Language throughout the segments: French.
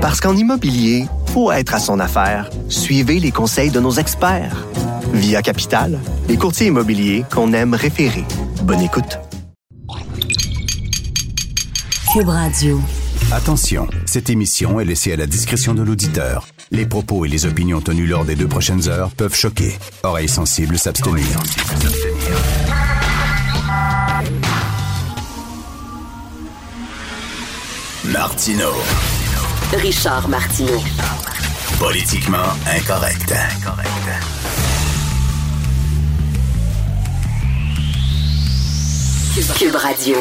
Parce qu'en immobilier, faut être à son affaire. Suivez les conseils de nos experts. Via Capital, les courtiers immobiliers qu'on aime référer. Bonne écoute. Cube Radio. Attention, cette émission est laissée à la discrétion de l'auditeur. Les propos et les opinions tenues lors des deux prochaines heures peuvent choquer. Oreilles sensibles s'abstenir. Martino. Richard Martineau. Politiquement incorrect. Cube Radio.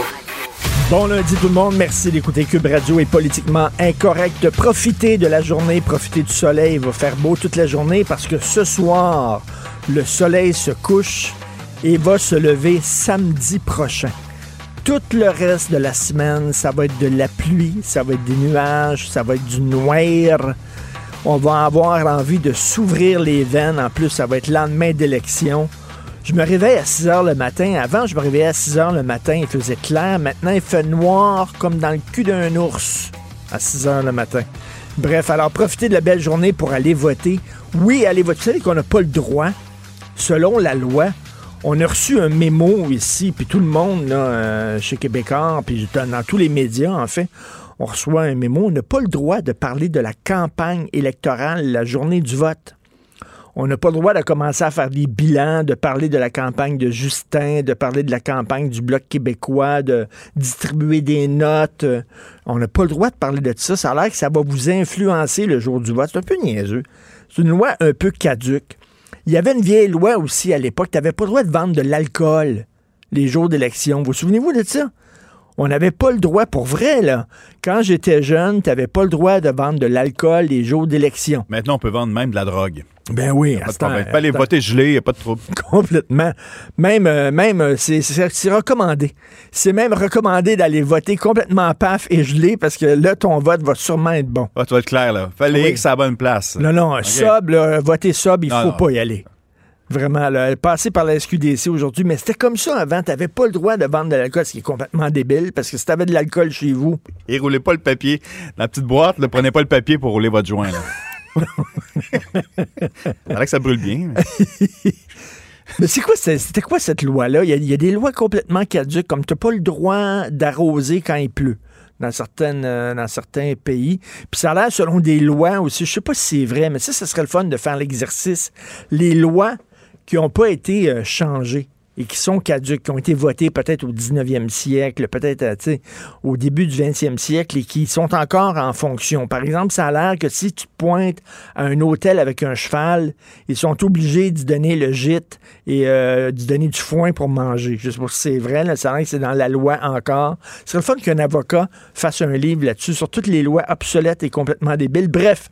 Bon lundi tout le monde, merci d'écouter Cube Radio est politiquement incorrect. Profitez de la journée, profitez du soleil, il va faire beau toute la journée parce que ce soir, le soleil se couche et va se lever samedi prochain. Tout le reste de la semaine, ça va être de la pluie, ça va être des nuages, ça va être du noir. On va avoir envie de s'ouvrir les veines. En plus, ça va être lendemain d'élection. Je me réveille à 6 heures le matin. Avant, je me réveillais à 6 heures le matin, il faisait clair. Maintenant, il fait noir comme dans le cul d'un ours à 6 heures le matin. Bref, alors profitez de la belle journée pour aller voter. Oui, allez voter. Vous qu'on n'a pas le droit, selon la loi. On a reçu un mémo ici, puis tout le monde, là, euh, chez Québécois, puis dans tous les médias, en fait, on reçoit un mémo. On n'a pas le droit de parler de la campagne électorale la journée du vote. On n'a pas le droit de commencer à faire des bilans, de parler de la campagne de Justin, de parler de la campagne du Bloc québécois, de distribuer des notes. On n'a pas le droit de parler de ça. Ça a l'air que ça va vous influencer le jour du vote. C'est un peu niaiseux. C'est une loi un peu caduque. Il y avait une vieille loi aussi à l'époque. Tu n'avais pas le droit de vendre de l'alcool les jours d'élection. Vous souvenez-vous de ça? On n'avait pas le droit, pour vrai, là. Quand j'étais jeune, tu n'avais pas le droit de vendre de l'alcool les jours d'élection. Maintenant, on peut vendre même de la drogue. Ben oui, Pas à temps-. Pas ce voter gelé, il n'y a pas de trouble. Complètement. Même, euh, même euh, c'est recommandé. C'est même recommandé d'aller voter complètement paf et gelé parce que là, ton vote va sûrement être bon. Ah, tu vas être clair, là. Fallait Oui. que ça la bonne place. Non, non, sobre, là, voter sobre, il Non, faut non. pas y aller. Vraiment, là, passer par la SQDC aujourd'hui, mais c'était comme ça avant. Tu n'avais pas le droit de vendre de l'alcool, ce qui est complètement débile, parce que si tu avais de l'alcool chez vous, Et roulez pas le papier. Dans la petite boîte, ne prenez pas le papier pour rouler votre joint. Là. Faudrait que ça brûle bien. Mais c'est quoi, c'était quoi cette loi-là? Il y, a, des lois complètement caduques, comme tu n'as pas le droit d'arroser quand il pleut euh, dans certains pays. Puis ça a l'air selon des lois aussi. Je sais pas si c'est vrai, mais ça, ce serait le fun de faire l'exercice. Les lois qui n'ont pas été euh, changées et qui sont caduques, qui ont été votées peut-être au 19e siècle, peut-être euh, au début du 20e siècle et qui sont encore en fonction. Par exemple, ça a l'air que si tu te pointes à un hôtel avec un cheval, ils sont obligés d'y donner le gîte et euh, d'y donner du foin pour manger. Je sais pas si c'est vrai, là, ça a l'air que c'est dans la loi encore. Ce serait le fun qu'un avocat fasse un livre là-dessus sur toutes les lois obsolètes et complètement débiles. Bref,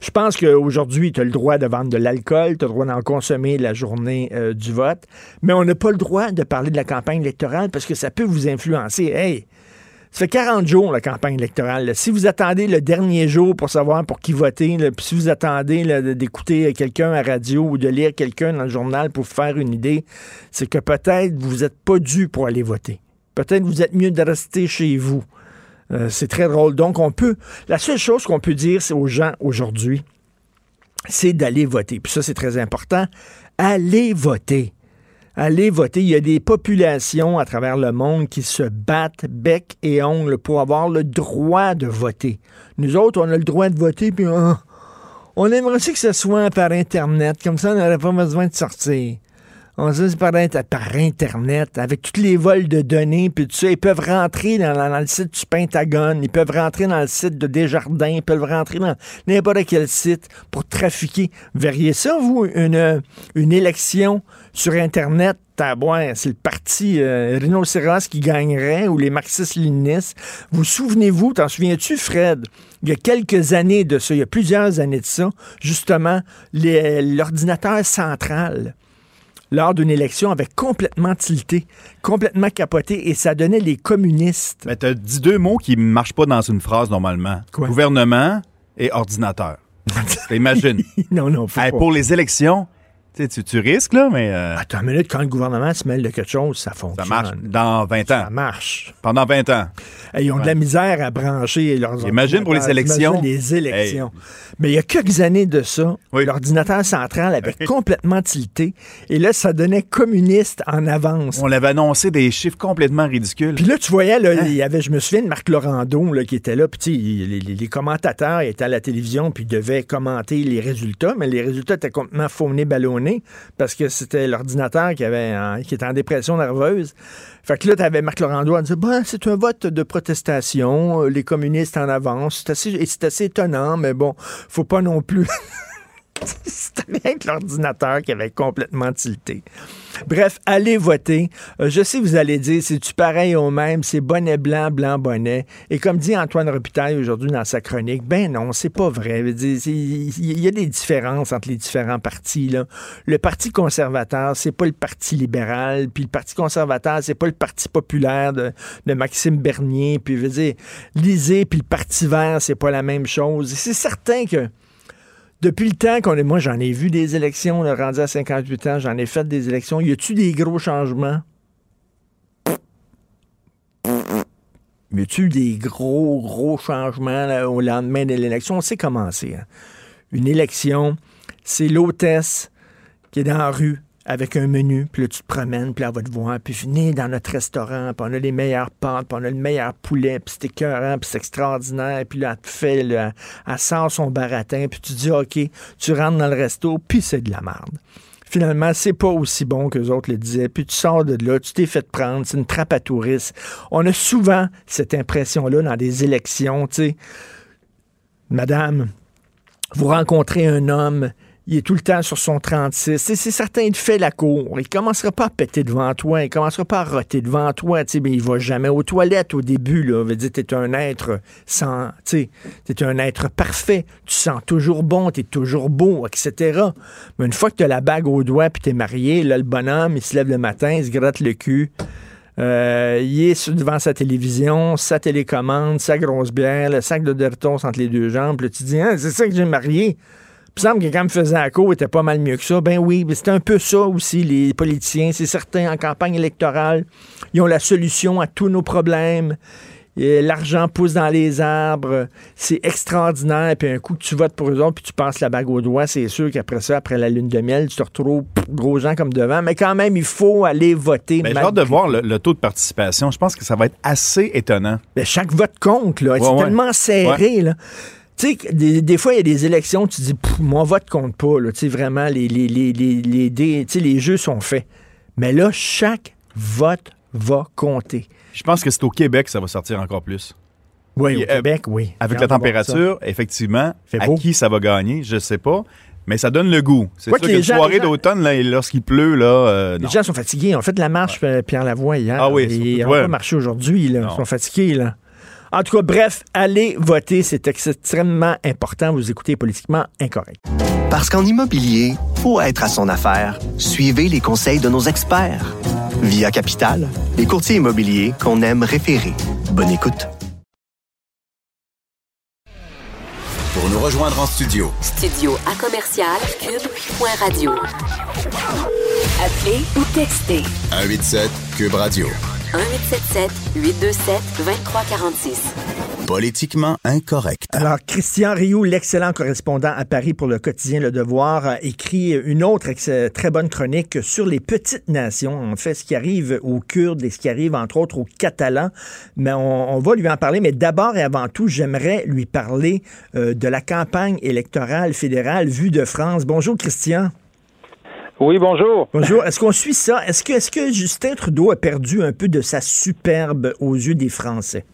je pense qu'aujourd'hui, tu as le droit de vendre de l'alcool, tu as le droit d'en consommer la journée euh, du vote, mais on n'a pas le droit de parler de la campagne électorale parce que ça peut vous influencer. Hey, ça fait 40 jours, la campagne électorale. Si vous attendez le dernier jour pour savoir pour qui voter, puis si vous attendez d'écouter quelqu'un à radio ou de lire quelqu'un dans le journal pour vous faire une idée, c'est que peut-être vous n'êtes pas dû pour aller voter. Peut-être vous êtes mieux de rester chez vous. Euh, c'est très drôle. Donc, on peut. La seule chose qu'on peut dire aux gens aujourd'hui, c'est d'aller voter. Puis ça, c'est très important. Allez voter. Allez voter. Il y a des populations à travers le monde qui se battent bec et ongle pour avoir le droit de voter. Nous autres, on a le droit de voter, puis on, on aimerait aussi que ce soit par Internet. Comme ça, on n'aurait pas besoin de sortir. On sait c'est par, par Internet, avec tous les vols de données, puis tout ça, ils peuvent rentrer dans, le site du Pentagone, ils peuvent rentrer dans le site de Desjardins, ils peuvent rentrer dans n'importe quel site pour trafiquer. Verriez ça, vous, une, une élection sur Internet, tabouin, c'est le parti euh, Rhinocéros qui gagnerait, ou les marxistes-léninistes. Vous souvenez-vous, t'en souviens-tu, Fred? Il y a quelques années de ça, il y a plusieurs années de ça, justement, l'ordinateur central lors d'une élection avait complètement tilté, complètement capoté, et ça donnait les communistes. Mais t'as dit deux mots qui ne marchent pas dans une phrase normalement. Quoi? Gouvernement et ordinateur. Imagine. non, non, faut Hey, pas. pour les élections, Tu, risques, là, mais euh, Attends une minute, quand le gouvernement se mêle de quelque chose, ça fonctionne. ça marche dans 20 ans. Ça marche. Pendant 20 ans. Ils ont de la misère à brancher leurs Imagine pour les élections. Imagine les élections. Mais il y a quelques années de ça, Oui. l'ordinateur central avait complètement tilté. Et là, ça donnait communiste en avance. On l'avait annoncé des chiffres complètement ridicules. Puis là, tu voyais, là, Hein? il y avait, je me souviens de Marc Laurando là, qui était là, puis les, les- les commentateurs étaient à la télévision, puis devaient commenter les résultats, mais les résultats étaient complètement faunés, ballonnés, parce que c'était l'ordinateur qui avait qui était en dépression nerveuse. Fait que là, tu avais Marc Laurando à dire bah, c'est un vote de protestation, euh, les communistes en avance. C'est assez, assez étonnant, mais bon, faut pas non plus. C'était bien que l'ordinateur qui avait complètement tilté. Bref, allez voter. Euh, je sais, vous allez dire, c'est-tu pareil au même? C'est bonnet blanc, blanc bonnet. Et comme dit Antoine Robitaille aujourd'hui dans sa chronique, ben non, c'est pas vrai. Il y a des différences entre les différents partis. Le Parti conservateur, c'est pas le Parti libéral, puis le Parti conservateur, c'est pas le Parti populaire de, Maxime Bernier, puis je veux dire, lisez, puis le Parti vert, c'est pas la même chose. C'est certain que depuis le temps qu'on est. Moi, j'en ai vu des élections, là, rendu à 58 ans, j'en ai fait des élections. Y a-tu des gros changements? Y a-tu des gros, gros changements au lendemain de l'élection? On sait comment c'est. hein. Une élection, c'est l'hôtesse qui est dans la rue avec un menu, puis là, tu te promènes, puis elle va te voir, puis venez dans notre restaurant, puis on a les meilleures pâtes, puis on a le meilleur poulet, puis c'est écœurant, puis c'est extraordinaire, puis là, elle te fait, là, elle sort son baratin, puis tu dis, OK, tu rentres dans le resto, puis c'est de la merde. Finalement, c'est pas aussi bon que les autres le disaient. Puis tu sors de là, tu t'es fait prendre, c'est une trappe à touristes. On a souvent cette impression-là dans des élections, tu sais. Madame, vous rencontrez un homme, il est tout le temps sur son 36. C'est certain, il fait la cour. Il commencera pas à péter devant toi, il commencera pas à roter devant toi, tu sais, mais il va jamais aux toilettes au début, là. Veut dire, t'es un être sans, un être parfait. Tu sens toujours bon, t'es toujours beau, etc. Mais une fois que t'as la bague au doigt puis t'es marié, là, le bonhomme, il se lève le matin, il se gratte le cul. Euh, il est devant sa télévision, sa télécommande, sa grosse bière, le sac de Doritos entre les deux jambes. Puis là, tu dis, Hein, c'est ça que j'ai marié. Il me semble que quand me faisait à court, il était pas mal mieux que ça. Ben oui, mais c'est un peu ça aussi, les politiciens. C'est certain, en campagne électorale, ils ont la solution à tous nos problèmes. L'argent pousse dans les arbres. C'est extraordinaire. Puis un coup que tu votes pour eux autres, puis tu passes la bague au doigt, c'est sûr qu'après ça, après la lune de miel, tu te retrouves gros gens comme devant. Mais quand même, il faut aller voter. Mais j'ai hâte de voir le, le tautre de participation. Je pense que ça va être assez étonnant. Ben, chaque vote compte, là. c'est Ouais, tellement serré, là. Tu sais, des, des fois, il y a des élections, tu dis, mon vote compte pas, là. Tu sais, vraiment, les, les, les, les, les les jeux sont faits. Mais là, chaque vote va compter. Je pense que c'est au Québec que ça va sortir encore plus. Oui, au euh, Québec, oui. Avec la température, effectivement, à qui ça va gagner, je sais pas. Mais ça donne le goût. C'est sûr qu'une soirée d'automne, lorsqu'il pleut, là, euh, Les gens sont fatigués. On fait de la marche, euh, Pierre Lavoie, hier. Ah oui, Et surtout Ils n'ont toi. pas marché aujourd'hui. Ils sont fatigués, là. En tout cas, bref, allez voter. C'est extrêmement important. Vous écoutez politiquement incorrect. Parce qu'en immobilier, faut être à son affaire. Suivez les conseils de nos experts. Via Capital, les courtiers immobiliers qu'on aime référer. Bonne écoute. Pour nous rejoindre en studio, Studio à commercial cube.radio. Appelez ou textez 187 Cube Radio. 1877 827 2346. Politiquement incorrect. Alors, Christian Rioux, l'excellent correspondant à Paris pour le quotidien Le Devoir, a écrit une autre très bonne chronique sur les petites nations, en fait, ce qui arrive aux Kurdes et ce qui arrive, entre autres, aux Catalans. Mais on, on va lui en parler. Mais d'abord et avant tout, j'aimerais lui parler euh, de la campagne électorale fédérale vue de France. Bonjour, Christian. Oui, bonjour. Bonjour. Est-ce qu'on suit ça? Est-ce que, est-ce que Justin Trudeau a perdu un peu de sa superbe aux yeux des Français?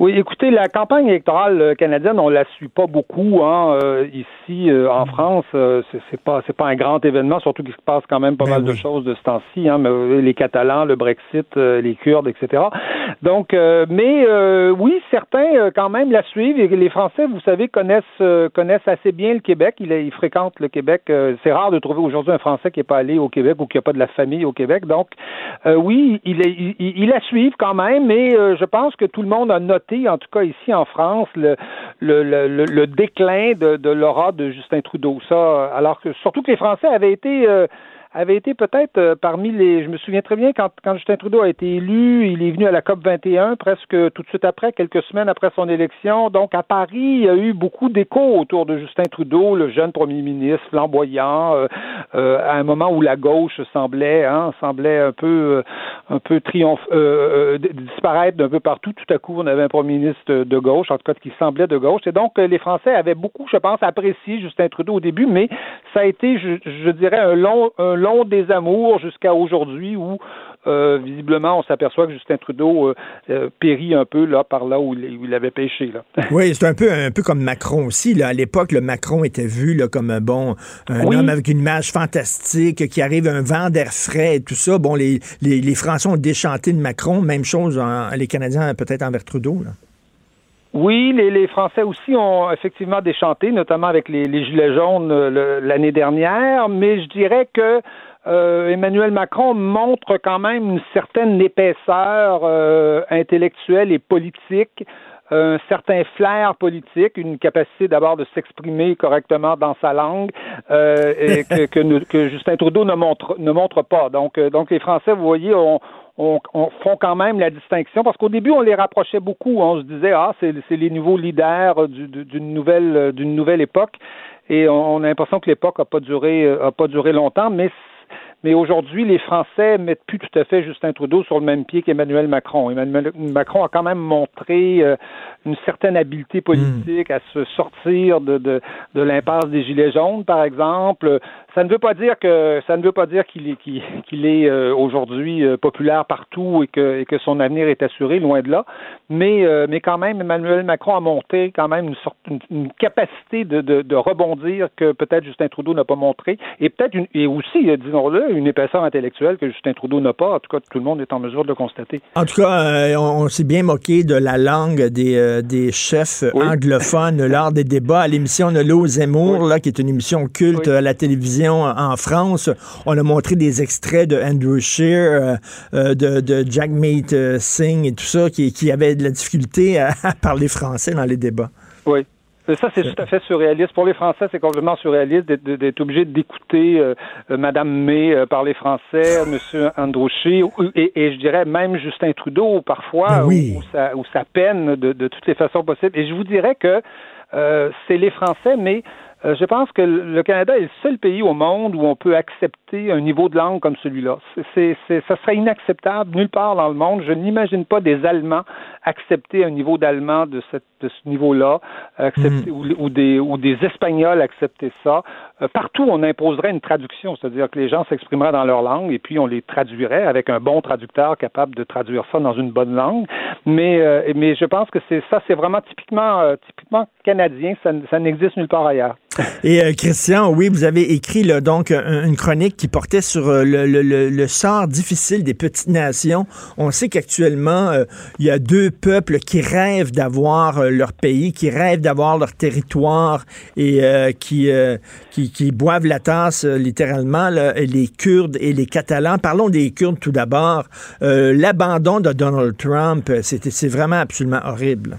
Oui, écoutez, la campagne électorale euh, canadienne, on la suit pas beaucoup. Hein, euh, ici, euh, en France, euh, c'est pas c'est pas un grand événement, surtout qu'il se passe quand même pas Ben mal de choses de ce temps-ci. Hein, mais, euh, les Catalans, le Brexit, euh, les Kurdes, etc. Donc, euh, mais euh, oui, certains euh, quand même la suivent. Et les Français, vous savez, connaissent connaissent assez bien le Québec. Ils, ils fréquentent le Québec. Euh, c'est rare de trouver aujourd'hui un Français qui n'est pas allé au Québec ou qui n'a pas de la famille au Québec. Donc, euh, oui, ils il, il, il la suivent quand même, mais je pense que tout le monde a noté en tout cas ici en France, le déclin de, de l'aura de Justin Trudeau. Ça, alors que surtout que les Français avaient été euh, avait été peut-être euh, parmi les. Je me souviens très bien quand, quand Justin Trudeau a été élu, il est venu à la COP 21 presque tout de suite après, quelques semaines après son élection. Donc à Paris, il y a eu beaucoup d'échos autour de Justin Trudeau, le jeune premier ministre flamboyant, euh, euh, à un moment où la gauche semblait, hein, semblait un peu, un peu triomphe, disparaître d'un peu partout. Tout à coup, on avait un premier ministre de gauche, en tout cas qui semblait de gauche. Et donc les Français avaient beaucoup, je pense, apprécié Justin Trudeau au début, mais ça a été, je, dirais, un long des amours jusqu'à aujourd'hui où euh, visiblement on s'aperçoit que Justin Trudeau euh, euh, périt un peu là par là où il, avait pêché. Là. oui, c'est un peu un peu comme Macron aussi. Là. À l'époque, le Macron était vu là, comme un bon un homme avec une image fantastique, qui arrive un vent d'air frais et tout ça. Bon, les, les, Français ont déchanté de Macron. Même chose, les Canadiens peut-être envers Trudeau. Là. Oui, les, les, Français aussi ont effectivement déchanté, notamment avec les, les Gilets jaunes l'année dernière, mais je dirais que euh, Emmanuel Macron montre quand même une certaine épaisseur euh, intellectuelle et politique, un certain flair politique, une capacité d'abord de s'exprimer correctement dans sa langue euh, et que, que, que, Justin Trudeau ne montre ne montre pas. Donc, donc les Français, vous voyez, ont on, font quand même la distinction parce qu'au début on les rapprochait beaucoup. On se disait ah c'est les nouveaux leaders d'une nouvelle d'une nouvelle époque et on, on a l'impression que l'époque a pas duré a pas duré longtemps, mais mais aujourd'hui, les Français mettent plus tout à fait Justin Trudeau sur le même pied qu'Emmanuel Macron. Emmanuel Macron a quand même montré euh, une certaine habileté politique à se sortir de, de, de l'impasse des Gilets jaunes, par exemple. Ça ne veut pas dire que ça ne veut pas dire qu'il est qu'il est euh, aujourd'hui euh, populaire partout et que, et que son avenir est assuré, loin de là. Mais mais quand même, Emmanuel Macron a monté quand même une sorte une, capacité de, de, de rebondir que peut-être Justin Trudeau n'a pas montré, et peut-être une, et aussi, disons-le, une épaisseur intellectuelle que Justin Trudeau n'a pas. En tout cas, tout le monde est en mesure de le constater. En tout cas, euh, on, s'est bien moqué de la langue des, euh, des chefs anglophones lors des débats à l'émission de L'eau Zemmour, là, qui est une émission culte à la télévision en France. On a montré des extraits de Andrew Scheer, euh, de, de Jack Meat Singh et tout ça, qui, qui avaient de la difficulté à parler français dans les débats. Oui. Ça, c'est tout à fait surréaliste. Pour les Français, c'est complètement surréaliste d'être obligé d'écouter euh, euh, Madame May euh, parler français, Monsieur Androuchy, et, et, je dirais même Justin Trudeau, parfois, où, ça, où ça peine de, de, toutes les façons possibles. Et je vous dirais que c'est les Français, mais euh, je pense que le Canada est le seul pays au monde où on peut accepter un niveau de langue comme celui-là. C'est, ça serait inacceptable nulle part dans le monde. Je n'imagine pas des Allemands accepter un niveau d'allemand de, ce niveau-là, accepter, hmm. ou, des, ou des Espagnols accepter ça. Euh, partout, on imposerait une traduction, c'est-à-dire que les gens s'exprimeraient dans leur langue et puis on les traduirait avec un bon traducteur capable de traduire ça dans une bonne langue. Mais, euh, mais je pense que c'est ça, c'est vraiment typiquement, typiquement canadien. Ça, n'existe nulle part ailleurs. Et euh, Christian, oui, vous avez écrit donc une chronique qui portait sur euh, le, le, le, sort difficile des petites nations. On sait qu'actuellement, euh, il y a deux peuples qui rêvent d'avoir leur pays, qui rêvent d'avoir leur territoire et qui, qui, qui, boivent la tasse littéralement, là, les Kurdes et les Catalans. Parlons des Kurdes tout d'abord. L'abandon de Donald Trump, c'est vraiment absolument horrible.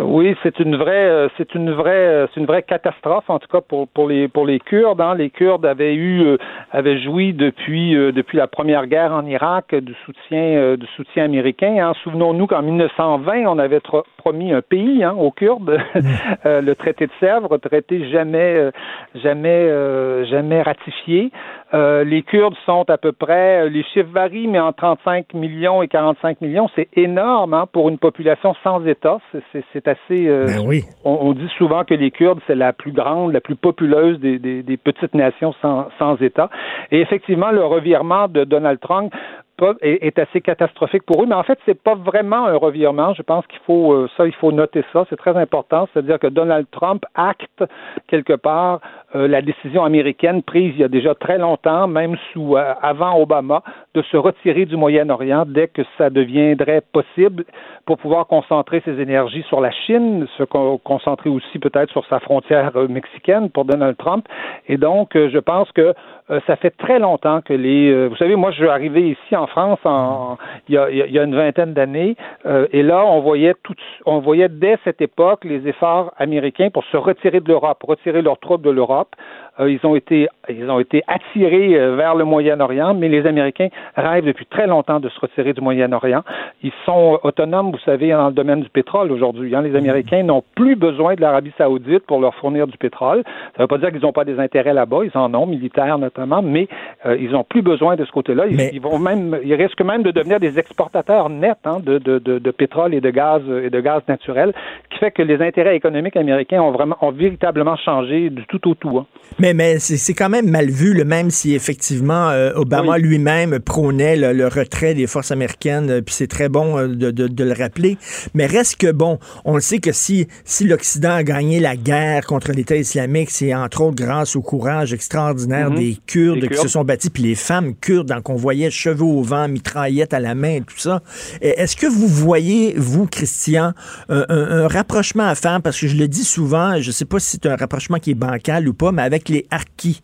Oui, c'est une vraie, euh, c'est une vraie, euh, c'est une vraie catastrophe en tout cas pour pour les pour les Kurdes. Hein. Les Kurdes avaient eu, euh, avaient joui depuis depuis la première guerre en Irak du soutien du soutien américain. Hein. Souvenons-nous qu'en 1920, on avait promis un pays hein, aux Kurdes, le traité de Sèvres, traité jamais jamais jamais ratifié. Euh, les Kurdes sont à peu près, euh, les chiffres varient, mais entre 35 millions et 45 millions, c'est énorme hein, pour une population sans État. C'est assez. Euh, ben oui. on, dit souvent que les Kurdes, c'est la plus grande, la plus populeuse des, des, des petites nations sans, sans État. Et effectivement, le revirement de Donald Trump est, assez catastrophique pour eux, mais en fait, c'est pas vraiment un revirement. Je pense qu'il faut euh, ça, il faut noter ça, c'est très important. C'est-à-dire que Donald Trump acte quelque part euh, la décision américaine prise il y a déjà très longtemps, même sous euh, avant Obama, de se retirer du Moyen-Orient dès que ça deviendrait possible pour pouvoir concentrer ses énergies sur la Chine, se concentrer aussi peut-être sur sa frontière mexicaine pour Donald Trump. Et donc, je pense que ça fait très longtemps que les, vous savez, moi, je suis arrivé ici en France en, il, y a, il y a une vingtaine d'années. Euh, et là, on voyait tout, on voyait dès cette époque les efforts américains pour se retirer de l'Europe, retirer leurs troupes de l'Europe. Euh, ils ont été ils ont été attirés euh, vers le Moyen-Orient, mais les Américains rêvent depuis très longtemps de se retirer du Moyen-Orient. Ils sont autonomes, vous savez, dans le domaine du pétrole aujourd'hui. Hein. Les Américains n'ont plus besoin de l'Arabie saoudite pour leur fournir du pétrole. Ça ne veut pas dire qu'ils n'ont pas des intérêts là-bas, ils en ont, militaires notamment, mais euh, ils n'ont plus besoin de ce côté-là. Ils, ils, vont même, ils risquent même de devenir des exportateurs nets hein, de, de, de, de, pétrole et de gaz et de gaz naturel, ce qui fait que les intérêts économiques américains ont vraiment ont véritablement changé du tout au tout. Hein. Mais, mais c'est quand même mal vu, le même si effectivement euh, Obama lui-même prônait le, retrait des forces américaines, euh, puis c'est très bon euh, de, de, de, le rappeler. Mais reste que, bon, on le sait que si, si l'Occident a gagné la guerre contre l'État islamique, c'est entre autres grâce au courage extraordinaire mm -hmm. des Kurdes, qui se sont battus, puis les femmes kurdes, donc on voyait cheveux au vent, mitraillettes à la main, tout ça. Est-ce que vous voyez, vous, Christian, un, un, un, rapprochement à faire, parce que je le dis souvent, je sais pas si c'est un rapprochement qui est bancal ou pas, mais avec les harkis.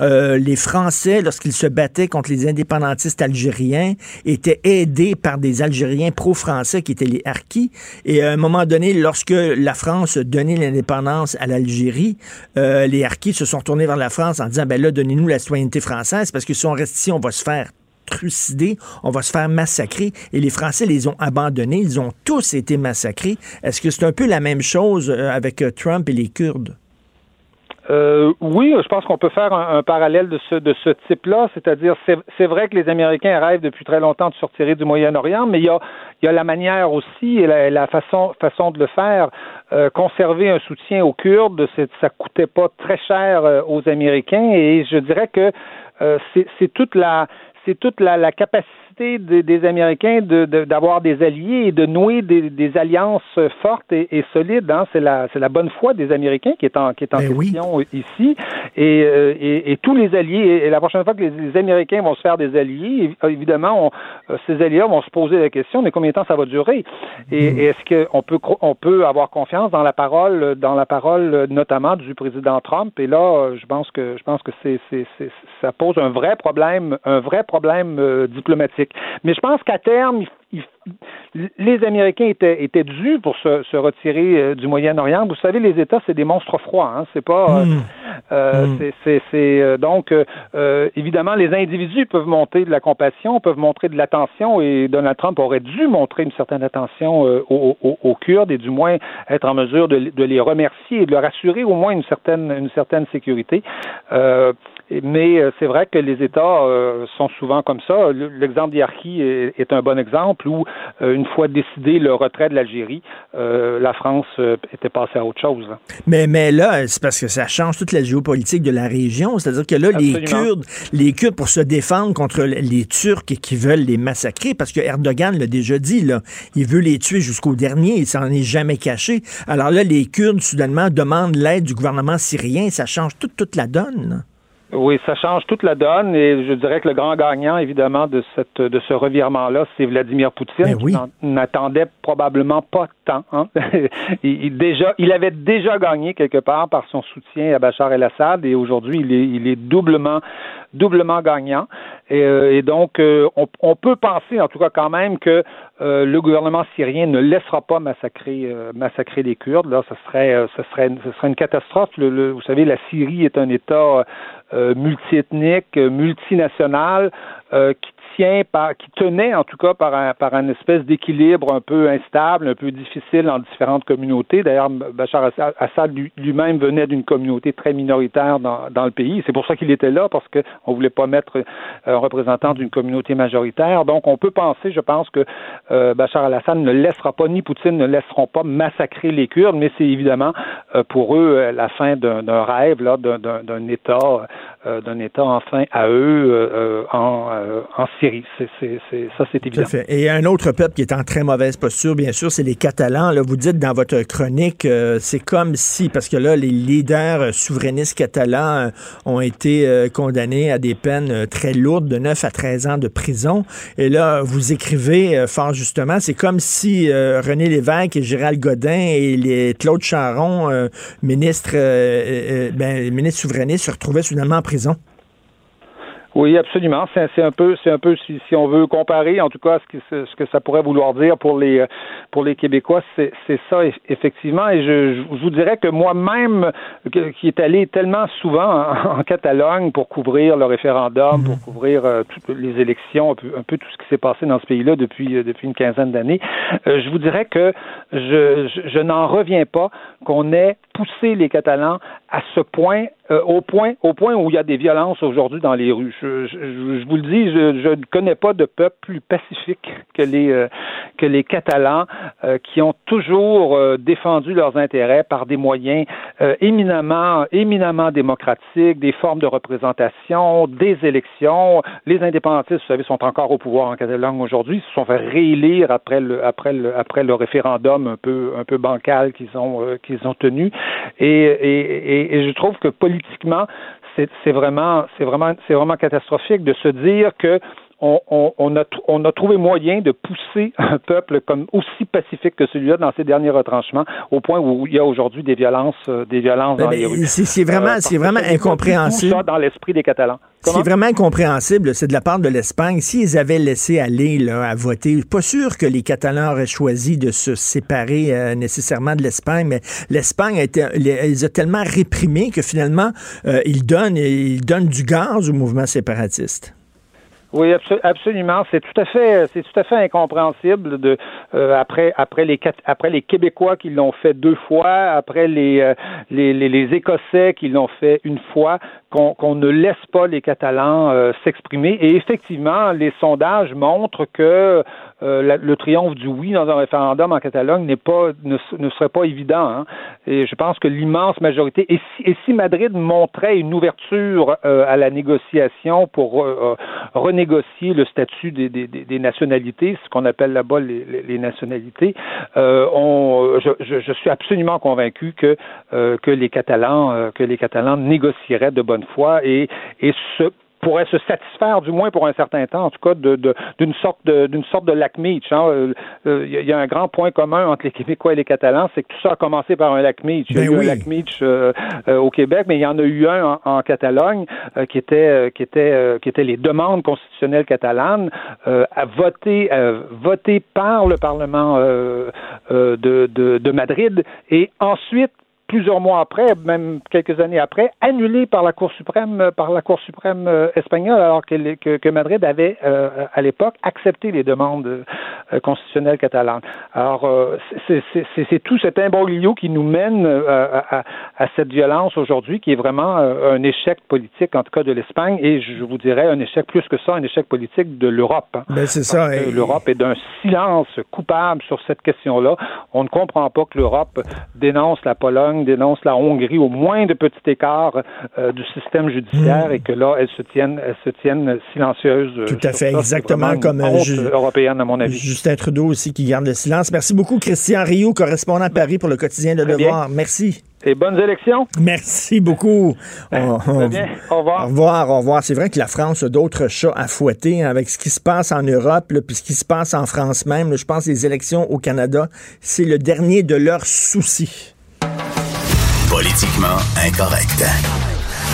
Euh, les Français, lorsqu'ils se battaient contre les indépendantistes algériens, étaient aidés par des Algériens pro-français qui étaient les harkis. Et à un moment donné, lorsque la France donnait l'indépendance à l'Algérie, euh, les harkis se sont tournés vers la France en disant, ben là, donnez-nous la citoyenneté française, parce que si on reste ici, on va se faire trucider, on va se faire massacrer. Et les Français les ont abandonnés, ils ont tous été massacrés. Est-ce que c'est un peu la même chose euh, avec Trump et les Kurdes? Euh, oui, je pense qu'on peut faire un, parallèle de ce, de ce type-là, c'est-à-dire c'est vrai que les Américains rêvent depuis très longtemps de sortir du Moyen-Orient, mais il y a, y a la manière aussi et la, façon, façon de le faire. Euh, conserver un soutien aux Kurdes, ça coûtait pas très cher euh, aux Américains et je dirais que c'est toute la c'est toute la, la capacité des, des Américains d'avoir de, des alliés et de nouer des, des alliances fortes et, et solides. Hein. C'est la, la bonne foi des Américains qui est en, qui est en Ben question oui. ici. Et, euh, et, et, tous les alliés, et la prochaine fois que les, les, Américains vont se faire des alliés, évidemment, on, euh, ces alliés vont se poser la question, mais combien de temps ça va durer? Et, mmh. est-ce qu'on peut, on peut avoir confiance dans la parole, dans la parole notamment du président Trump? Et là, je pense que, je pense que c'est, ça pose un vrai problème, un vrai problème euh, diplomatique. Mais je pense qu'à terme, il, il, les Américains étaient, étaient dus pour se, se retirer euh, du Moyen-Orient. Vous savez, les États, c'est des monstres froids. Hein? C'est pas. Hmm. Euh, mmh. C'est euh, donc euh, évidemment les individus peuvent montrer de la compassion, peuvent montrer de l'attention et Donald Trump aurait dû montrer une certaine attention euh, aux, aux, aux, Kurdes et du moins être en mesure de, de, les remercier et de leur assurer au moins une certaine une certaine sécurité. Euh, mais c'est vrai que les États euh, sont souvent comme ça. L'exemple d'Yarki est, un bon exemple où, euh, une fois décidé le retrait de l'Algérie, euh, la France était passée à autre chose. Mais, mais là, c'est parce que ça change toute la géopolitique de la région. C'est-à-dire que là, Absolument. les Kurdes, les Kurdes, pour se défendre contre les Turcs qui veulent les massacrer, parce que Erdogan l'a déjà dit, là, il veut les tuer jusqu'au dernier, il s'en est jamais caché. Alors là, les Kurdes, soudainement, demandent l'aide du gouvernement syrien. Ça change toute, toute la donne. Oui, ça change toute la donne et je dirais que le grand gagnant, évidemment, de cette de ce revirement-là, c'est Vladimir Poutine, Ben oui. qui n'attendait probablement pas tant. Hein? il, il, déjà, il avait déjà gagné quelque part par son soutien à Bachar el-Assad et aujourd'hui, il est, il est doublement doublement gagnant. Et, euh, et donc, euh, on, on, peut penser, en tout cas quand même, que euh, le gouvernement syrien ne laissera pas massacrer, massacrer les Kurdes. Là, ce serait, ce serait, ce serait une catastrophe. Le, le, vous savez, la Syrie est un État multiethnique, multinational, qui qui tenait en tout cas par un, espèce d'équilibre un peu instable, un peu difficile en différentes communautés. D'ailleurs, Bachar Assad lui-même venait d'une communauté très minoritaire dans, dans le pays. C'est pour ça qu'il était là, parce qu'on ne voulait pas mettre un représentant d'une communauté majoritaire. Donc, on peut penser, je pense, que euh, Bachar al-Assad ne laissera pas, ni Poutine ne laisseront pas massacrer les Kurdes, mais c'est évidemment euh, pour eux euh, la fin d'un rêve, d'un État, euh, d'un État enfin à eux euh, en, ça, c'est évident. Et un autre peuple qui est en très mauvaise posture, bien sûr, c'est les Catalans. Là, vous dites dans votre chronique, euh, c'est comme si, parce que là, les leaders souverainistes catalans euh, ont été euh, condamnés à des peines très lourdes, de 9 à 13 ans de prison. Et là, vous écrivez fort justement, c'est comme si René Lévesque et Gérald Godin et les Claude Charon, ministre, ben, ministre souverainiste, se retrouvaient soudainement en prison. Oui, absolument. C'est un peu, c'est un peu si, si on veut comparer, en tout cas, ce que, ce que ça pourrait vouloir dire pour les pour les Québécois, c'est ça eff- effectivement. Et je, je vous dirais que moi-même, qui est allé tellement souvent en, en Catalogne pour couvrir le référendum, pour couvrir euh, toutes les élections, un peu, un peu tout ce qui s'est passé dans ce pays-là depuis euh, depuis une quinzaine d'années, euh, je vous dirais que je, je, je n'en reviens pas qu'on ait poussé les Catalans à ce point, euh, au point, au point où il y a des violences aujourd'hui dans les rues. Je, vous le dis, je, ne connais pas de peuple plus pacifique que les euh, que les Catalans, euh, qui ont toujours défendu leurs intérêts par des moyens éminemment, éminemment démocratiques, des formes de représentation, des élections. Les indépendantistes, vous savez, sont encore au pouvoir en Catalogne aujourd'hui. Ils se sont fait réélire après le après le après le référendum un peu un peu bancal qu'ils ont qu'ils ont tenu. Et, et, et, je trouve que politiquement, c'est vraiment c'est vraiment c'est vraiment catastrophique de se dire que on, on, on, a, tr- on a trouvé moyen de pousser un peuple comme aussi pacifique que celui-là dans ses derniers retranchements, au point où il y a aujourd'hui des violences, euh, des violences dans les rues. c'est- c'est vraiment- c'est vraiment c'est tout incompréhensible. ça dans l'esprit des Catalans. Ce qui Comment? est vraiment incompréhensible, c'est de la part de l'Espagne. S'ils avaient laissé aller là, à voter, je suis pas sûr que les Catalans auraient choisi de se séparer euh, nécessairement de l'Espagne, mais l'Espagne a été, les, les a tellement réprimés que finalement, euh, ils donnent, ils donnent du gaz au mouvement séparatiste. Oui, abso- absolument. C'est tout à fait, c'est tout à fait incompréhensible de euh, après après les Quat- après les Québécois qui l'ont fait deux fois, après les euh, les, les, les Écossais qui l'ont fait une fois, qu'on qu'on ne laisse pas les Catalans euh, s'exprimer. Et effectivement, les sondages montrent que euh, le triomphe du oui dans un référendum en Catalogne n'est pas ne, ne serait pas évident. hein. Et je pense que l'immense majorité et si, et si Madrid montrait une ouverture euh, à la négociation pour euh, renégocier le statut des, des, des- nationalités, ce qu'on appelle là-bas les, les- nationalités, on, je, je- suis absolument convaincu que que les Catalans que les Catalans négocieraient de bonne foi et et ce pourrait se satisfaire, du moins pour un certain temps, en tout cas, de, de- d'une sorte de d'une sorte de lac Meach. hein. Euh, euh, Il y, a- il y a un grand point commun entre les Québécois et les Catalans, c'est que tout ça a commencé par un lac Meach. Il y a Ben eu oui. un lac Meach euh, euh, au Québec, mais il y en a eu un en, en Catalogne euh, qui était euh, qui était euh, qui était les demandes constitutionnelles catalanes euh, à voter euh, votées par le Parlement euh, euh, de, de, de Madrid et ensuite plusieurs mois après, même quelques années après, annulé par la Cour suprême, euh, par la Cour suprême euh, espagnole, alors que, les- que, que Madrid avait euh, à l'époque accepté les demandes constitutionnelles catalanes. Alors, euh, c'est- tout cet imbroglio qui nous mène à, à- à cette violence aujourd'hui, qui est vraiment un échec politique, en tout cas de l'Espagne, et je vous dirais un échec plus que ça, un échec politique de l'Europe. hein. Ben, c'est ça. Et- L'Europe est d'un silence coupable sur cette question-là. On ne comprend pas que l'Europe dénonce la Pologne, dénonce la Hongrie au moins de petit écart euh, du système judiciaire et que là, elles se tiennent, elles se tiennent silencieuses. euh, Tout à fait, ça. Exactement comme, euh, ju- européenne, à mon avis. Justin Trudeau aussi qui garde le silence. Merci beaucoup, Christian Rio, correspondant à Paris pour le quotidien Le Très bien. Devoir. Merci. Et bonnes élections. Merci beaucoup. On- on- bien. Au Au revoir. revoir, au revoir. C'est vrai que la France a d'autres chats à fouetter hein, avec ce qui se passe en Europe, là, puis ce qui se passe en France même. là. je pense que les élections au Canada, c'est le dernier de leurs soucis. Politiquement incorrect.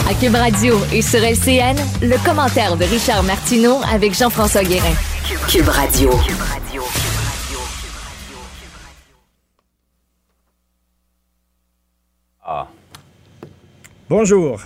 À Cube Radio et sur LCN, le commentaire de Richard Martineau avec Jean-François Guérin. Cube Radio. Bonjour.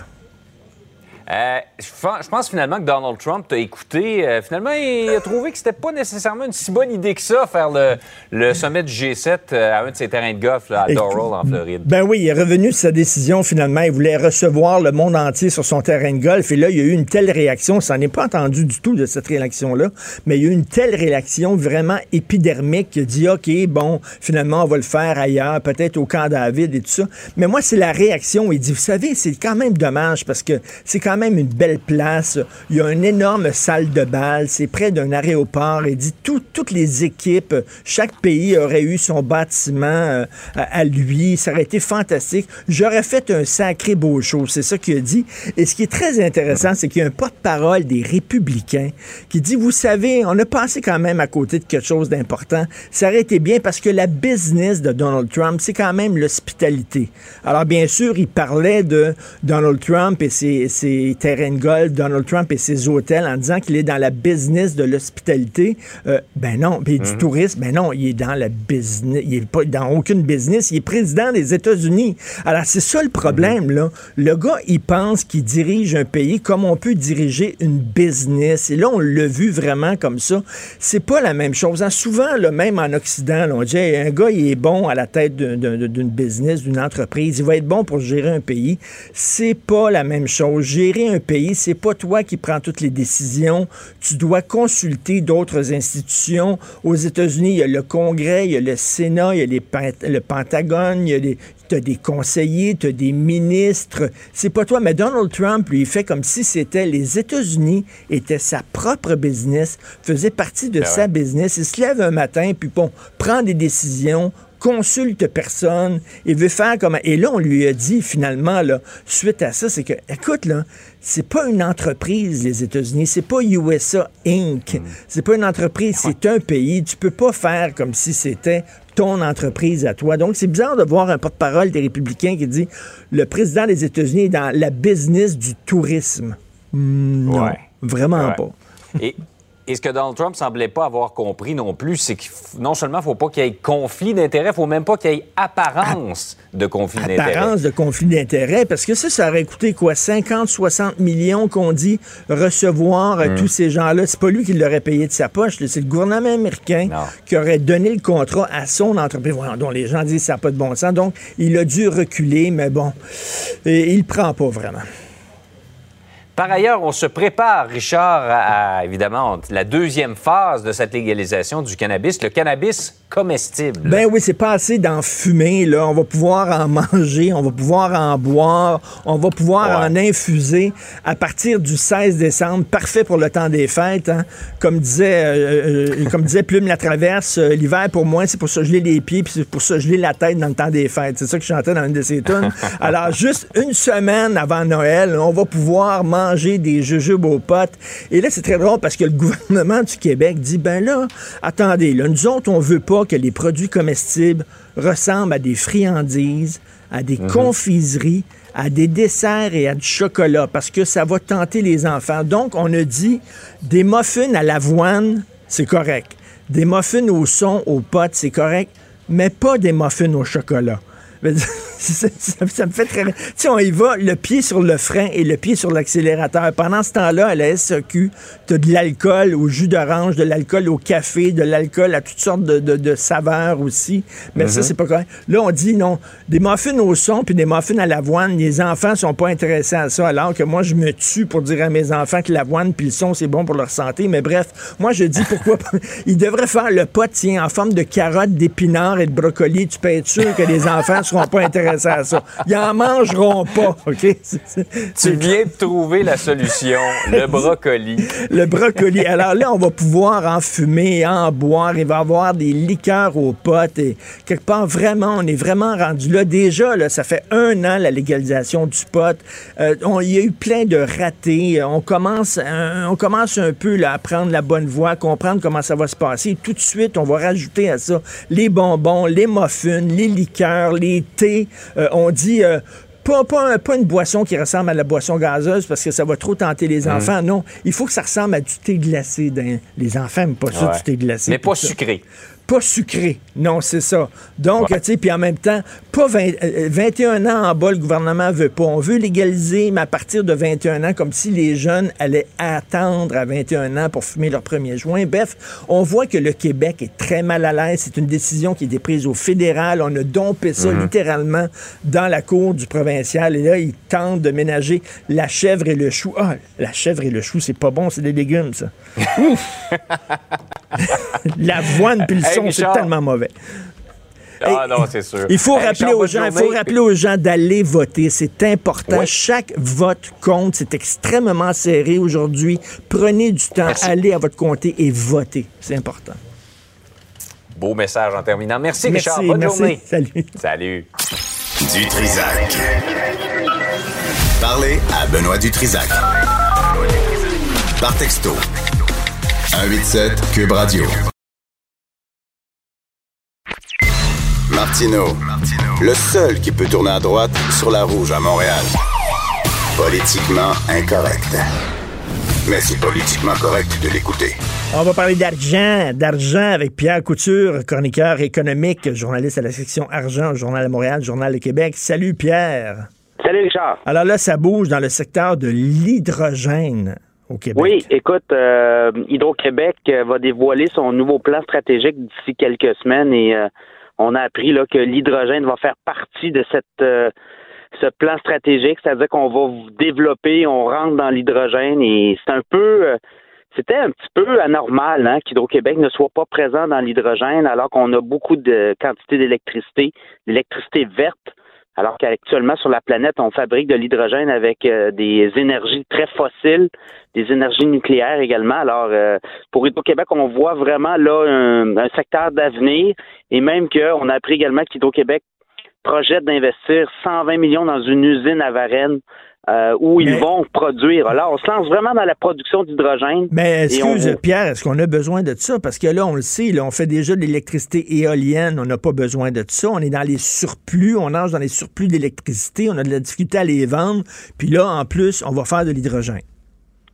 Euh, je pen- je pense finalement que Donald Trump t'a écouté. Euh, finalement, il a trouvé que c'était pas nécessairement une si bonne idée que ça, faire le, le sommet du G7 euh, à un de ses terrains de golf là, à Doral, en Floride. Ben oui, il est revenu de sa décision finalement. Il voulait recevoir le monde entier sur son terrain de golf. Et là, il y a eu une telle réaction. Ça n'est pas entendu du tout de cette réaction-là. Mais il y a eu une telle réaction vraiment épidermique qui dit OK, bon, finalement, on va le faire ailleurs, peut-être au camp David et tout ça. Mais moi, c'est la réaction. Il dit Vous savez, c'est quand même dommage parce que c'est quand même une belle place. Il y a une énorme salle de bal. C'est près d'un aéroport. Il dit tout- toutes les équipes, chaque pays aurait eu son bâtiment euh, à, à lui. Ça aurait été fantastique. J'aurais fait un sacré beau show. C'est ça qu'il a dit. Et ce qui est très intéressant, c'est qu'il y a un porte-parole des républicains qui dit, vous savez, on a passé quand même à côté de quelque chose d'important. Ça aurait été bien parce que la business de Donald Trump, c'est quand même l'hospitalité. Alors, bien sûr, il parlait de Donald Trump et ses, ses ses terrains de golf, Donald Trump et ses hôtels, en disant qu'il est dans la business de l'hospitalité. Euh, ben non, puis du tourisme, ben non, il est dans la business, il est pas dans aucune business, il est président des États-Unis. Alors c'est ça le problème là. Le gars, il pense qu'il dirige un pays comme on peut diriger une business. Et là, on l'a vu vraiment comme ça. C'est pas la même chose. Hein, souvent, là, même en Occident, là, on dit Hey, un gars, il est bon à la tête d'un- d'un- d'une business, d'une entreprise. Il va être bon pour gérer un pays. C'est pas la même chose. Gérer un pays, c'est pas toi qui prends toutes les décisions. Tu dois consulter d'autres institutions. Aux États-Unis, il y a le Congrès, il y a le Sénat, il y a les le Pentagone, il y a des, as des conseillers, tu as des ministres. C'est pas toi, mais Donald Trump, lui, il fait comme si c'était les États-Unis étaient sa propre business, faisait partie de Ben sa ouais. business. Il se lève un matin, puis bon, prend des décisions, consulte personne, il veut faire comme... Et là, on lui a dit, finalement, là, suite à ça, c'est que, écoute, là, c'est pas une entreprise, les États-Unis, c'est pas USA Inc. C'est pas une entreprise, c'est un pays. Tu peux pas faire comme si c'était ton entreprise à toi. Donc, c'est bizarre de voir un porte-parole des républicains qui dit le président des États-Unis est dans la business du tourisme. Hmm, non, Ouais. vraiment Ouais. pas. Et, et ce que Donald Trump semblait pas avoir compris non plus, c'est que non seulement il faut pas qu'il y ait conflit d'intérêts, il faut même pas qu'il y ait apparence de conflit d'intérêts. apparence de conflit d'intérêts, parce que ça, ça aurait coûté quoi? 50, 60 millions qu'on dit recevoir Hmm. tous ces gens-là. C'est pas lui qui l'aurait payé de sa poche, c'est le gouvernement américain Non. qui aurait donné le contrat à son entreprise. Voyons donc, les gens disent que ça n'a pas de bon sens. Donc, il a dû reculer, mais bon, et il prend pas vraiment. Par ailleurs, on se prépare, Richard, à, à, évidemment la deuxième phase de cette légalisation du cannabis, le cannabis comestible. Ben oui, c'est pas assez d'en fumer, là. On va pouvoir en manger, on va pouvoir en boire, on va pouvoir Ouais. en infuser à partir du 16 décembre. Parfait pour le temps des fêtes, hein. Comme disait, euh, euh, comme disait Plume la Traverse, euh, l'hiver pour moi, c'est pour se geler les pieds puis c'est pour se geler la tête dans le temps des fêtes. C'est ça que je chantais dans une de ses tunes. Alors, juste une semaine avant Noël, on va pouvoir manger des jujubes aux potes. Et là, c'est très drôle parce que le gouvernement du Québec dit, ben là, attendez, là, nous autres, on veut pas que les produits comestibles ressemblent à des friandises, à des confiseries, à des desserts et à du chocolat parce que ça va tenter les enfants. Donc, on a dit des muffins à l'avoine, c'est correct. Des muffins au son, aux potes, c'est correct, mais pas des muffins au chocolat. ça, me fait très... Tu sais, on y va, le pied sur le frein et le pied sur l'accélérateur. Pendant ce temps-là, à la SEQ, tu as de l'alcool au jus d'orange, de l'alcool au café, de l'alcool à toutes sortes de, de- de saveurs aussi. Mais ça, c'est pas correct. Là, on dit non. Des muffins au son puis des muffins à l'avoine, les enfants sont pas intéressés à ça, alors que moi, je me tue pour dire à mes enfants que l'avoine puis le son, c'est bon pour leur santé. Mais bref, moi, je dis pourquoi pas. Ils devraient faire le pot, tiens, en forme de carottes, d'épinards et de brocolis. Tu peux être sûr que les enfants seront pas intéressés à ça. Ils en mangeront pas, OK? Tu viens de trouver la solution, le brocoli. le brocoli. Alors là, on va pouvoir en fumer, en boire. Il va y avoir des liqueurs aux potes. Et quelque part, vraiment, on est vraiment rendu là. Déjà, là, ça fait un an, la légalisation du pot. Euh, on- Il y a eu plein de ratés. On commence, euh, on commence un peu là, à prendre la bonne voie, comprendre comment ça va se passer. Tout de suite, on va rajouter à ça les bonbons, les muffins, les liqueurs, les thés. Euh, on dit... euh, pas, pas, pas une boisson qui ressemble à la boisson gazeuse parce que ça va trop tenter les Mmh. enfants. Non, il faut que ça ressemble à du thé glacé. dans- Les enfants n'aiment pas ça, du thé glacé. Mais pas ça. sucré. Pas sucré. Non, c'est ça. Donc, Ouais. tu sais, puis en même temps, pas 20 euh, 21 ans en bas, le gouvernement veut pas. On veut légaliser, mais à partir de 21 ans, comme si les jeunes allaient attendre à 21 ans pour fumer leur premier joint. Bref, on voit que le Québec est très mal à l'aise. C'est une décision qui a été prise au fédéral. On a dompé ça littéralement dans la cour du provincial. Et là, ils tentent de ménager la chèvre et le chou. Ah, la chèvre et le chou, c'est pas bon, c'est des légumes, ça. L'avoine puis le Hey, son, c'est tellement mauvais. Ah non, c'est sûr. Il faut Hey, rappeler Richard, aux gens, il faut rappeler aux gens d'aller voter. C'est important. Oui. Chaque vote compte. C'est extrêmement serré aujourd'hui. Prenez du temps, Merci. allez à votre comté et votez. C'est important. Beau message en terminant. Merci, Merci, Richard. Bonne merci. journée. Salut. Salut. Du Trisac. Parlez à Benoît Dutrisac. Par texto. 187 Cube Radio. Martino. Le seul qui peut tourner à droite sur la rouge à Montréal. Politiquement incorrect. Mais c'est politiquement correct de l'écouter. On va parler d'argent, d'argent avec Pierre Couture, chroniqueur économique, journaliste à la section argent au Journal de Montréal, Journal de Québec. Salut Pierre. Salut Richard. Alors là, ça bouge dans le secteur de l'hydrogène Oui, écoute, euh, Hydro-Québec euh, va dévoiler son nouveau plan stratégique d'ici quelques semaines et euh, on a appris là, que l'hydrogène va faire partie de cette euh, ce plan stratégique, c'est-à-dire qu'on va développer, on rentre dans l'hydrogène et c'est un peu euh, c'était un petit peu anormal hein, qu'Hydro-Québec ne soit pas présent dans l'hydrogène alors qu'on a beaucoup de quantité d'électricité, d'électricité verte, alors qu'actuellement sur la planète, on fabrique de l'hydrogène avec euh, des énergies très fossiles, des énergies nucléaires également. Alors, euh, pour Hydro-Québec, on voit vraiment là un, secteur d'avenir et même qu'on a appris également qu'Hydro-Québec projette d'investir 120 millions dans une usine à Varennes euh, où ils Mais- vont produire. Alors, on se lance vraiment dans la production d'hydrogène. Mais on- excuse, Pierre, est-ce qu'on a besoin de ça? Parce que là, on le sait, là, on fait déjà de l'électricité éolienne, on n'a pas besoin de ça. On est dans les surplus, on nage dans les surplus d'électricité, on a de la difficulté à les vendre. Puis là, en plus, on va faire de l'hydrogène.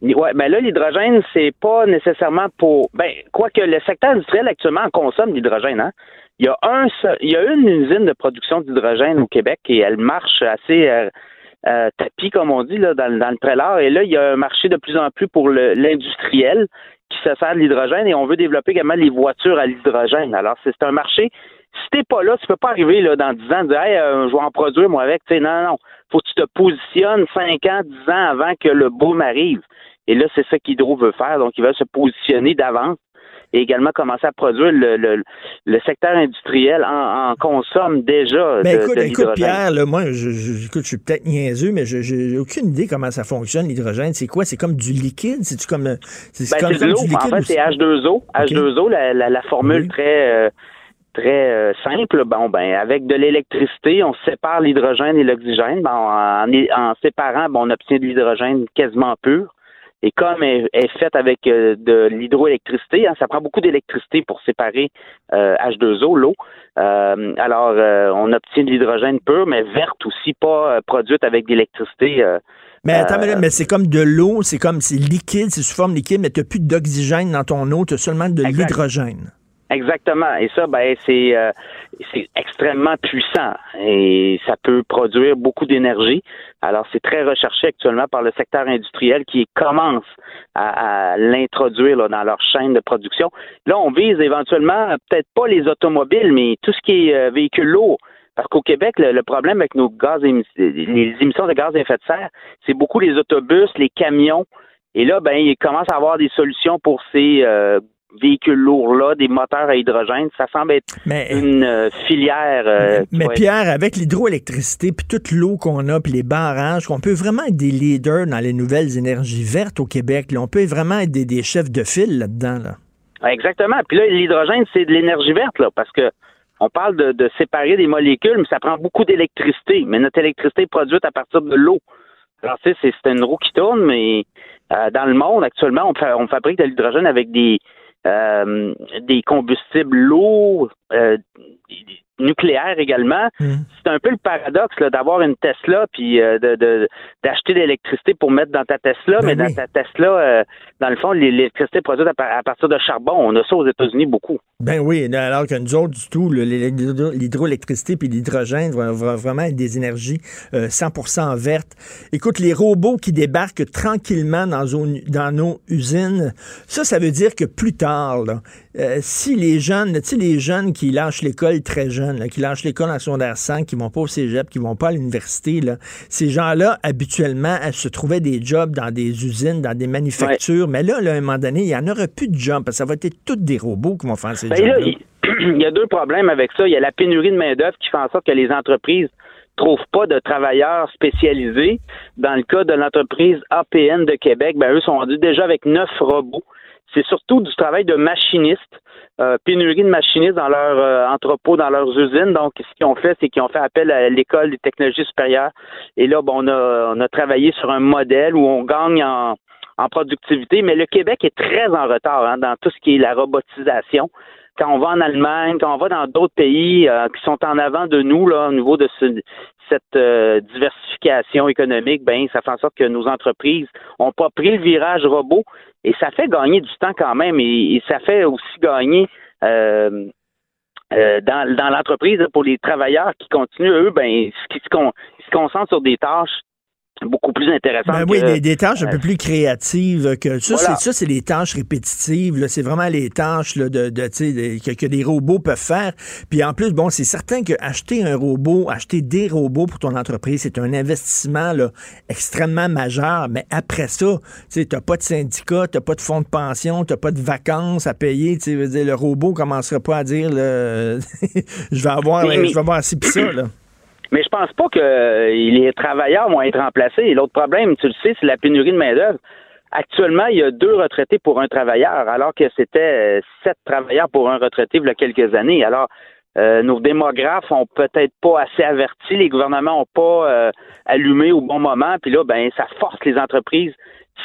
Ouais, ben là, l'hydrogène, c'est pas nécessairement pour. Ben, quoique le secteur industriel actuellement en consomme de l'hydrogène, hein. Il y a un, seul- il y a une usine de production d'hydrogène au Québec et elle marche assez euh, tapis, comme on dit, là, dans, le- prélat. Et là, il y a un marché de plus en plus pour l'industriel qui se sert de l'hydrogène et on veut développer également les voitures à l'hydrogène. Alors, c'est un marché. Si t'es pas là, tu peux pas arriver là, dans 10 ans dire Hey, euh, je vais en produire moi avec. Tu sais, non, non, non. Faut que tu te positionnes 5 ans, 10 ans avant que le boom arrive. Et là, c'est ça qu'Hydro veut faire. Donc, il va se positionner d'avance et également commencer à produire le, le, le secteur industriel en, en consomme déjà Mais de, écoute, de écoute. Pierre, là, moi, je, je- écoute, je suis peut-être niaiseux, mais je j'ai aucune idée comment ça fonctionne, l'hydrogène. C'est quoi? C'est comme du liquide? C'est-tu comme. C'est Ben, comme, c'est comme l'eau. du En liquide fait, aussi? c'est H2O. H2O, la, la, la formule Oui. très euh, très euh, simple. Bon, ben, avec de l'électricité, on sépare l'hydrogène et l'oxygène. Ben, en, en séparant, ben, on obtient de l'hydrogène quasiment pur. Et comme elle est faite avec euh, de l'hydroélectricité, hein, ça prend beaucoup d'électricité pour séparer euh, H2O, l'eau. Euh, alors, euh, on obtient de l'hydrogène pur, mais verte aussi, pas euh, produite avec de l'électricité. euh, Mais attends, mais, mais c'est comme de l'eau, c'est comme, c'est liquide, c'est sous forme liquide, mais tu plus d'oxygène dans ton eau, tu as seulement de l'hydrogène. Exactement. Et ça, ben, c'est euh, extrêmement puissant et ça peut produire beaucoup d'énergie. Alors, c'est très recherché actuellement par le secteur industriel qui commence à, à l'introduire dans leur chaîne de production. Là, on vise éventuellement peut-être pas les automobiles, mais tout ce qui est euh, véhicules lourds. Parce qu'au Québec, le, problème avec nos gaz les émissions de gaz à effet de serre, c'est beaucoup les autobus, les camions. Et là, ben, il commence à avoir des solutions pour ces euh, véhicules lourds-là, des moteurs à hydrogène. Ça semble être Mais, une euh, filière. euh, mais être- Pierre, avec l'hydroélectricité, puis toute l'eau qu'on a, puis les barrages, on peut vraiment être des leaders dans les nouvelles énergies vertes au Québec. là. On peut vraiment être des, des chefs de file là-dedans. Là. Ah, Exactement. Puis là, l'hydrogène, c'est de l'énergie verte, là, parce que on parle de, de séparer des molécules, mais ça prend beaucoup d'électricité. Mais notre électricité est produite à partir de l'eau. Alors, tu sais, c'est c'est une roue qui tourne, mais euh, dans le monde, actuellement, on, fa- on fabrique de l'hydrogène avec des, euh, des combustibles lourds, euh, nucléaires également. Hmm. C'est un peu le paradoxe d'avoir une Tesla puis euh, de d'acheter de l'électricité pour mettre dans ta Tesla, Ben mais oui. dans ta Tesla, euh, dans le fond, l'électricité produite à, par- à partir de charbon. On a ça aux États-Unis beaucoup. Ben oui, alors que nous autres, du tout, le- l'hydro- l'hydroélectricité puis l'hydrogène vont, vraiment être des énergies euh, 100% vertes. Écoute, les robots qui débarquent tranquillement dans, dans nos usines, ça, ça veut dire que plus tard, là, si les jeunes, tu sais, les jeunes qui lâchent l'école très jeunes, là, qui lâchent l'école en secondaire 5, qui vont pas au cégep, qui vont pas à l'université, là, ces gens-là, habituellement, elles se trouvaient des jobs dans des usines, dans des manufactures, mais là, là, à un moment donné, il y en aura plus de jobs, parce que ça va être tous des robots qui vont faire ces Ben jobs-là. là, il y a deux problèmes avec ça. Il y a la pénurie de main-d'œuvre qui fait en sorte que les entreprises trouvent pas de travailleurs spécialisés. Dans le cas de l'entreprise APN de Québec, ben eux sont rendus déjà avec neuf robots. C'est surtout du travail de machinistes, euh, pénurie de machinistes dans leurs euh, entrepôts, dans leurs usines. Donc, ce qu'ils ont fait, c'est qu'ils ont fait appel à l'école des technologies supérieures. Et là, bon, on a, on a travaillé sur un modèle où on gagne en, en productivité, mais le Québec est très en retard hein, dans tout ce qui est la robotisation. Quand on va en Allemagne, quand on va dans d'autres pays euh, qui sont en avant de nous là, au niveau de ce- cette euh, diversification économique, ben ça fait en sorte que nos entreprises ont pas pris le virage robot et ça fait gagner du temps quand même et, ça fait aussi gagner euh, euh, dans, dans l'entreprise pour les travailleurs qui continuent, eux, ben, qui se concentrent sur des tâches beaucoup plus intéressant. Ben oui, des, tâches un peu plus créatives que ça. C'est ça, c'est les tâches répétitives. C'est vraiment les tâches là, de, de, que, que des robots peuvent faire. Puis en plus, bon, c'est certain que acheter un robot, acheter des robots pour ton entreprise, c'est un investissement là, extrêmement majeur. Mais après ça, tu n'as pas de syndicat, tu pas de fonds de pension, tu pas de vacances à payer. Dire, le robot commencera pas à dire je vais avoir, je vais avoir ci pis ça. Là. Mais je pense pas que euh, les travailleurs vont être remplacés. L'autre problème, tu le sais, c'est la pénurie de main-d'œuvre. Actuellement, il y a deux retraités pour un travailleur, alors que c'était euh, sept travailleurs pour un retraité il y a quelques années. Alors, euh, nos démographes ont peut-être pas assez averti, les gouvernements ont pas allumé au bon moment, puis là, ben, ça force les entreprises,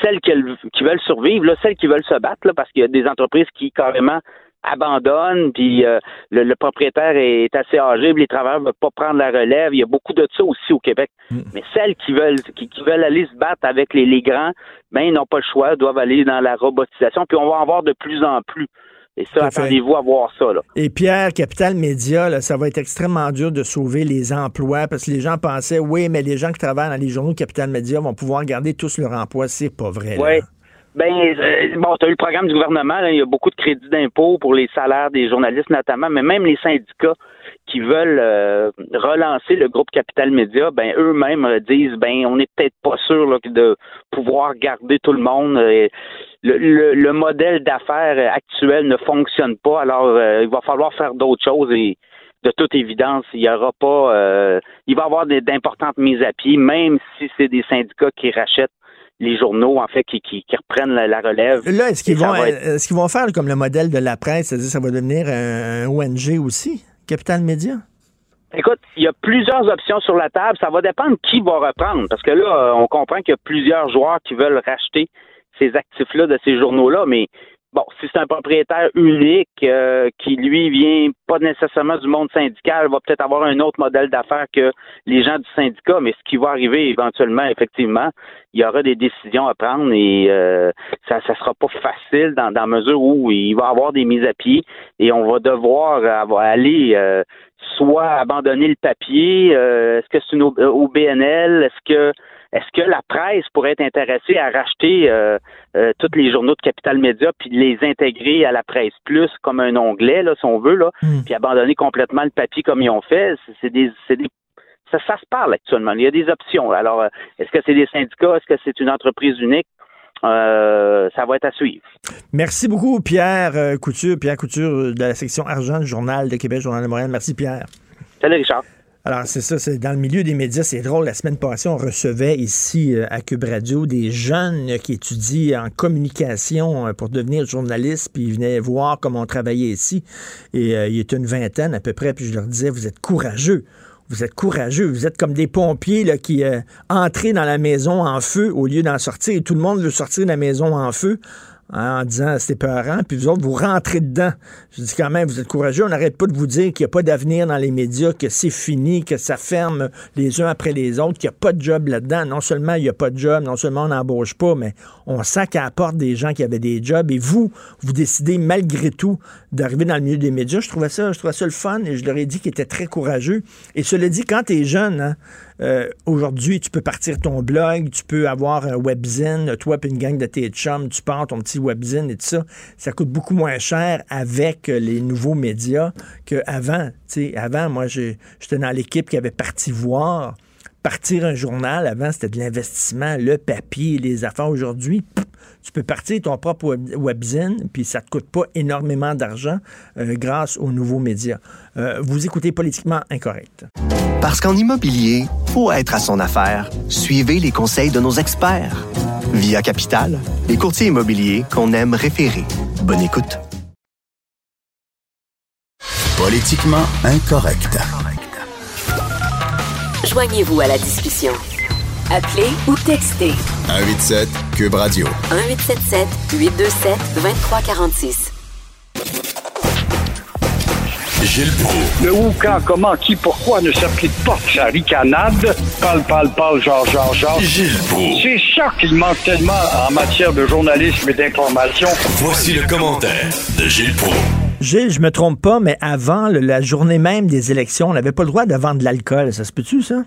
celles qui, veulent survivre, là, celles qui veulent se battre, là, parce qu'il y a des entreprises qui carrément abandonne, puis euh, le, propriétaire est assez âgé, puis les travailleurs ne veulent pas prendre la relève. Il y a beaucoup de ça aussi au Québec. Mm. Mais celles qui veulent qui, veulent aller se battre avec les, les grands, ben ils n'ont pas le choix, doivent aller dans la robotisation, puis on va en voir de plus en plus. Et ça, attendez-vous à voir ça. Là. Et Pierre, Capital Média, là, ça va être extrêmement dur de sauver les emplois parce que les gens pensaient, oui, mais les gens qui travaillent dans les journaux Capital Média vont pouvoir garder tous leur emploi. C'est pas vrai. Oui. Ben, euh, bon, tu as eu le programme du gouvernement, il y a beaucoup de crédits d'impôt pour les salaires des journalistes notamment, mais même les syndicats qui veulent euh, relancer le groupe Capital Média, ben eux-mêmes euh, disent ben on n'est peut-être pas sûr de pouvoir garder tout le monde. Le, le, modèle d'affaires actuel ne fonctionne pas, alors il va falloir faire d'autres choses et de toute évidence, il y aura pas il va y avoir d'importantes mises à pied, même si c'est des syndicats qui rachètent les journaux, en fait, qui, qui, reprennent la, relève. Là, est-ce qu'ils vont, est-ce qu'ils vont faire comme le modèle de la presse, c'est-à-dire ça va devenir un, ONG aussi, Capital Média? Écoute, il y a plusieurs options sur la table. Ça va dépendre qui va reprendre. Parce que là, on comprend qu'il y a plusieurs joueurs qui veulent racheter ces actifs-là de ces journaux-là, mais Bon, si c'est un propriétaire unique euh, qui, lui, vient pas nécessairement du monde syndical, va peut-être avoir un autre modèle d'affaires que les gens du syndicat, mais ce qui va arriver éventuellement, effectivement, il y aura des décisions à prendre et euh, ça ne sera pas facile dans, dans la mesure où il va y avoir des mises à pied et on va devoir aller euh, soit abandonner le papier, est-ce que c'est une au BNL, est-ce que est-ce que la presse pourrait être intéressée à racheter euh, euh, tous les journaux de Capital Média puis les intégrer à la presse plus comme un onglet, là, si on veut, là, hmm. puis abandonner complètement le papier comme ils ont fait? C'est des, des ça, ça, se parle actuellement. Il y a des options. Alors, euh, est-ce que c'est des syndicats? Est-ce que c'est une entreprise unique? ça va être à suivre. Merci beaucoup, Pierre Couture, Pierre Couture de la section argent du Journal de Québec, Journal de Montréal. Merci, Pierre. Salut, Richard. Alors, c'est ça, c'est dans le milieu des médias, c'est drôle. La semaine passée, on recevait ici euh, à Cube Radio des jeunes qui étudient en communication euh, pour devenir journalistes, puis ils venaient voir comment on travaillait ici. Et euh, il était une vingtaine à peu près, puis je leur disais, vous êtes courageux. Vous êtes courageux, vous êtes comme des pompiers qui euh, entrent dans la maison en feu au lieu d'en sortir. Tout le monde veut sortir de la maison en feu. Hein, en disant c'était peurant, puis vous autres, vous rentrez dedans. Je dis quand même, vous êtes courageux, on n'arrête pas de vous dire qu'il n'y a pas d'avenir dans les médias, que c'est fini, que ça ferme les uns après les autres, qu'il n'y a pas de job là-dedans. Non seulement il n'y a pas de job, non seulement on n'embauche pas, mais on sent qu'à apporte des gens qui avaient des jobs. Et vous, vous décidez malgré tout d'arriver dans le milieu des médias. Je trouvais ça, je trouvais ça le fun et je leur ai dit qu'ils étaient très courageux. Et cela dit, quand tu es jeune, hein, euh, aujourd'hui, tu peux partir ton blog, tu peux avoir un webzine, toi et une gang de tes chums, tu pars ton petit webzine et tout ça. Ça coûte beaucoup moins cher avec les nouveaux médias qu'avant. Avant, moi, j'étais dans l'équipe qui avait parti voir. Partir un journal, avant, c'était de l'investissement, le papier, les affaires. Aujourd'hui, tu peux partir ton propre webzine, puis ça ne te coûte pas énormément d'argent euh, grâce aux nouveaux médias. Euh, vous écoutez Politiquement Incorrect. Parce qu'en immobilier, pour être à son affaire, suivez les conseils de nos experts. Via Capital, les courtiers immobiliers qu'on aime référer. Bonne écoute. Politiquement Incorrect. Joignez-vous à la discussion. Appelez ou textez. 187 Cube Radio. 1877 827 2346. Gilles Proulx. Le où, quand, comment, qui, pourquoi ne s'applique pas sa ricanade? Parle, parle, parle, genre, genre, genre. Gilles Proulx. C'est ça qu'il manque tellement en matière de journalisme et d'information. Voici le commentaire de Gilles Proulx. Gilles, je me trompe pas, mais avant la journée même des élections, on n'avait pas le droit de vendre de l'alcool. Ça se peut-tu, ça?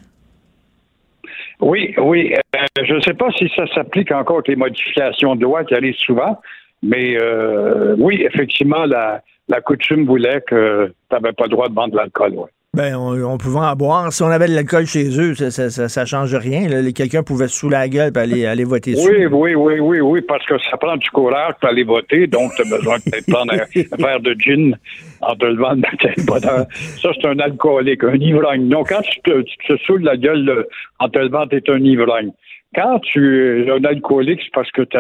Oui, oui. euh, je ne sais pas si ça s'applique encore avec les modifications de loi qui arrivent souvent, mais euh, oui, effectivement, la, la coutume voulait que tu n'avais pas le droit de vendre de l'alcool. ouais. Ben, on, on pouvait en boire. Si on avait de l'alcool chez eux, ça, ça, ça, ça change rien. Quelqu'un pouvait se sous la gueule et aller, aller voter. Oui, oui, oui, oui, oui, parce que ça prend du courage pour aller voter, donc tu as besoin de prendre un, verre de gin en te levant le matin. Ça, c'est un alcoolique, un ivrogne. Donc, quand tu te, tu te saoules la gueule là, en te levant, tu es un ivrogne. Quand tu es un alcoolique, c'est parce que tu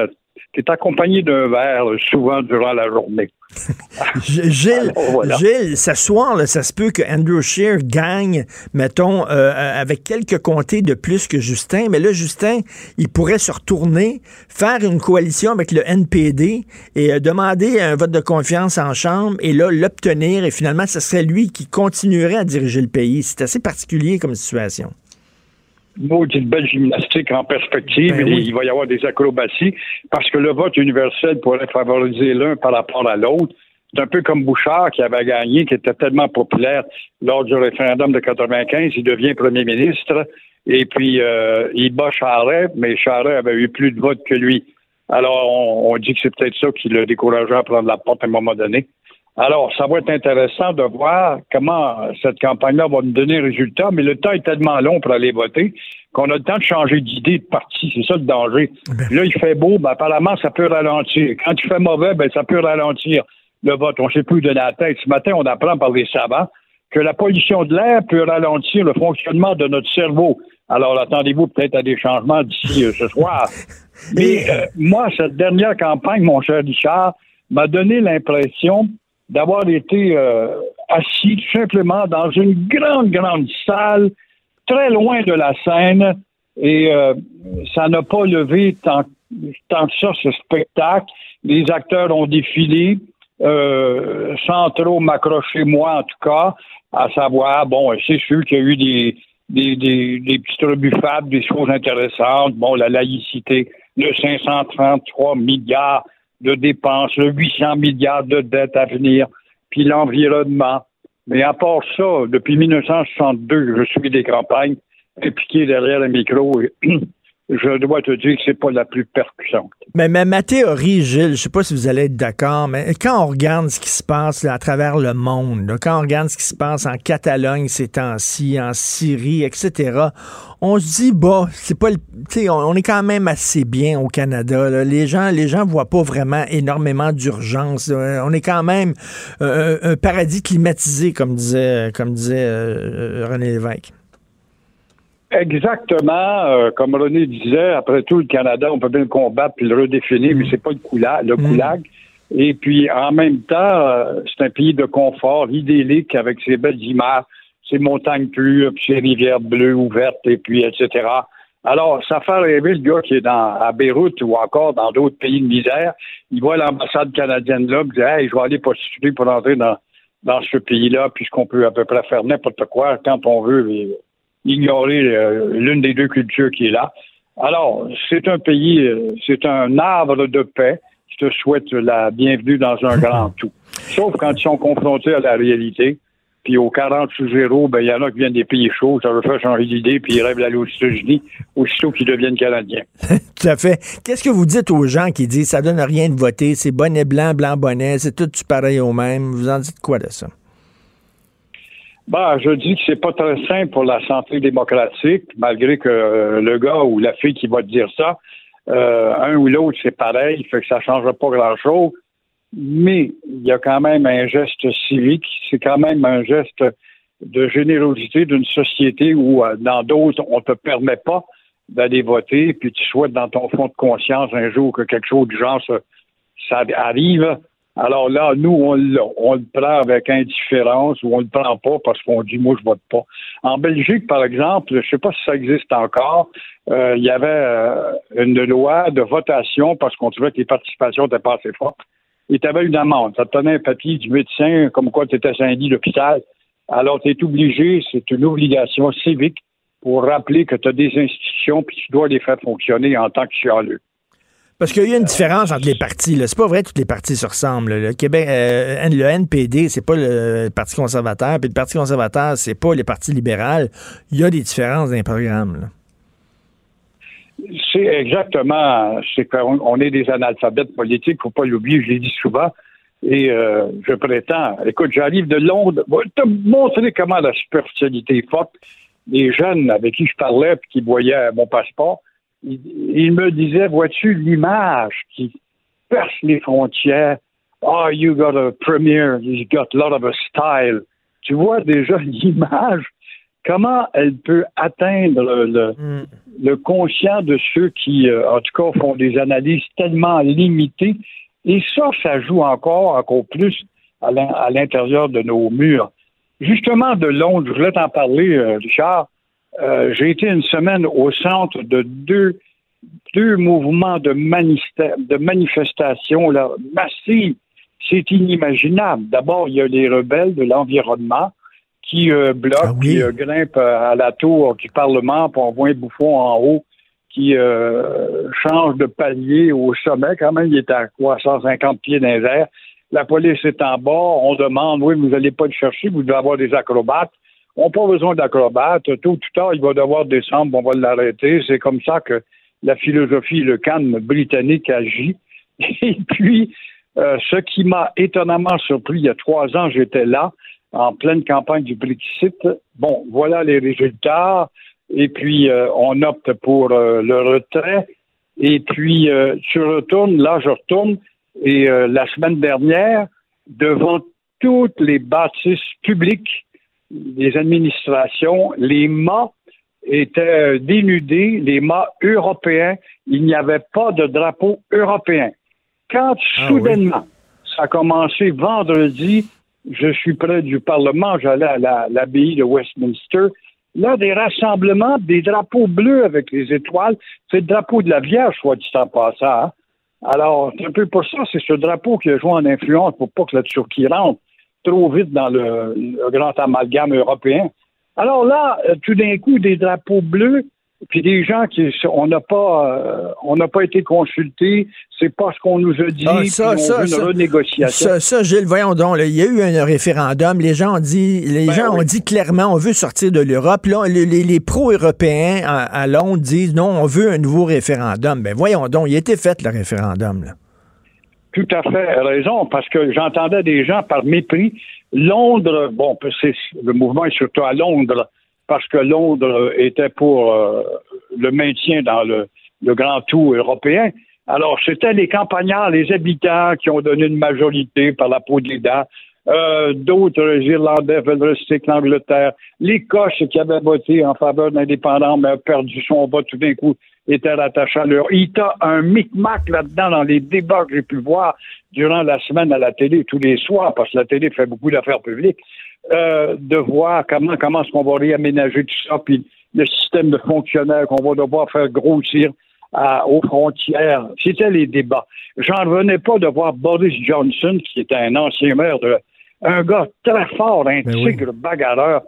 es accompagné d'un verre souvent durant la journée. Gilles, Alors, voilà. Gilles, ce soir, là, ça se peut que Andrew Scheer gagne, mettons, euh, euh, avec quelques comtés de plus que Justin. Mais là, Justin, il pourrait se retourner, faire une coalition avec le NPD et euh, demander un vote de confiance en Chambre et là, l'obtenir. Et finalement, ce serait lui qui continuerait à diriger le pays. C'est assez particulier comme situation. Maudite belle gymnastique en perspective. Ben oui. Il va y avoir des acrobaties parce que le vote universel pourrait favoriser l'un par rapport à l'autre. C'est un peu comme Bouchard qui avait gagné, qui était tellement populaire lors du référendum de 95. Il devient premier ministre et puis euh, il bat Charret, mais Charret avait eu plus de votes que lui. Alors, on, on dit que c'est peut-être ça qui l'a découragé à prendre la porte à un moment donné. Alors, ça va être intéressant de voir comment cette campagne-là va nous donner résultat, mais le temps est tellement long pour aller voter qu'on a le temps de changer d'idée de parti. C'est ça le danger. Là, il fait beau, ben, apparemment, ça peut ralentir. Quand il fait mauvais, ben, ça peut ralentir le vote. On ne sait plus donner la tête. Ce matin, on apprend par les savants que la pollution de l'air peut ralentir le fonctionnement de notre cerveau. Alors, attendez-vous peut-être à des changements d'ici euh, ce soir. Mais euh, moi, cette dernière campagne, mon cher Richard, m'a donné l'impression d'avoir été euh, assis tout simplement dans une grande, grande salle, très loin de la scène, et euh, ça n'a pas levé tant, tant que ça, ce spectacle. Les acteurs ont défilé, euh, sans trop m'accrocher moi en tout cas, à savoir, bon, c'est sûr qu'il y a eu des, des, des, des petites rebuffades, des choses intéressantes, bon, la laïcité, le 533 milliards de dépenses, le 800 milliards de dettes à venir, puis l'environnement. Mais à part ça, depuis 1962, je suis des campagnes, impliqué derrière le micro, je dois te dire que c'est pas la plus percutante. Mais, ma théorie, Gilles, je sais pas si vous allez être d'accord, mais quand on regarde ce qui se passe à travers le monde, quand on regarde ce qui se passe en Catalogne ces temps-ci, en Syrie, etc., on se dit, bah, c'est pas le, on, on est quand même assez bien au Canada. Les gens, les gens voient pas vraiment énormément d'urgence. On est quand même euh, un paradis climatisé, comme disait, comme disait euh, René Lévesque. Exactement, euh, comme René disait, après tout, le Canada, on peut bien le combattre puis le redéfinir, mais c'est pas le coulag, le coulag. Et puis, en même temps, euh, c'est un pays de confort, idyllique, avec ses belles images, ses montagnes pures, puis ses rivières bleues ouvertes, et puis, etc. Alors, ça fait rêver le gars qui est dans, à Beyrouth ou encore dans d'autres pays de misère. Il voit l'ambassade canadienne là, il dit, hey, je vais aller postuler pour entrer dans, dans ce pays-là, puisqu'on peut à peu près faire n'importe quoi quand on veut et ignorer euh, l'une des deux cultures qui est là. Alors, c'est un pays, euh, c'est un arbre de paix qui te souhaite la bienvenue dans un grand tout. Sauf quand ils sont confrontés à la réalité. Puis au 40 sous zéro, ben, il y en a qui viennent des pays chauds, ça leur fait changer d'idée, puis ils rêvent d'aller aux États-Unis, aussitôt qu'ils deviennent Canadiens. Tout à fait. Qu'est-ce que vous dites aux gens qui disent ça donne rien de voter, c'est bonnet blanc, blanc bonnet, c'est tout pareil au même? Vous en dites quoi de ça? Bah, je dis que c'est pas très simple pour la santé démocratique, malgré que euh, le gars ou la fille qui va te dire ça, euh, un ou l'autre, c'est pareil, fait que ça changera pas grand-chose. Mais il y a quand même un geste civique, c'est quand même un geste de générosité d'une société où, euh, dans d'autres, on te permet pas d'aller voter, puis tu souhaites dans ton fond de conscience un jour que quelque chose du genre ça arrive. Alors là, nous, on, on le prend avec indifférence ou on le prend pas parce qu'on dit moi je vote pas. En Belgique, par exemple, je sais pas si ça existe encore, euh, il y avait euh, une loi de votation parce qu'on trouvait que les participations n'étaient pas assez fortes. et tu avais une amende. Ça te un papier du médecin comme quoi tu étais lit d'hôpital. Alors, tu es obligé, c'est une obligation civique pour rappeler que tu as des institutions puis tu dois les faire fonctionner en tant que chialeux. Parce qu'il y a une différence entre les partis. C'est pas vrai que toutes les partis se ressemblent. Le Québec, euh, le NPD, c'est pas le Parti conservateur, puis le Parti conservateur, c'est pas les partis libéraux. Il y a des différences dans les programmes. C'est exactement. C'est qu'on on est des analphabètes politiques, faut pas l'oublier, je l'ai dit souvent. Et euh, je prétends, écoute, j'arrive de Londres, je te montrer comment la superficialité est forte. Les jeunes avec qui je parlais, puis qui voyaient mon passeport, il, me disait, vois-tu l'image qui perce les frontières? Oh, you got a premier, you got a lot of a style. Tu vois déjà l'image, comment elle peut atteindre le, mm. le conscient de ceux qui, euh, en tout cas, font des analyses tellement limitées? Et ça, ça joue encore, encore plus à l'intérieur de nos murs. Justement, de Londres, je voulais t'en parler, euh, Richard. Euh, j'ai été une semaine au centre de deux, deux mouvements de, de manifestation là, massives. C'est inimaginable. D'abord, il y a les rebelles de l'environnement qui euh, bloquent, ah qui euh, grimpent à la tour du Parlement, puis on voit un bouffon en haut qui change de palier au sommet. Quand même, il est à quoi, 150 pieds dans les La police est en bas. On demande, oui, vous n'allez pas le chercher, vous devez avoir des acrobates n'a pas besoin d'acrobates. Tôt ou tard, il va devoir descendre, on va l'arrêter. C'est comme ça que la philosophie, le calme britannique agit. Et puis, euh, ce qui m'a étonnamment surpris, il y a trois ans, j'étais là, en pleine campagne du Brexit. Bon, voilà les résultats. Et puis, euh, on opte pour euh, le retrait. Et puis, tu retournes, là, je retourne. Et la semaine dernière, devant toutes les bâtisses publiques les administrations, les mâts étaient dénudés, les mâts européens. Il n'y avait pas de drapeau européen. Quand ah soudainement, ça a commencé vendredi, je suis près du Parlement, j'allais à l'abbaye de Westminster. Là, des rassemblements, des drapeaux bleus avec les étoiles. C'est le drapeau de la Vierge, soit dit en passant. Hein. Alors, c'est un peu pour ça, c'est ce drapeau qui a joué en influence pour pas que la Turquie rentre trop vite dans le, grand amalgame européen. Alors là, euh, tout d'un coup, des drapeaux bleus, puis des gens qui on n'a pas euh, on n'a pas été consultés, c'est pas ce qu'on nous a dit, ah, ça, ça, renégociation. Ça, ça, Gilles, voyons donc, il y a eu un référendum, les gens ont dit les ben gens ont dit clairement on veut sortir de l'Europe. Là, les, pro-européens à, Londres disent non, on veut un nouveau référendum. Ben voyons donc, il a été fait le référendum là tout à fait raison, parce que j'entendais des gens par mépris. Londres, bon, le mouvement est surtout à Londres, parce que Londres était pour euh, le maintien dans le, grand tout européen. Alors, c'était les campagnards, les habitants qui ont donné une majorité par la peau des dents. Euh, d'autres Irlandais veulent rester que l'Angleterre. L'Écosse qui avait voté en faveur de l'indépendance, mais a perdu son vote tout d'un coup était rattaché à leur. Il y a un micmac là-dedans dans les débats que j'ai pu voir durant la semaine à la télé tous les soirs, parce que la télé fait beaucoup d'affaires publiques, euh, de voir comment comment est-ce qu'on va réaménager tout ça, puis le système de fonctionnaires qu'on va devoir faire grossir aux frontières. C'était les débats. J'en revenais pas de voir Boris Johnson, qui était un ancien maire de un gars très fort, un ben tigre bagarreur,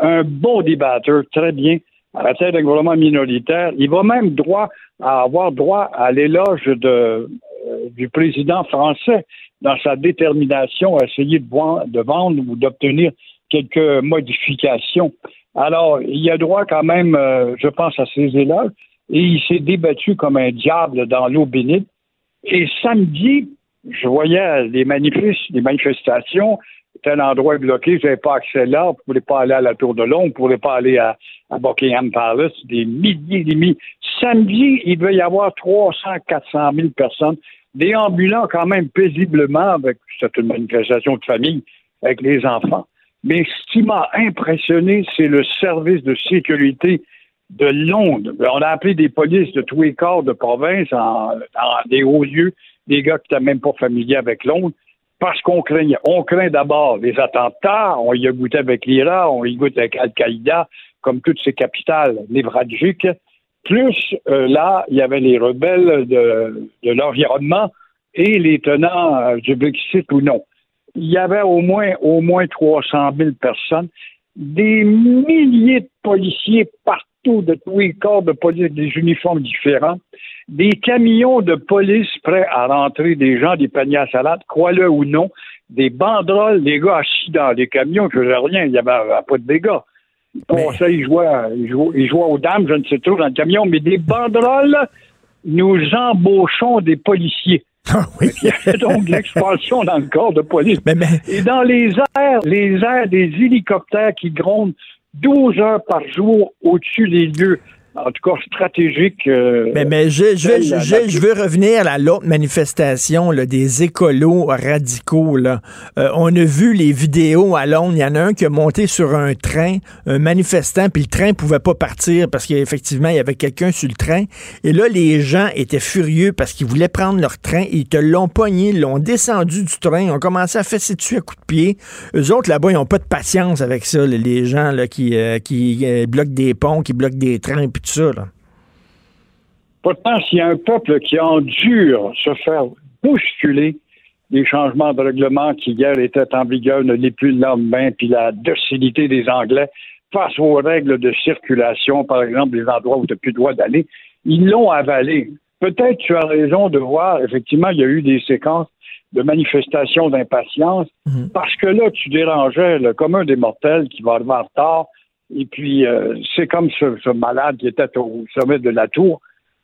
un bon débatteur, très bien à la tête d'un gouvernement minoritaire. Il va même droit à avoir droit à l'éloge de, euh, du président français dans sa détermination à essayer de, vendre ou d'obtenir quelques modifications. Alors, il a droit quand même, euh, je pense, à ses éloges, et il s'est débattu comme un diable dans l'eau bénite. Et samedi, je voyais les manifestations, tel endroit est bloqué, je n'avais pas accès là, vous ne pouvez pas aller à la Tour de Londres, vous ne pouvez pas aller à, Buckingham Palace, des milliers des milliers. Samedi, il devait y avoir 300, 400 000 personnes, déambulant quand même paisiblement avec, c'est une manifestation de famille, avec les enfants. Mais ce qui m'a impressionné, c'est le service de sécurité de Londres. On a appelé des polices de tous les corps de province en, des hauts lieux, des gars qui n'étaient même pas familiers avec Londres parce qu'on craignait. On craint d'abord les attentats, on y a goûté avec l'Iran, on y goûte avec Al-Qaïda, comme toutes ces capitales névralgiques. Plus, euh, là, il y avait les rebelles de, l'environnement et les tenants euh, du Brexit ou non. Il y avait au moins, au moins 300 000 personnes, des milliers de policiers partout, de tous les corps de police, des uniformes différents, des camions de police prêts à rentrer des gens, des paniers à salade, crois-le ou non, des banderoles, des gars assis dans les camions, je faisais rien, il n'y avait, pas de dégâts. Pour ça, ils jouaient, ils, jouaient, ils jouaient aux dames, je ne sais trop, dans le camion, mais des banderoles, nous embauchons des policiers. Ah oui. Il y avait donc de l'expansion dans le corps de police. Mais, mais, Et dans les airs, les airs des hélicoptères qui grondent 12 heures par jour au-dessus des lieux, en tout cas stratégiques. euh, mais, mais je, je, je- je veux revenir à l'autre manifestation là, des écolos radicaux. Là. Euh, on a vu les vidéos à Londres. Il y en a un qui a monté sur un train, un manifestant, puis le train pouvait pas partir parce qu'effectivement, il y avait quelqu'un sur le train. Et là, les gens étaient furieux parce qu'ils voulaient prendre leur train. Ils te l'ont pogné, ils l'ont descendu du train, ont commencé à fesser dessus à coups de pied. Eux autres, là-bas, ils n'ont pas de patience avec ça, là, les gens là, qui, euh, qui euh, bloquent des ponts, qui bloquent des trains, puis tout ça. Là. Pourtant, s'il y a un peuple qui endure se faire bousculer, les changements de règlement qui hier étaient en vigueur ne l'est plus le lendemain, puis la docilité des Anglais face aux règles de circulation, par exemple, les endroits où tu n'as plus le droit d'aller, ils l'ont avalé. Peut-être tu as raison de voir, effectivement, il y a eu des séquences de manifestations d'impatience, parce que là, tu dérangeais le commun des mortels qui va arriver en retard, et puis euh, c'est comme ce, ce malade qui était au sommet de la tour,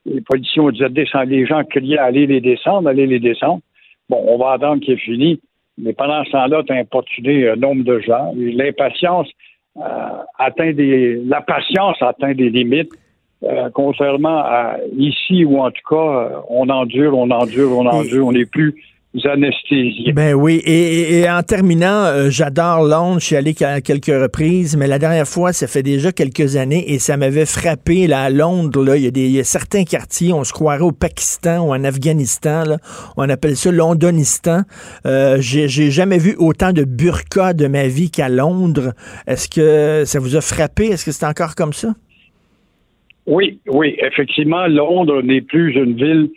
les policiers ont dit descendre, les gens criaient allez les descendre, allez les descendre. Bon, on va attendre qu'il est fini. Mais pendant ce temps-là, tu as importuné un nombre de gens. L'impatience euh, atteint des. La patience atteint des limites. euh, contrairement à ici où en tout cas euh, on endure, on endure, on endure, on n'est plus anesthésiés. Ben oui, et, et- et en terminant, euh, j'adore Londres, je suis allé à quelques reprises, mais la dernière fois, ça fait déjà quelques années et ça m'avait frappé là, à Londres. Là, il, y a des, il y a certains quartiers, on se croirait au Pakistan ou en Afghanistan, là, on appelle ça Londonistan. Euh, J'ai jamais vu autant de burqa de ma vie qu'à Londres. Est-ce que ça vous a frappé? Est-ce que c'est encore comme ça? Oui, oui, effectivement, Londres n'est plus une ville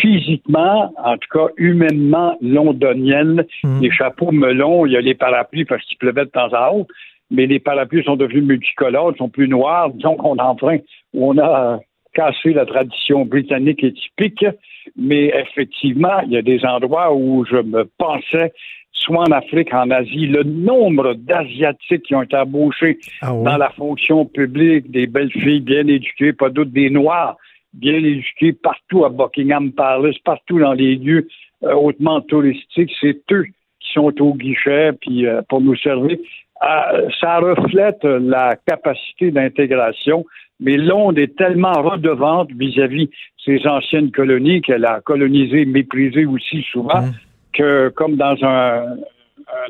physiquement, en tout cas humainement londonienne. Les chapeaux melons, il y a les parapluies parce qu'il pleuvait de temps à autre, mais les parapluies sont devenus multicolores, ils sont plus noirs, disons qu'on enfreint, on a cassé la tradition britannique et typique, mais effectivement, il y a des endroits où je me pensais soit en Afrique, en Asie, le nombre d'Asiatiques qui ont été embauchés dans la fonction publique, des belles filles bien éduquées, pas doute des Noirs bien éduqués partout à Buckingham Palace, partout dans les lieux euh, hautement touristiques, c'est eux qui sont au guichet puis euh, pour nous servir. Euh, ça reflète la capacité d'intégration, mais Londres est tellement redevante vis-à-vis ses anciennes colonies qu'elle a colonisé, méprisé aussi souvent, que comme dans un,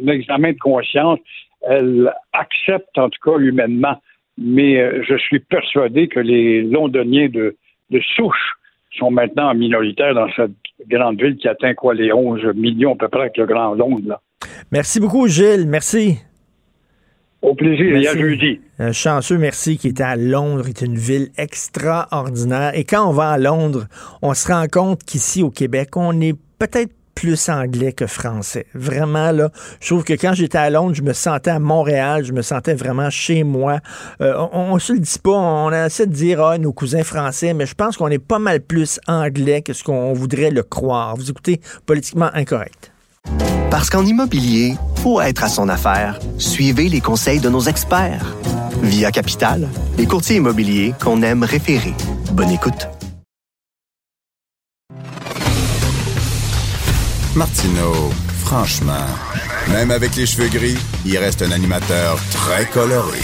un examen de conscience, elle accepte en tout cas humainement. Mais euh, je suis persuadé que les Londoniens de, de souche sont maintenant minoritaires dans cette grande ville qui atteint quoi les 11 millions à peu près avec le Grand Londres. Là. Merci beaucoup, Gilles. Merci. Au plaisir, et à jeudi. Un chanceux, merci, qui était à Londres, est une ville extraordinaire. Et quand on va à Londres, on se rend compte qu'ici au Québec, on est peut-être plus anglais que français. Vraiment, là, je trouve que quand j'étais à Londres, je me sentais à Montréal, je me sentais vraiment chez moi. Euh, on, on se le dit pas, on essaie de dire, ah, nos cousins français, mais je pense qu'on est pas mal plus anglais que ce qu'on voudrait le croire. Vous écoutez, politiquement incorrect. Parce qu'en immobilier, pour être à son affaire, suivez les conseils de nos experts. Via Capital, les courtiers immobiliers qu'on aime référer. Bonne écoute. Martineau, franchement, même avec les cheveux gris, il reste un animateur très coloré.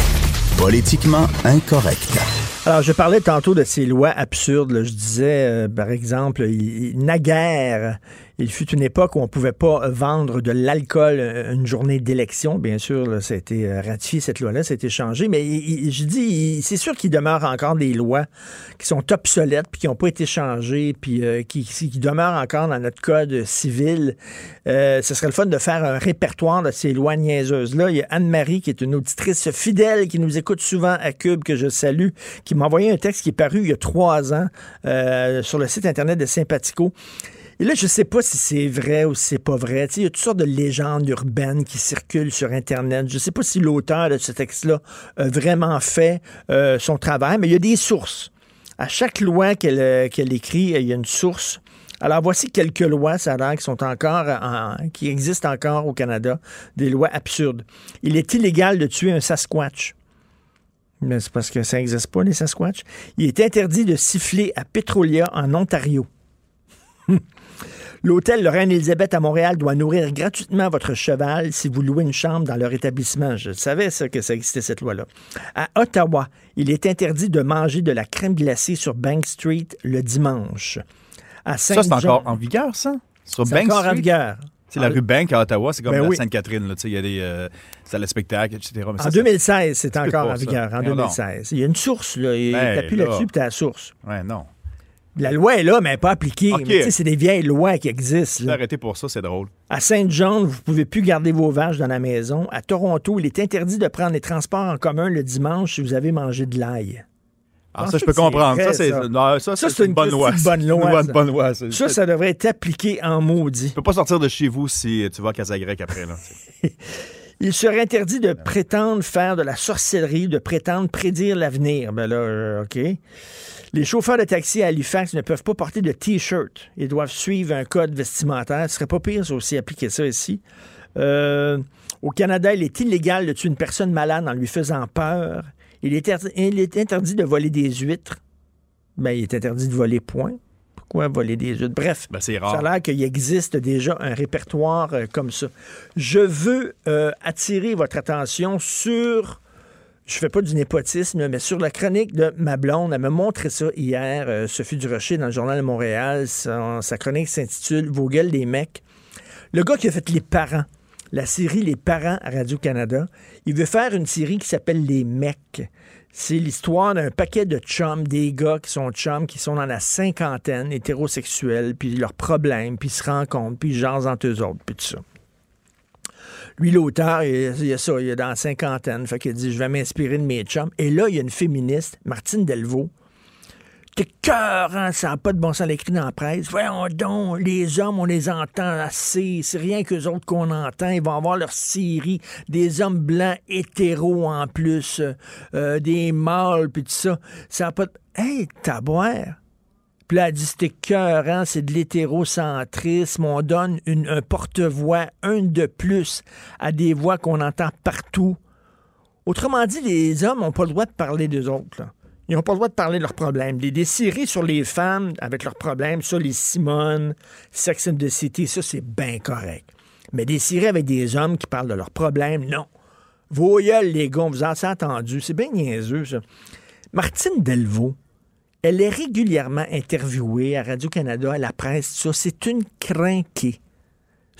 Politiquement incorrect. Alors, je parlais tantôt de ces lois absurdes. Je disais, euh, par exemple, il- naguère, il fut une époque où on ne pouvait pas vendre de l'alcool euh, une journée d'élection. Bien sûr, ça a été euh, ratifié, cette loi-là, ça a été changé. Mais je dis, c'est sûr qu'il demeure encore des lois qui sont obsolètes, puis qui n'ont pas été changées, puis euh, qui, demeurent encore dans notre code civil. Euh, ce serait le fun de faire un répertoire de ces lois niaiseuses-là. Il y a Anne-Marie, qui est une auditrice fidèle, qui nous écoute souvent à Cube, que je salue, qui m'a envoyé un texte qui est paru il y a trois ans euh, sur le site Internet de Sympathico. Et là, je sais pas si c'est vrai ou si c'est pas vrai. Il y a toutes sortes de légendes urbaines qui circulent sur Internet. Je sais pas si l'auteur de ce texte-là a vraiment fait euh, son travail, mais il y a des sources. À chaque loi qu'elle euh, écrit, il y a une source. Alors, voici quelques lois, ça qui sont encore, en- qui existent encore au Canada, des lois absurdes. Il est illégal de tuer un Sasquatch. Mais c'est parce que ça n'existe pas, les Sasquatch. Il est interdit de siffler à Petrolia, en Ontario. L'hôtel Lorraine Elisabeth à Montréal doit nourrir gratuitement votre cheval si vous louez une chambre dans leur établissement. Je savais ça que ça existait cette loi-là. À Ottawa, il est interdit de manger de la crème glacée sur Bank Street le dimanche. À Ça, c'est encore en vigueur, ça? Sur Bank encore en vigueur. C'est la rue Bank à Ottawa, c'est comme Ben la oui. Sainte-Catherine. Il y a des euh, salles de spectacle, etc. Mais En ça- 2016, c'est encore en ça. vigueur. En Voyons donc. 2016. Il y a une source, là. Il Ben, t'appuies là. là-dessus, puis t'as la source. Ouais, non. La loi est là, mais elle n'est pas appliquée. Mais C'est des vieilles lois qui existent. là. Arrêtez pour ça, c'est drôle. À Saint-Jean, vous ne pouvez plus garder vos vaches dans la maison. À Toronto, il est interdit de prendre les transports en commun le dimanche si vous avez mangé de l'ail. Ah, En ça, je peux comprendre. vrai, Ça, c'est ça. une une bonne loi. petite bonne loi, Une bonne, ça. loi. Ça, ça devrait être appliqué en maudit. Tu peux pas sortir de chez vous si tu vas à Casagrec après. Là. Il serait interdit de prétendre faire de la sorcellerie, de prétendre prédire l'avenir. Ben là, euh, OK. Les chauffeurs de taxi à Halifax ne peuvent pas porter de T-shirt. Ils doivent suivre un code vestimentaire. Ce serait pas pire, ça aussi, appliquer ça ici. Euh, au Canada, il est illégal de tuer une personne malade en lui faisant peur. Il est, interdi- il est interdit de voler des huîtres. Ben, il est interdit de voler point. Pourquoi voler des huîtres? Bref, Ben, c'est ça rare. a l'air qu'il existe déjà un répertoire euh, comme ça. Je veux euh, attirer votre attention sur, je fais pas du népotisme, mais sur la chronique de ma blonde. Elle m'a montré ça hier, euh, Sophie Durocher, dans le Journal de Montréal. Sa chronique s'intitule Vos gueules des mecs. Le gars qui a fait Les Parents, la série Les Parents à Radio-Canada, il veut faire une série qui s'appelle Les Mecs. C'est l'histoire d'un paquet de chums, des gars qui sont chums, qui sont dans la cinquantaine, hétérosexuels, puis leurs problèmes, puis se rencontrent, puis ils jasent entre eux autres, puis tout ça. Lui, l'auteur, il y a ça, il est dans la cinquantaine, fait qu'il dit, je vais m'inspirer de mes chums. Et là, il y a une féministe, Martine Delvaux, T'es cœur, hein, ça n'a pas de bon sens l'écrit dans la presse. Voyons donc, les hommes, on les entend assez. C'est rien qu'eux autres qu'on entend. Ils vont avoir leur série. Des hommes blancs hétéros en plus. euh, des mâles, puis tout ça. Ça n'a pas de... Hey, taboire! Puis là, elle dit, c'est de l'hétérocentrisme. On donne un porte-voix, un de plus, à des voix qu'on entend partout. Autrement dit, les hommes n'ont pas le droit de parler d'eux autres. Ils n'ont pas le droit de parler de leurs problèmes. Des, des sur les femmes avec leurs problèmes, ça, les Simone, Sex and the City, ça, c'est bien correct. Mais des séries avec des hommes qui parlent de leurs problèmes, non. Vos gueules, les gars, vous a assez entendu. C'est bien niaiseux, ça. Martine Delvaux, elle est régulièrement interviewée à Radio-Canada, à la presse. C'est une crinquée.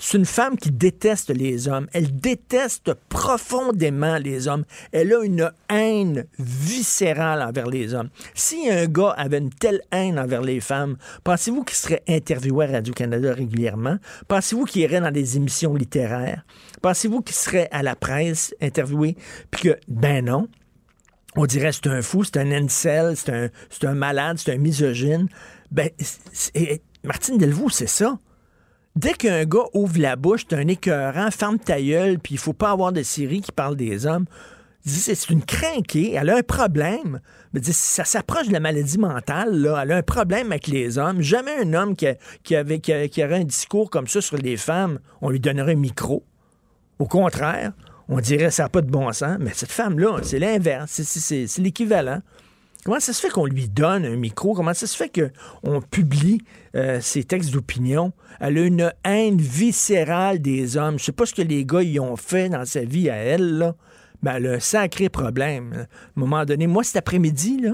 C'est une femme qui déteste les hommes. Elle déteste profondément les hommes. Elle a une haine viscérale envers les hommes. Si un gars avait une telle haine envers les femmes, pensez-vous qu'il serait interviewé à Radio-Canada régulièrement? Pensez-vous qu'il irait dans des émissions littéraires? Pensez-vous qu'il serait à la presse interviewé? Puis que, ben non, on dirait c'est un fou, c'est un incel, c'est un, malade, c'est un misogyne. Ben, Martine Delvaux, c'est ça. Dès qu'un gars ouvre la bouche, c'est un écœurant, ferme ta gueule, puis il faut pas avoir de série qui parle des hommes. C'est une crinquée, elle a un problème. Dis, Ça s'approche de la maladie mentale. Elle a un problème avec les hommes. Jamais un homme qui, qui aurait un discours comme ça sur les femmes, on lui donnerait un micro. Au contraire, on dirait ça n'a pas de bon sens. Mais cette femme-là, c'est l'inverse. C'est- l'équivalent. Comment ça se fait qu'on lui donne un micro? Comment ça se fait qu'on publie euh, ses textes d'opinion? Elle a une haine viscérale des hommes. Je sais pas ce que les gars y ont fait dans sa vie à elle, là. Ben, elle a un sacré problème. À un moment donné, moi, cet après-midi,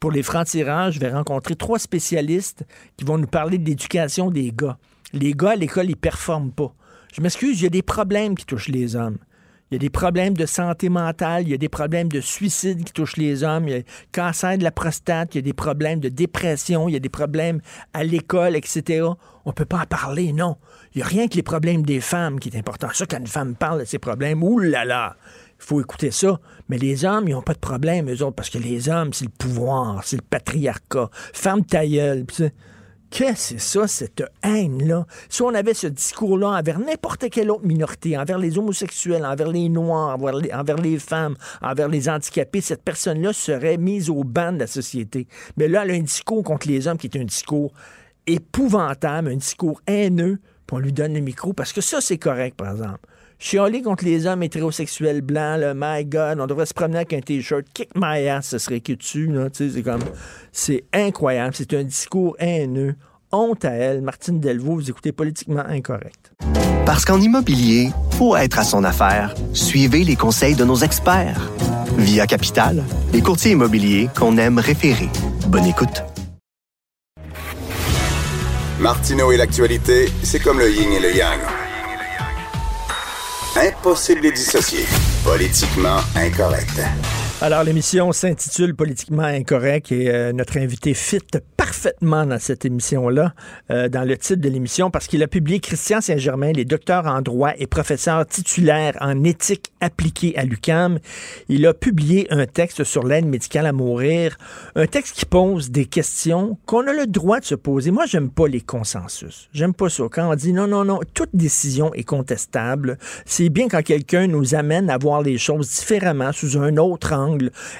pour les francs-tirages, je vais rencontrer trois spécialistes qui vont nous parler de l'éducation des gars. Les gars, à l'école, ils performent pas. Je m'excuse, il y a des problèmes qui touchent les hommes. Il y a des problèmes de santé mentale, il y a des problèmes de suicide qui touchent les hommes, il y a le cancer de la prostate, il y a des problèmes de dépression, il y a des problèmes à l'école, etc. On ne peut pas en parler, non. Il n'y a rien que les problèmes des femmes qui est important. Ça, quand une femme parle de ses problèmes, là, il faut écouter ça. Mais les hommes, ils n'ont pas de problème, eux autres, parce que les hommes, c'est le pouvoir, c'est le patriarcat. Ferme ta gueule. Puis ça, Qu'est-ce que c'est ça, cette haine-là? Si on avait ce discours-là envers n'importe quelle autre minorité, envers les homosexuels, envers les Noirs, envers les, femmes, envers les handicapés, cette personne-là serait mise au banc de la société. Mais là, elle a un discours contre les hommes qui est un discours épouvantable, un discours haineux, puis on lui donne le micro, parce que ça, c'est correct, par exemple. Chialer contre les hommes hétérosexuels blancs, le my God, on devrait se promener avec un t-shirt, kick my ass, ce serait que tu, là, tu sais, c'est comme, c'est incroyable, c'est un discours haineux. Honte à elle, Martine Delvaux, vous écoutez politiquement incorrect. Parce qu'en immobilier, faut être à son affaire. Suivez les conseils de nos experts. Via Capital, les courtiers immobiliers qu'on aime référer. Bonne écoute. Martineau et l'actualité, c'est comme le yin et le yang. Impossible de dissocier. Politiquement incorrect. Alors, l'émission s'intitule Politiquement incorrect et euh, notre invité fit parfaitement dans cette émission-là, euh, dans le titre de l'émission, parce qu'il a publié Christian Saint-Germain, les docteurs en droit et professeur titulaire en éthique appliquée à l'UCAM. Il a publié un texte sur l'aide médicale à mourir, un texte qui pose des questions qu'on a le droit de se poser. Moi, j'aime pas les consensus. J'aime pas ça. Quand on dit non, non, non, toute décision est contestable, c'est bien quand quelqu'un nous amène à voir les choses différemment, sous un autre angle.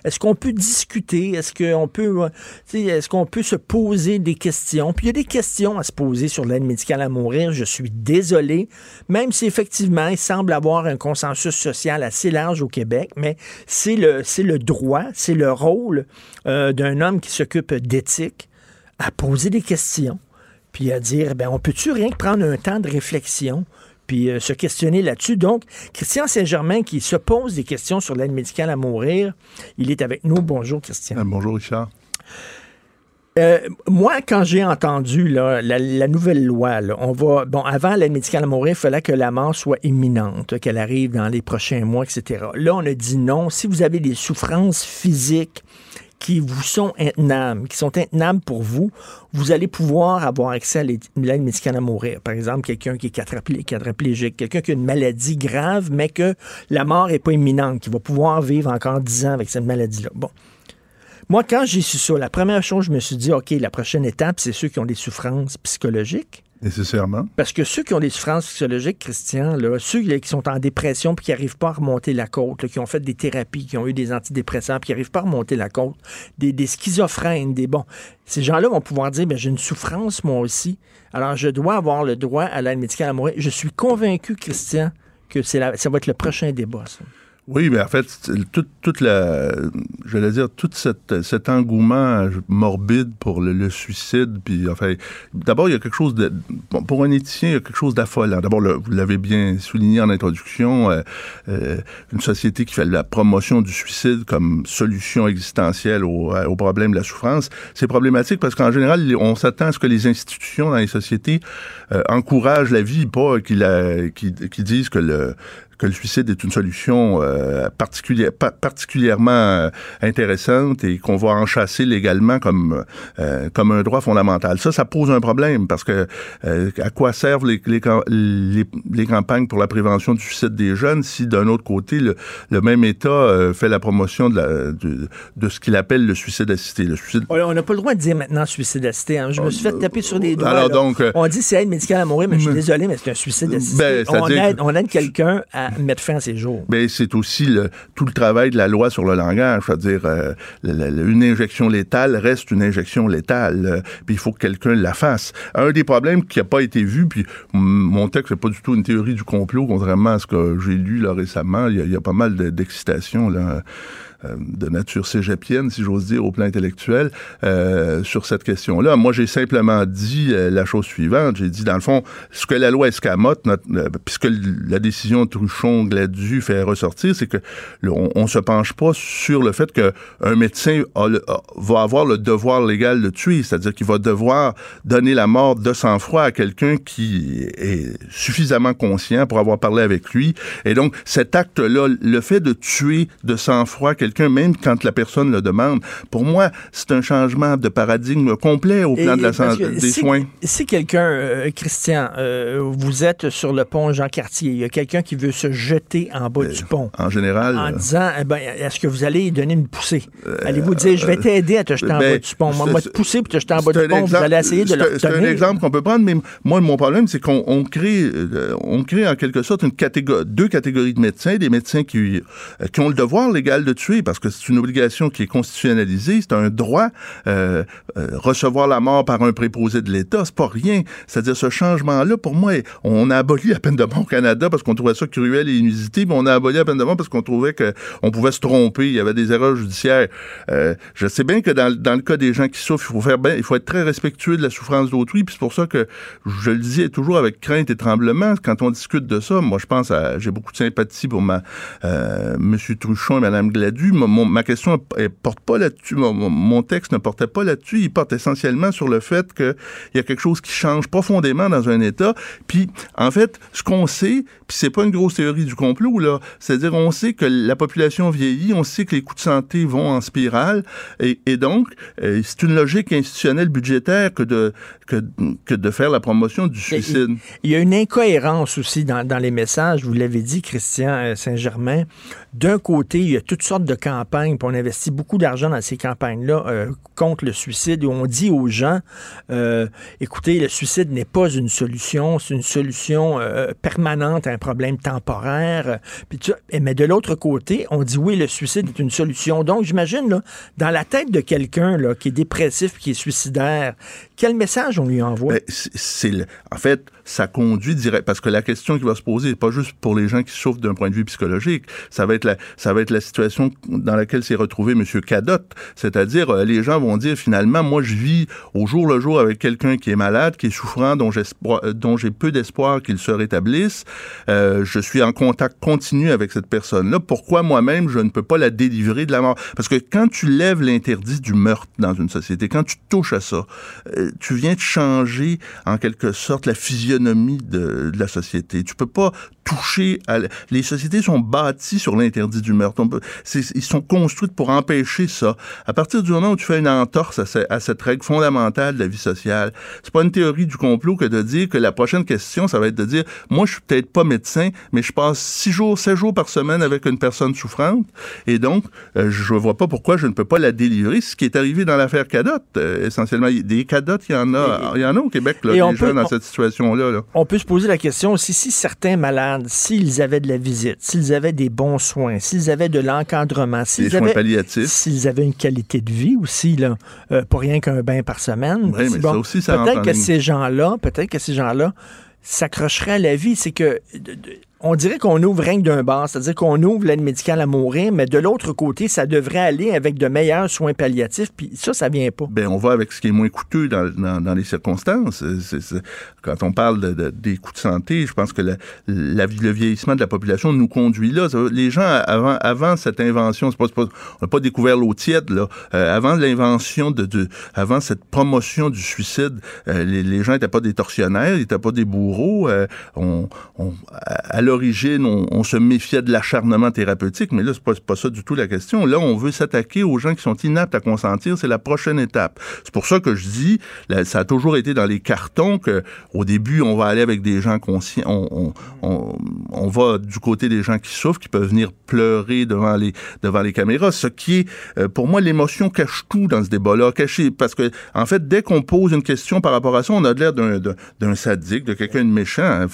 Est-ce qu'on peut discuter? Est-ce qu'on peut, euh, est-ce qu'on peut se poser des questions? Puis il y a des questions à se poser sur l'aide médicale à mourir. Je suis désolé, même si effectivement il semble avoir un consensus social assez large au Québec, mais c'est le, c'est le droit, c'est le rôle euh, d'un homme qui s'occupe d'éthique à poser des questions, puis à dire, ben on peut-tu rien que prendre un temps de réflexion? Puis euh, se questionner là-dessus. Donc, Christian Saint-Germain qui se pose des questions sur l'aide médicale à mourir, il est avec nous. Bonjour, Christian. Euh, bonjour, Richard. Euh, moi, quand j'ai entendu là, la, la nouvelle loi, là, on va. Bon, avant l'aide médicale à mourir, il fallait que la mort soit imminente, qu'elle arrive dans les prochains mois, etc. Là, on a dit non. Si vous avez des souffrances physiques qui vous sont intenables, qui sont intenables pour vous, vous allez pouvoir avoir accès à l'aide médicale à mourir. Par exemple, quelqu'un qui est quadriplé- quadriplégique, quelqu'un qui a une maladie grave, mais que la mort n'est pas imminente, qui va pouvoir vivre encore 10 ans avec cette maladie-là. Bon. Moi, quand j'ai su ça, la première chose, je me suis dit, OK, la prochaine étape, c'est ceux qui ont des souffrances psychologiques. Nécessairement. Parce que ceux qui ont des souffrances psychologiques, Christian, ceux qui sont en dépression puis qui n'arrivent pas à remonter la côte, qui ont fait des thérapies, qui ont eu des antidépresseurs puis qui n'arrivent pas à remonter la côte, des, schizophrènes, des bons. Ces gens-là vont pouvoir dire ben, j'ai une souffrance moi aussi. Alors je dois avoir le droit à l'aide médicale à mourir. Je suis convaincu, Christian, que ça va être le prochain débat. ça. Oui, mais en fait, c'est toute, la, je dire, tout cette, cet engouement morbide pour le, le suicide, puis enfin, d'abord, il y a quelque chose de, pour un éthicien, il y a quelque chose d'affolant. D'abord, vous l'avez bien souligné en introduction, euh, euh, une société qui fait la promotion du suicide comme solution existentielle au, au problème de la souffrance, c'est problématique parce qu'en général, on s'attend à ce que les institutions dans les sociétés euh, encouragent la vie, pas qu'ils qu'ils qu'ils disent que le que le suicide est une solution euh, particulière, pa- particulièrement euh, intéressante et qu'on va enchasser légalement comme euh, comme un droit fondamental. Ça, ça pose un problème parce que euh, à quoi servent les, les, cam- les, les campagnes pour la prévention du suicide des jeunes si d'un autre côté le, le même État fait la promotion de, la, de, de ce qu'il appelle le suicide assisté, le suicide On on n'a pas le droit de dire maintenant suicide assisté. hein. Je me suis fait taper sur les doigts. alors là. donc, on dit c'est aide médicale à mourir, mais je suis désolé, mais c'est un suicide assisté. Ben, on, c'est-à-dire aide, on aide quelqu'un à mettre fin à ses jours. Mais c'est aussi le, tout le travail de la loi sur le langage, c'est-à-dire euh, une injection létale reste une injection létale, euh, puis il faut que quelqu'un la fasse. Un des problèmes qui n'a pas été vu, puis mon texte n'est pas du tout une théorie du complot, contrairement à ce que j'ai lu là récemment, il y y a pas mal de- d'excitation là. Euh, de nature cégepienne, si j'ose dire, au plan intellectuel, euh, sur cette question-là. Moi, j'ai simplement dit euh, la chose suivante. J'ai dit, dans le fond, ce que la loi escamote, notre, puisque la décision Truchon-Gladu fait ressortir, c'est que on, on se penche pas sur le fait que un médecin va avoir le devoir légal de tuer, c'est-à-dire qu'il va devoir donner la mort de sang-froid à quelqu'un qui est suffisamment conscient pour avoir parlé avec lui. Et donc, cet acte-là, le fait de tuer de sang-froid quelqu'un quelqu'un, même quand la personne le demande. Pour moi, c'est un changement de paradigme complet au plan Et- de la santé, des si, soins. Si quelqu'un, euh, Christian, euh, vous êtes sur le pont Jean-Cartier, il y a quelqu'un qui veut se jeter en bas du pont. En général, En euh, disant, eh ben, est-ce que vous allez donner une poussée? Allez-vous dire, je vais t'aider à te jeter en ben, bas du pont. Moi, moi, te pousser puis te jeter en bas du pont, vous allez essayer de c'est le un- C'est un exemple qu'on peut prendre, mais moi, mon problème, c'est qu'on on crée, euh, on crée en quelque sorte une catégorie, deux catégories de médecins. Des médecins qui, euh, qui ont le devoir légal de tuer, parce que c'est une obligation qui est constitutionnalisée, c'est un droit. euh, euh, recevoir la mort par un préposé de l'État, c'est pas rien. C'est-à-dire, ce changement-là, pour moi, on a aboli la peine de mort au Canada parce qu'on trouvait ça cruel et inusité, mais on a aboli la peine de mort parce qu'on trouvait qu'on pouvait se tromper, il y avait des erreurs judiciaires. Euh, je sais bien que dans, le cas des gens qui souffrent, il faut faire bien, il faut être très respectueux de la souffrance d'autrui, puis c'est pour ça que je le disais toujours avec crainte et tremblement quand on discute de ça. Moi, je pense à, j'ai beaucoup de sympathie pour ma euh, Truchon et Madame Gladu. Ma question elle porte pas là-dessus. Mon, mon- texte ne portait pas là-dessus. Il porte essentiellement sur le fait qu'il y a quelque chose qui change profondément dans un État. Puis, en fait, ce qu'on sait, puis c'est pas une grosse théorie du complot là, c'est-à-dire on sait que la population vieillit, on sait que les coûts de santé vont en spirale, et, et donc euh, c'est une logique institutionnelle budgétaire que de que, que de faire la promotion du suicide. Il y a une incohérence aussi dans, dans les messages. Vous l'avez dit, Christian euh, Saint-Germain. D'un côté, il y a toutes sortes de campagnes, puis on investit beaucoup d'argent dans ces campagnes-là euh, contre le suicide, où on dit aux gens, euh, écoutez, le suicide n'est pas une solution, c'est une solution euh, permanente à un problème temporaire. Puis tu- mais de l'autre côté, on dit oui, le suicide est une solution. Donc, j'imagine, dans la tête de quelqu'un qui est dépressif, qui est suicidaire, quel message on lui envoie? Ben, en fait, ça conduit direct parce que la question qui va se poser, pas juste pour les gens qui souffrent d'un point de vue psychologique, ça va être la, ça va être la situation dans laquelle s'est retrouvé M. Cadotte, c'est-à-dire euh, les gens vont dire finalement, moi je vis au jour le jour avec quelqu'un qui est malade, qui est souffrant, dont euh, j'ai peu d'espoir qu'il se rétablisse, Euh, je suis en contact continu avec cette personne-là. Pourquoi moi-même je ne peux pas la délivrer de la mort? Parce que quand tu lèves l'interdit du meurtre dans une société, quand tu touches à ça, tu viens de changer en quelque sorte la physionomie de, de la société. Tu peux pas toucher à... Les sociétés sont bâties sur l'interdit du meurtre. Peut- Ils sont construites pour empêcher ça. À partir du moment où tu fais une entorse à, ce- à cette règle fondamentale de la vie sociale, c'est pas une théorie du complot que de dire que la prochaine question, ça va être de dire, moi, je suis peut-être pas médecin, mais je passe six jours, sept jours par semaine avec une personne souffrante, et donc, euh, je vois pas pourquoi je ne peux pas la délivrer. Ce qui est arrivé dans l'affaire Cadotte, euh, essentiellement. Des Cadottes, il y en a, il y en a au Québec, là, des on gens peut- dans on- cette situation-là. là. On peut se poser la question aussi si certains malades, s'ils avaient de la visite, s'ils avaient des bons soins, s'ils avaient de l'encadrement, s'ils avaient, palliatifs. s'ils avaient une qualité de vie aussi, là, euh, pas rien qu'un bain par semaine. Oui, peut-être que ces gens-là, peut-être que ces gens-là s'accrocheraient à la vie. C'est que on dirait qu'on ouvre rien d'un bar, c'est-à-dire qu'on ouvre l'aide médicale à mourir, mais de l'autre côté, ça devrait aller avec de meilleurs soins palliatifs, puis ça, ça vient pas. Ben, on va avec ce qui est moins coûteux dans, dans, les circonstances. Quand on parle de, de- des coûts de santé, je pense que la- la- le vieillissement de la population nous conduit là. Les gens, avant, avant cette invention, pas, pas- on n'a pas découvert l'eau tiède, là. Euh, avant l'invention de, de, avant cette promotion du suicide, euh, les, gens n'étaient pas des tortionnaires, ils n'étaient pas des bourreaux. euh, l'origine, on, on se méfiait de l'acharnement thérapeutique, mais là, c'est pas, pas ça du tout la question. Là, on veut s'attaquer aux gens qui sont inaptes à consentir. C'est la prochaine étape. C'est pour ça que je dis, là, ça a toujours été dans les cartons que, au début, on va aller avec des gens conscients. On, on, on, on va du côté des gens qui souffrent, qui peuvent venir pleurer devant les devant les caméras. Ce qui est, euh, pour moi, l'émotion cache tout dans ce débat-là, caché parce que, en fait, dès qu'on pose une question par rapport à ça, on a l'air d'un d'un- d'un sadique, de quelqu'un de méchant. hein.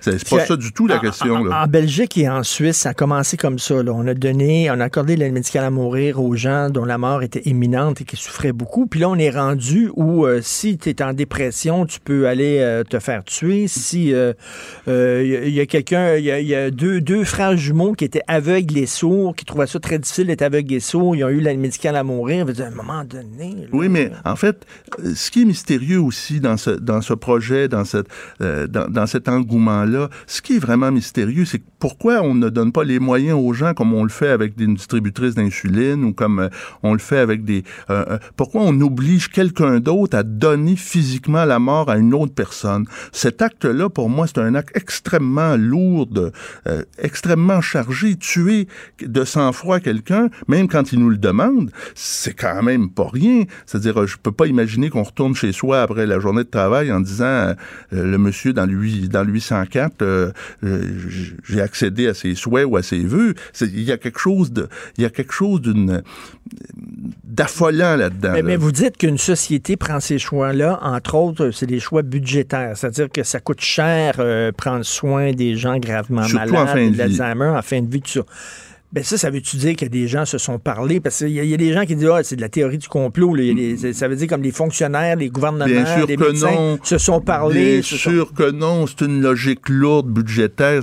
C'est c'est pas ça du tout la question. En, là. en Belgique et en Suisse, ça a commencé comme ça. là. On a donné, on a accordé l'aide médicale à mourir aux gens dont la mort était imminente et qui souffraient beaucoup. Puis là, on est rendu où euh, si tu es en dépression, tu peux aller euh, te faire tuer. Si il euh, y a- quelqu'un, il y a, deux, deux frères jumeaux qui étaient aveugles et sourds, qui trouvaient ça très difficile d'être aveugles et sourds, ils ont eu l'aide médicale à mourir. À un moment donné, là, Oui, mais en fait, ce qui est mystérieux aussi dans ce, dans ce projet, dans, cette, euh, dans, dans cet engouement-là, ce qui est vraiment mystérieux, mystérieux, c'est pourquoi on ne donne pas les moyens aux gens comme on le fait avec des distributrices d'insuline ou comme euh, on le fait avec des... euh, euh, pourquoi on oblige quelqu'un d'autre à donner physiquement la mort à une autre personne? Cet acte-là, pour moi, c'est un acte extrêmement lourd, extrêmement chargé. Tuer de sang-froid quelqu'un, même quand il nous le demande, c'est quand même pas rien. C'est-à-dire, je peux pas imaginer qu'on retourne chez soi après la journée de travail en disant, le monsieur dans, lui, dans le 804, euh, euh, j'ai accédé à ses souhaits ou à ses vœux. Il y a quelque chose de, il y a quelque chose d'une, d'affolant là-dedans. Mais, là. mais vous dites qu'une société prend ces choix-là, entre autres, c'est des choix budgétaires. C'est-à-dire que ça coûte cher euh, prendre soin des gens gravement Surtout en malades, fin de l'Alzheimer, en fin de vie, tout ça. Ben ça, ça veut-tu dire que des gens se sont parlé? Parce qu'il y, a- il y a des gens qui disent, ah, c'est de la théorie du complot. là. Des- c'est- ça veut dire comme les fonctionnaires, les gouvernements, Bien sûr les que médecins non. se sont parlé. Bien se sont- sûr que non. C'est une logique lourde budgétaire.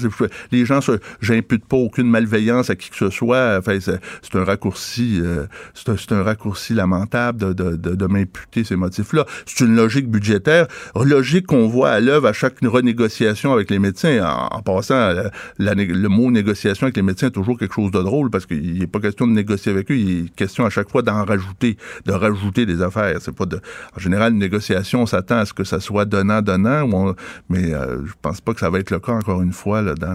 Les gens, j'impute pas aucune malveillance à qui que ce soit. Enfin, c'est un raccourci, euh, c'est un, raccourci lamentable de, de, de, de m'imputer ces motifs-là. C'est une logique budgétaire, logique qu'on voit à l'œuvre à chaque renégociation avec les médecins. En, en passant, la- la né- le mot négociation avec les médecins est toujours quelque chose de drôle parce qu'il n'est pas question de négocier avec eux, il est question à chaque fois d'en rajouter, de rajouter des affaires. C'est pas de, en général, une négociation, on s'attend à ce que ça soit donnant-donnant, mais euh, je pense pas que ça va être le cas encore une fois là, dans,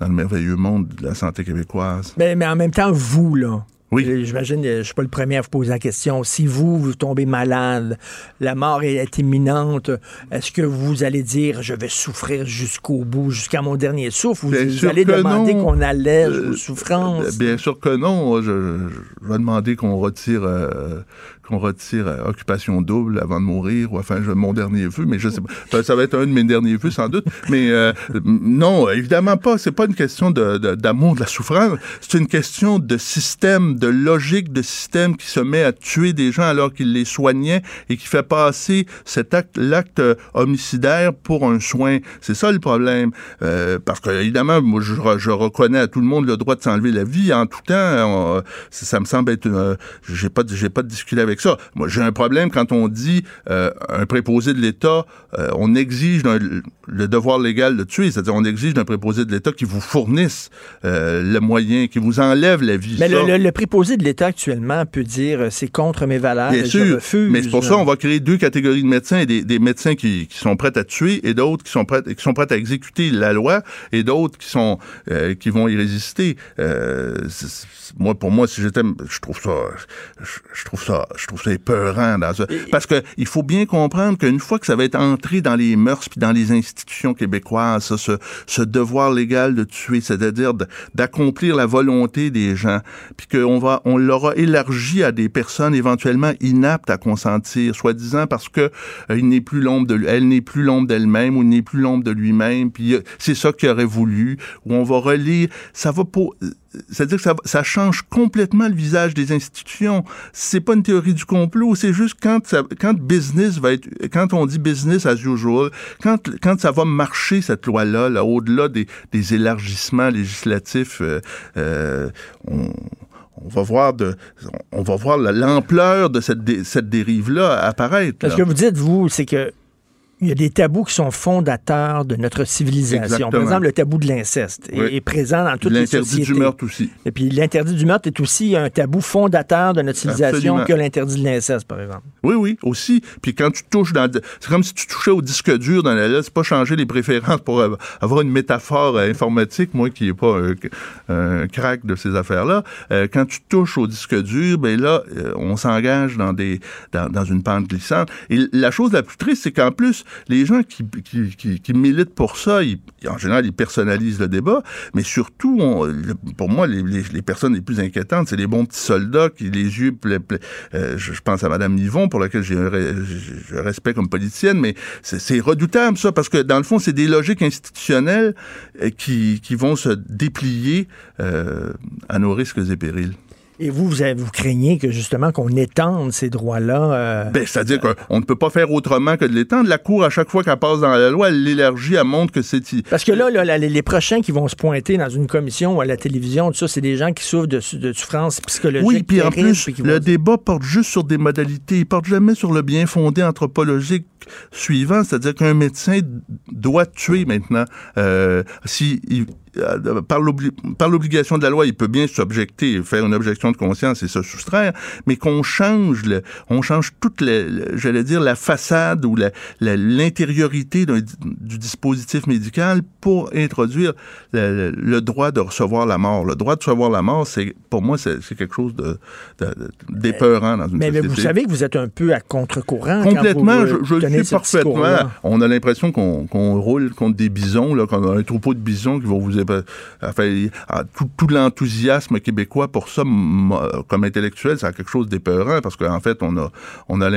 le, merveilleux monde de la santé québécoise. Mais, mais en même temps, vous, là. Oui. J'imagine, euh, je suis pas le premier à vous poser la question. Si vous, vous tombez malade, la mort est, imminente, est-ce que vous allez dire je vais souffrir jusqu'au bout, jusqu'à mon dernier souffle, vous allez demander qu'on allège Euh, vos souffrances? Bien sûr que non. Je, je- je vais demander qu'on retire, euh, qu'on retire euh, occupation double avant de mourir, ou enfin je- mon dernier vœu, mais je sais pas. Ça, va être un de mes derniers vœux sans doute. Mais euh, non, évidemment pas. C'est pas une question de- de- d'amour de, la souffrance. C'est une question de système, de logique de système qui se met à tuer des gens alors qu'il les soignait et qui fait passer cet acte, l'acte homicidaire pour un soin. C'est ça le problème. Euh, parce que évidemment, moi, je, je reconnais à tout le monde le droit de s'enlever la vie en tout temps. Ça, ça me semble être. une- j'ai pas, j'ai pas de discuter avec ça. Moi, j'ai un problème quand on dit euh, un préposé de l'État, euh, on exige le devoir légal de tuer, c'est-à-dire on exige d'un préposé de l'État qui vous fournisse euh, le moyen, qui vous enlève la vie. Mais le, le- le préposé de l'État actuellement peut dire c'est contre mes valeurs. Bien je sûr, refuse. mais c'est pour ça on va créer deux catégories de médecins, des, des médecins qui, qui sont prêts à tuer et d'autres qui sont prêts qui sont prêts à exécuter la loi et d'autres qui sont qui vont y résister. Moi pour moi si j'étais je trouve ça je, je trouve ça je trouve ça épeurant dans parce que il faut bien comprendre qu'une fois que ça va être entré dans les mœurs puis dans les institutions québécoises ça, ce ce devoir légal de tuer c'est-à-dire d'accomplir la volonté des gens puis qu'on va on l'aura élargi à des personnes éventuellement inaptes à consentir soi-disant parce que euh, il n'est plus l'ombre de elle n'est plus l'ombre d'elle-même ou il n'est plus l'ombre de lui-même puis euh, c'est ça qu'il aurait voulu ou on va relire ça va pour c'est-à-dire que ça, ça change complètement le visage des institutions. C'est pas une théorie du complot, c'est juste quand ça, quand business va être, quand on dit business as usual, quand, quand ça va marcher cette loi-là, là, au-delà des, des élargissements législatifs, euh, euh, on, on va voir de, on va voir la- l'ampleur de cette, dé- cette dérive-là apparaître. Parce là. que vous dites, vous, c'est que il y a des tabous qui sont fondateurs de notre civilisation. Exactement. Par exemple, le tabou de l'inceste est- Oui. est, présent dans toutes les L'interdit sociétés. du meurtre aussi. Et puis l'interdit du meurtre est aussi un tabou fondateur de notre civilisation Absolument. que l'interdit de l'inceste, par exemple. Oui, oui, aussi. Puis quand tu touches dans... C'est comme si tu touchais au disque dur dans la lettre. C'est pas changer les préférences pour euh, avoir une métaphore euh, informatique, moi qui n'ai pas un, un crack de ces affaires-là. Euh, quand tu touches au disque dur, ben là, euh, on s'engage dans des dans, dans une pente glissante. Et la chose la plus triste, c'est qu'en plus, les gens qui, qui, qui, militent pour ça, en général, ils personnalisent le débat, mais surtout, pour moi, les, les, personnes les plus inquiétantes, c'est les bons petits soldats qui, les yeux euh, je, je pense à Madame Yvon, pour laquelle j'ai un respect comme politicienne, mais c'est c'est redoutable, ça, parce que dans le fond, c'est des logiques institutionnelles euh, qui, qui vont se déplier euh, à nos risques et périls. Et vous, vous, avez- vous craignez que justement qu'on étende ces droits-là. euh, Ben, c'est-à-dire qu'on ne peut pas faire autrement que de l'étendre. La Cour, à chaque fois qu'elle passe dans la loi, elle l'élargit, elle montre que c'est... Parce que là, là, les- prochains qui vont se pointer dans une commission ou à la télévision, tout ça, c'est des gens qui souffrent de, de souffrances psychologiques. Oui, puis en plus, puis le vont- débat porte juste sur des modalités. Il porte jamais sur le bien fondé anthropologique suivant, c'est-à-dire qu'un médecin doit tuer maintenant. Euh, si il, euh, par l'obli- par l'obligation de la loi, il peut bien s'objecter, faire une objection de conscience et se soustraire, mais qu'on change, le, on change toute, la- la- j'allais dire, la façade ou l'intériorité du dispositif médical pour introduire le, le droit de recevoir la mort. Le droit de recevoir la mort, c'est pour moi, c'est quelque chose de, d'épeurant dans une Mais, mais société. vous savez que vous êtes un peu à contre-courant. quand Complètement, vous, euh, je, je ce parfaitement. On a l'impression qu'on qu'on roule contre des bisons, là, comme un troupeau de bisons qui vont vous... Enfin, tout, tout l'enthousiasme québécois pour ça, comme intellectuel, c'est quelque chose d'épeurant parce qu'en fait, on a, on a.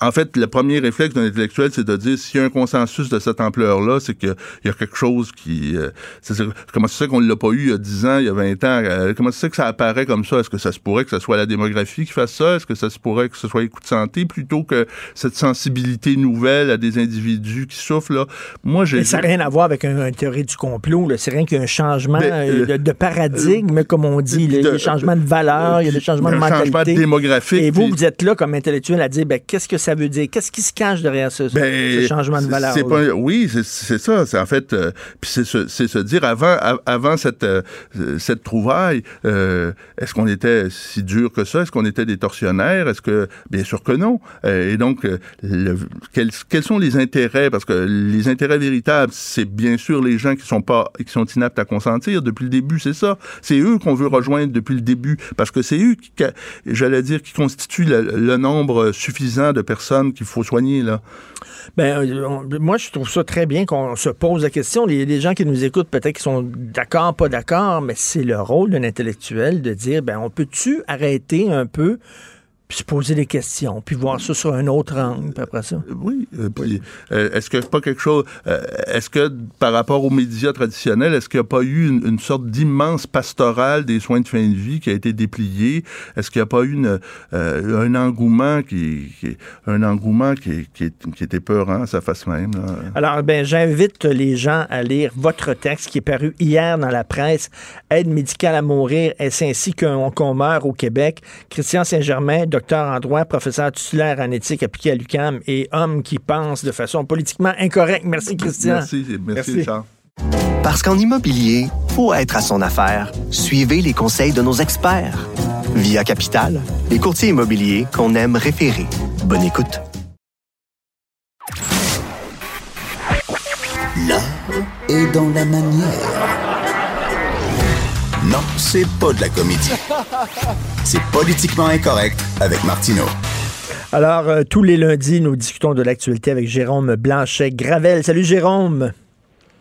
En fait, le premier réflexe d'un intellectuel, c'est de dire s'il y a un consensus de cette ampleur-là, c'est qu'il y a quelque chose qui... euh, c'est- c'est- comment ça qu'on ne l'a pas eu il y a 10 ans, il y a 20 ans? euh, comment ça fait que ça apparaît comme ça? Est-ce que ça se pourrait que ce soit la démographie qui fasse ça? Est-ce que ça se pourrait que ce soit les coûts de santé plutôt que cette sensibilité nouvelle à des individus qui souffrent? Là? Moi, j'ai... Ça n'a rien à voir avec un- une théorie du complot. C'est rien qu'il y a un changement Ben, euh, euh, de, de paradigme, comme on dit. Il y a de- des changements de valeur, il y a des changements de un changement mentalité. démographique, Et vous, puis- vous êtes là comme intellectuel à dire ben, qu'est-ce que ça veut dire? Qu'est-ce qui se cache derrière ce, ce- Ben, ce changement de c'est- valeur? c'est pas un- oui, c'est- ça. C'est en fait, euh, puis c'est se, dire avant, av- avant cette euh, cette trouvaille, euh, est-ce qu'on était si dur que ça? Est-ce qu'on était des tortionnaires? Est-ce que bien sûr que non. Euh, et donc, euh, le- quels, quels sont les intérêts? Parce que les intérêts véritables, c'est bien sûr les gens qui sont pas qui sont inaptes à consentir depuis le début. C'est ça. C'est eux qu'on veut rejoindre depuis le début parce que c'est eux qui, j'allais dire, qui constituent le, nombre suffisant de personnes qu'il faut soigner là. Ben, euh, on- moi, je trouve ça très bien qu'on se pose la question. Les, les gens qui nous écoutent, peut-être qu'ils sont d'accord, pas d'accord, mais c'est le rôle d'un intellectuel de dire, ben, on peut-tu arrêter un peu, puis se poser des questions, puis voir ça sur un autre angle, puis après ça? Oui. euh, puis, euh, est-ce que pas quelque chose. euh, est-ce que par rapport aux médias traditionnels, est-ce qu'il n'y a pas eu une, une sorte d'immense pastorale des soins de fin de vie qui a été dépliée? Est-ce qu'il n'y a pas eu une, euh, un engouement qui, qui- un engouement qui, qui, est, qui était peurant à sa face même là? Alors, ben, j'invite les gens à lire votre texte qui est paru hier dans la presse, Aide médicale à mourir, est-ce ainsi qu'on qu'on meurt au Québec? Christian Saint-Germain, docteur en droit, professeur titulaire en éthique appliquée à l'UQAM et homme qui pense de façon politiquement incorrecte. Merci, Christian. Merci, merci, Richard. Parce qu'en immobilier, pour être à son affaire, suivez les conseils de nos experts. Via Capital, les courtiers immobiliers qu'on aime référer. Bonne écoute. L'art est dans la manière. Non, c'est pas de la comédie. C'est politiquement incorrect avec Martineau. Alors, euh, tous les lundis, nous discutons de l'actualité avec Jérôme Blanchet-Gravel. Salut, Jérôme.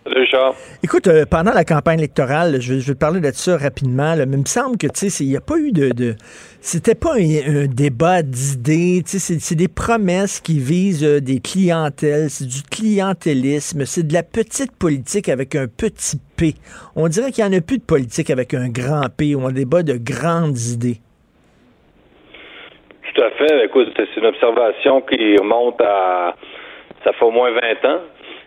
Richard. Écoute, euh, pendant la campagne électorale, je vais, je vais te parler de ça rapidement, là, mais il me semble que, tu sais, il n'y a pas eu de... de- c'était pas un, un débat d'idées, tu sais, c'est, des promesses qui visent euh, des clientèles, c'est du clientélisme, c'est de la petite politique avec un petit P. On dirait qu'il n'y en a plus de politique avec un grand P, on débat de grandes idées. Tout à fait. Écoute, c'est c'est une observation qui remonte à. Ça fait au moins 20 ans.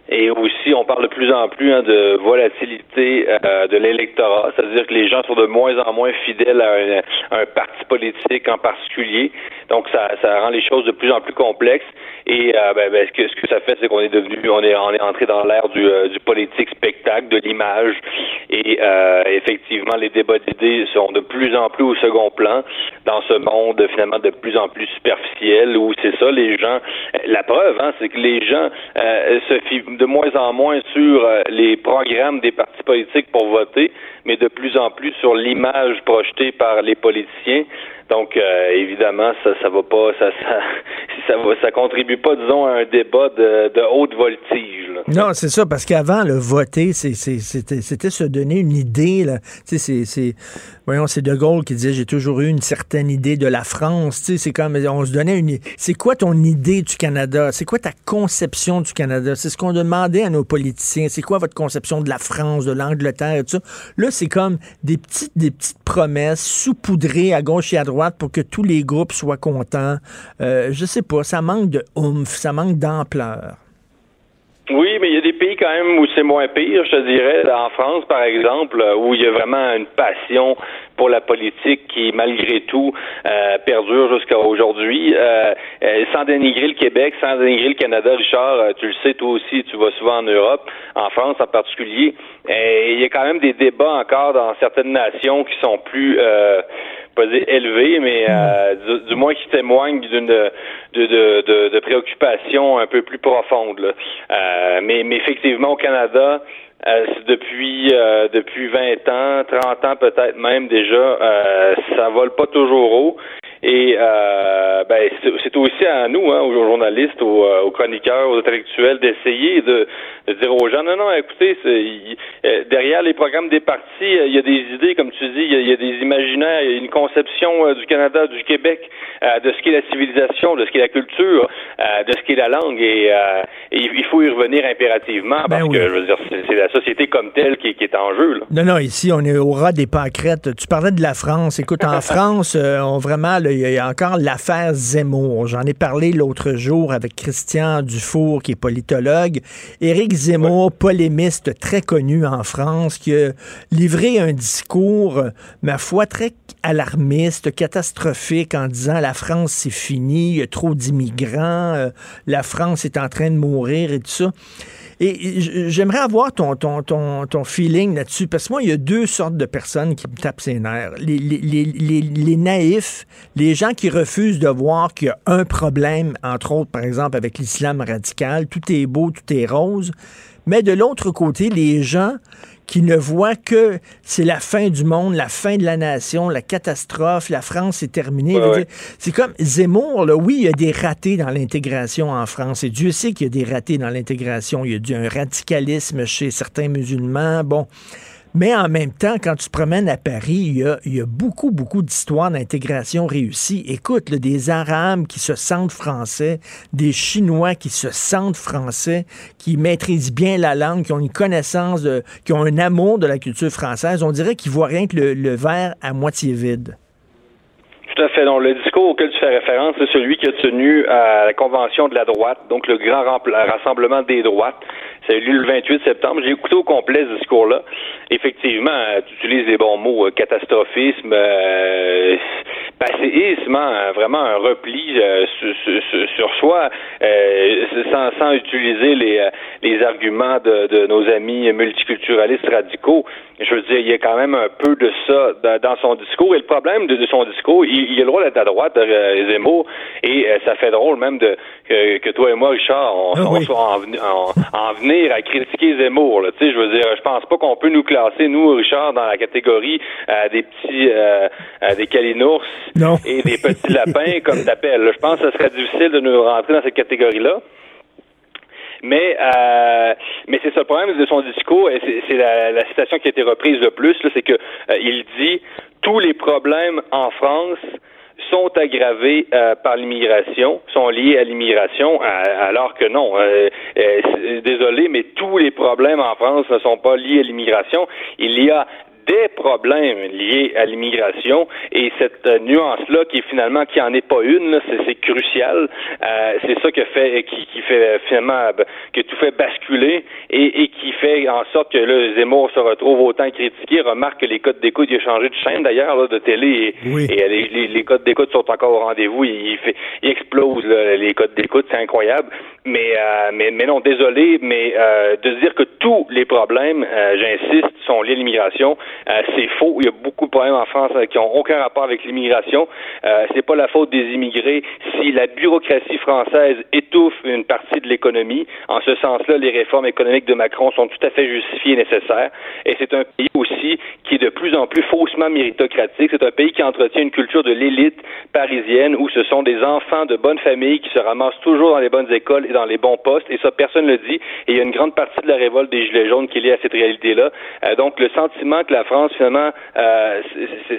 Et aussi, on parle de plus en plus hein, de volatilité euh, de l'électorat, c'est-à-dire que les gens sont de moins en moins fidèles à un, à un parti politique en particulier. Donc, ça, ça rend les choses de plus en plus complexes. Et euh, ben, ben, ce, que, ce que ça fait, c'est qu'on est devenu, on est, on est entré dans l'ère du, euh, du politique spectacle, de l'image. Et euh, effectivement, les débats d'idées sont de plus en plus au second plan dans ce monde finalement de plus en plus superficiel où c'est ça, les gens. La preuve, hein, c'est que les gens euh, se fient de moins en moins sur euh, les programmes des partis politiques pour voter, mais de plus en plus sur l'image projetée par les politiciens. Donc, euh, évidemment, ça, ça va pas, ça, ça, ça, va, ça contribue pas, disons, à un débat de, de haute voltige. là. Non, c'est ça, parce qu'avant, le voter, c'était se donner une idée. Là. Tu sais, c'est. Voyons, c'est De Gaulle qui disait J'ai toujours eu une certaine idée de la France. Tu sais, c'est comme. On se donnait une. C'est quoi ton idée du Canada? C'est quoi ta conception du Canada? C'est ce qu'on demandait à nos politiciens. C'est quoi votre conception de la France, de l'Angleterre et tout ça? Là, c'est comme des petites, des petites promesses saupoudrées à gauche et à droite pour que tous les groupes soient contents. Euh, je sais pas, ça manque de oomph, ça manque d'ampleur. Oui, mais il y a des pays quand même où c'est moins pire, je te dirais. En France, par exemple, euh, où il y a vraiment une passion pour la politique qui, malgré tout, euh, perdure jusqu'à aujourd'hui. Euh, euh, sans dénigrer le Québec, sans dénigrer le Canada, Richard, euh, tu le sais, toi aussi, tu vas souvent en Europe, en France en particulier. Il y a quand même des débats encore dans certaines nations qui sont plus pas dire élevés, mais euh, du, du, moins qui témoignent d'une de, de, de, de, préoccupations un peu plus profondes. Là. Euh, mais, mais effectivement, au Canada, euh, depuis euh, depuis 20 ans, 30 ans peut-être même déjà, euh, ça vole pas toujours haut. Et euh, ben, c'est aussi à nous, hein, aux journalistes, aux, euh, aux chroniqueurs, aux intellectuels, d'essayer de, de, dire aux gens, non, non, écoutez, il, euh, derrière les programmes des partis, il y a des idées, comme tu dis, il y a, il y a des imaginaires, il y a une conception du Canada, du Québec, de ce qu'est la civilisation, de ce qu'est la culture, de ce qu'est la langue, et, et, il faut y revenir impérativement, parce ben oui. que, je veux dire, c'est la société comme telle qui, qui, est en jeu. Là. Non, non, ici, on est au ras des pâquerettes. Tu parlais de la France. Écoute, en France, on vraiment il y a encore l'affaire Zemmour. J'en ai parlé l'autre jour avec Christian Dufour, qui est politologue. Éric Zemmour, polémiste très connu en France, qui a livré un discours, ma foi, très alarmiste, catastrophique, en disant la France, c'est fini, il y a trop d'immigrants, euh, la France est en train de mourir et tout ça. Et j'aimerais avoir ton, ton, ton, ton feeling là-dessus, parce que moi, il y a deux sortes de personnes qui me tapent ses nerfs. Les, les, les, les, naïfs, les gens qui refusent de voir qu'il y a un problème, entre autres, par exemple, avec l'islam radical, tout est beau, tout est rose. Mais de l'autre côté, les gens qui ne voient que c'est la fin du monde, la fin de la nation, la catastrophe, la France est terminée. Ouais, ouais. C'est comme Zemmour, là, oui, il y a des ratés dans l'intégration en France, et Dieu sait qu'il y a des ratés dans l'intégration. Il y a un radicalisme chez certains musulmans. Bon. Mais en même temps, quand tu te promènes à Paris, il y a, beaucoup, beaucoup d'histoires d'intégration réussie. Écoute, des Arabes qui se sentent français, des Chinois qui se sentent français, qui maîtrisent bien la langue, qui ont une connaissance, de, qui ont un amour de la culture française. On dirait qu'ils voient rien que le, le verre à moitié vide. Tout à fait. Donc, le discours auquel tu fais référence, c'est celui qui a tenu à la convention de la droite, donc le grand rassemblement des droites. Eu lieu le 28 septembre. J'ai écouté au complet ce discours-là. Effectivement, tu utilises les bons mots, catastrophisme, euh, passéisme, hein, vraiment un repli euh, sur, sur, sur, soi, euh, sans, sans, utiliser les, les arguments de, de, nos amis multiculturalistes radicaux. Je veux dire, il y a quand même un peu de ça dans son discours. Et le problème de, de son discours, il, il, a le droit d'être à droite, euh, Zemmour, et ça fait drôle même de que, que toi et moi, Richard, on, Ah on soit en, en, en, venir à critiquer Zemmour. Là. Tu sais, je veux dire, je pense pas qu'on peut nous classer, nous, Richard, dans la catégorie euh, des petits, euh, des calinours non. et des petits lapins, comme t'appelles. Je pense que ce serait difficile de nous rentrer dans cette catégorie-là. Mais euh, mais c'est ça le problème de son discours, et c'est la, la, citation qui a été reprise le plus, c'est que euh, il dit tous les problèmes en France sont aggravés euh, par l'immigration, sont liés à l'immigration, alors que non. Euh, euh, désolé, mais tous les problèmes en France ne sont pas liés à l'immigration. Il y a des problèmes liés à l'immigration et cette euh, nuance-là qui finalement qui en est pas une, c'est crucial. Euh, c'est ça que fait qui, qui fait finalement que tout fait basculer et, et, qui fait en sorte que le Zemmour se retrouve autant critiqué. Remarque que les codes d'écoute, il a changé de chaîne d'ailleurs de télé et, oui. et les, les, les, codes d'écoute sont encore au rendez-vous. Il, fait, il explose là, les codes d'écoute, c'est incroyable. Mais, euh, mais mais non, désolé, mais euh, de dire que tous les problèmes, euh, j'insiste, sont liés à l'immigration. Euh, c'est faux. Il y a beaucoup de problèmes en France euh, qui n'ont aucun rapport avec l'immigration. Euh, c'est pas la faute des immigrés si la bureaucratie française étouffe une partie de l'économie. En ce sens-là, les réformes économiques de Macron sont tout à fait justifiées et nécessaires. Et c'est un pays aussi qui est de plus en plus faussement méritocratique. C'est un pays qui entretient une culture de l'élite parisienne où ce sont des enfants de bonnes familles qui se ramassent toujours dans les bonnes écoles et dans les bons postes. Et ça, personne ne le dit. Et il y a une grande partie de la révolte des Gilets jaunes qui est liée à cette réalité-là. Euh, donc, le sentiment que la France, finalement, euh,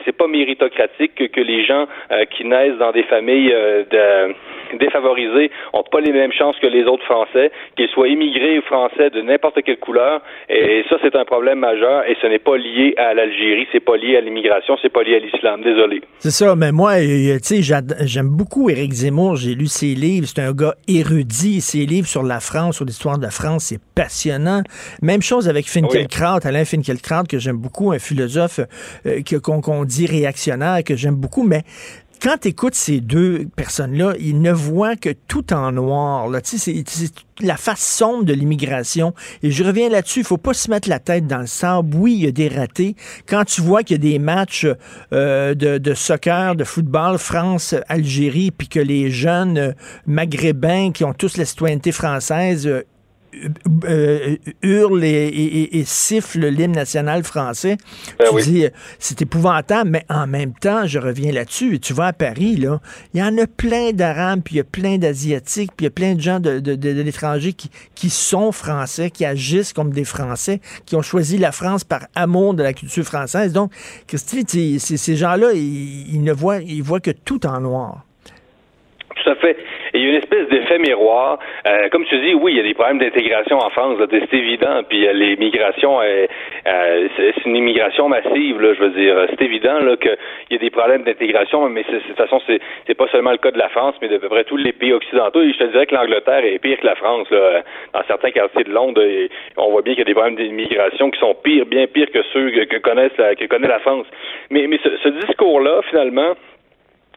c'est pas méritocratique que, que les gens euh, qui naissent dans des familles euh, de, défavorisées ont pas les mêmes chances que les autres Français, qu'ils soient immigrés ou français de n'importe quelle couleur. Et, et ça, c'est un problème majeur. Et ce n'est pas lié à l'Algérie, c'est pas lié à l'immigration, c'est pas lié à l'islam. Désolé. C'est ça. Mais moi, tu sais, j'aime beaucoup Éric Zemmour. J'ai lu ses livres. C'est un gars érudit. Ses livres sur la France, sur l'histoire de la France, c'est passionnant. Même chose avec Finkielkraut, oui. Alain Finkielkraut, que j'aime beaucoup, philosophe euh, qu'on dit réactionnaire, que j'aime beaucoup, mais quand tu écoutes ces deux personnes-là, ils ne voient que tout en noir. C'est la face sombre de l'immigration. Et je reviens là-dessus, il faut pas se mettre la tête dans le sable. Oui, il y a des ratés. Quand tu vois qu'il y a des matchs euh, de, de soccer, de football, France-Algérie, puis que les jeunes euh, maghrébins qui ont tous la citoyenneté française euh, euh, hurle et, et- et- siffle l'hymne national français. tu dis, euh, c'est épouvantable, mais en même temps, je reviens là-dessus. Tu vas à Paris, là, il y en a plein d'Arabes, puis il y a plein d'Asiatiques, puis il y a plein de gens de, de- de- de l'étranger qui, qui sont français, qui agissent comme des Français, qui ont choisi la France par amour de la culture française. Donc, Christy, ces gens-là, ils, ils ne voient, ils voient que tout en noir. Tout à fait. Et il y a une espèce d'effet miroir. Euh, comme tu dis, oui, il y a des problèmes d'intégration en France, c'est évident. Puis euh, les migrations, euh, euh, c'est une immigration massive, là, je veux dire. C'est évident qu'il y a des problèmes d'intégration, mais de toute façon, c'est c'est pas seulement le cas de la France, mais de peu près tous les pays occidentaux. Et je te dirais que l'Angleterre est pire que la France. Là. Dans certains quartiers de Londres, on voit bien qu'il y a des problèmes d'immigration qui sont pires, bien pires que ceux que, que connaissent la, que connaît la France. Mais, mais ce, ce discours-là, finalement,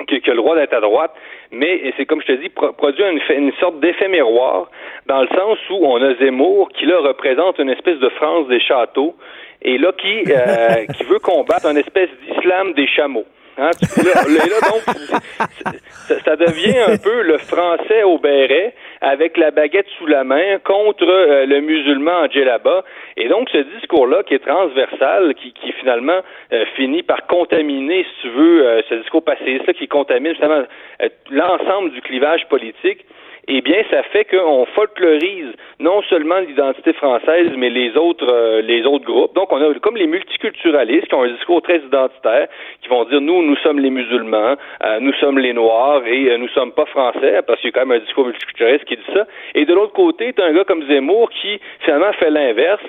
qui a le droit d'être à droite, mais c'est comme je te dis, pro- produit une sorte d'effet miroir, dans le sens où on a Zemmour qui là représente une espèce de France des châteaux, et là qui, euh, qui veut combattre une espèce d'islam des chameaux. Hein, ça devient un peu le français au béret avec la baguette sous la main contre euh, le musulman en djellaba. Et donc, ce discours-là, qui est transversal, qui, qui finalement euh, finit par contaminer, si tu veux, euh, ce discours passéiste-là, qui contamine justement l'ensemble du clivage politique, eh bien, ça fait qu'on folklorise non seulement l'identité française, mais les autres, euh, les autres groupes. Donc, on a comme les multiculturalistes qui ont un discours très identitaire, qui vont dire nous, nous sommes les musulmans, euh, nous sommes les noirs et euh, nous sommes pas français, parce qu'il y a quand même un discours multiculturaliste qui dit ça. Et de l'autre côté, tu as un gars comme Zemmour qui finalement fait l'inverse.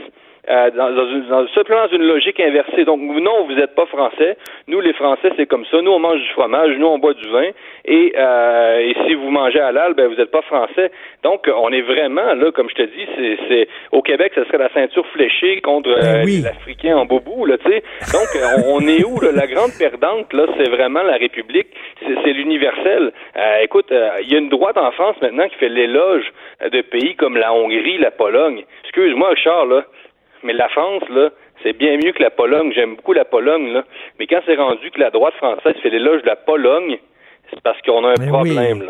Euh, dans, dans une, dans- simplement dans une logique inversée. Donc, non, vous n'êtes pas français. Nous, les Français, c'est comme ça. Nous, on mange du fromage. Nous, on boit du vin. Et, euh, et si vous mangez halal, ben, vous n'êtes pas français. Donc, on est vraiment, là, comme je te dis, c'est, c'est au Québec, ce serait la ceinture fléchée contre euh, les Africains en boubou, là, tu sais. Donc, euh, on, on est où, là? La grande perdante, là, c'est vraiment la République. C'est, c'est l'universel. Euh, écoute, euh, il y a une droite en France maintenant qui fait l'éloge euh, de pays comme la Hongrie, la Pologne. Excuse-moi, Richard, là. Mais la France, là, c'est bien mieux que la Pologne. J'aime beaucoup la Pologne, là. Mais quand c'est rendu que la droite française fait l'éloge de la Pologne, c'est parce qu'on a un Mais problème,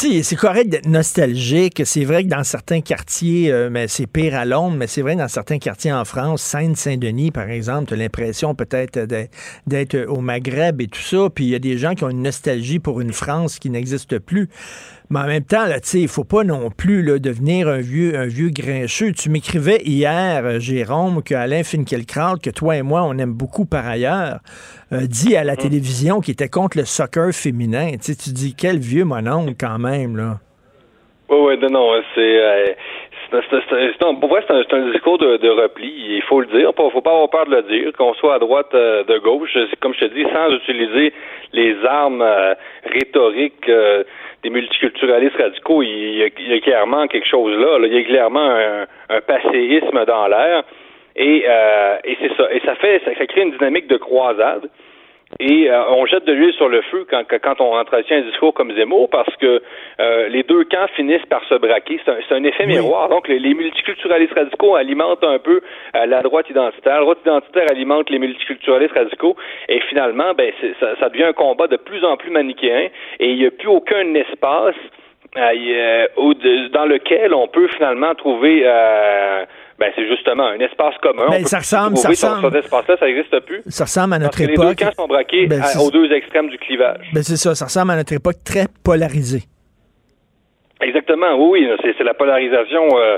oui. c'est correct d'être nostalgique. C'est vrai que dans certains quartiers, euh, mais c'est pire à Londres, mais c'est vrai que dans certains quartiers en France, Seine-Saint-Denis, par exemple, tu as l'impression peut-être d'être- d'être au Maghreb et tout ça. Puis il y a des gens qui ont une nostalgie pour une France qui n'existe plus. Mais en même temps, là, il faut pas non plus là, devenir un vieux, un vieux grincheux. Tu m'écrivais hier, euh, Jérôme, que Alain Finkielkraut, que toi et moi, on aime beaucoup par ailleurs, euh, dit à la télévision qu'il était contre le soccer féminin. Tu dis, quel vieux mononcle quand même, là. Oui, oui, non, non, c'est. euh, pour vrai, c'est un, un discours de, de repli. Il faut le dire. Il faut pas avoir peur de le dire. Qu'on soit à droite, euh, de gauche, comme je te dis, sans utiliser les armes euh, rhétoriques euh, des multiculturalistes radicaux, il y, a, il y a clairement quelque chose là, là. Il y a clairement un, un passéisme dans l'air. Et, euh, et c'est ça. Et ça fait, ça, ça crée une dynamique de croisade. Et euh, on jette de l'huile sur le feu quand, quand on entretient un discours comme Zemmour parce que euh, les deux camps finissent par se braquer. C'est un, c'est un effet miroir. Donc, les, les multiculturalistes radicaux alimentent un peu euh, la droite identitaire. La droite identitaire alimente les multiculturalistes radicaux. Et finalement, ben, c'est- ça, ça devient un combat de plus en plus manichéen. Et il n'y a plus aucun espace euh, euh, dans lequel on peut finalement trouver... euh, ben, c'est justement un espace commun. Ben, On ça ressemble- ça ressemble. cet espace-là, ça n'existe plus. Ça ressemble à notre Parce que les deux époque. camps sont braqués Ben, à- aux deux extrêmes du clivage. Ben, c'est ça, ça ressemble à notre époque très polarisée. Exactement, oui, c'est la polarisation euh,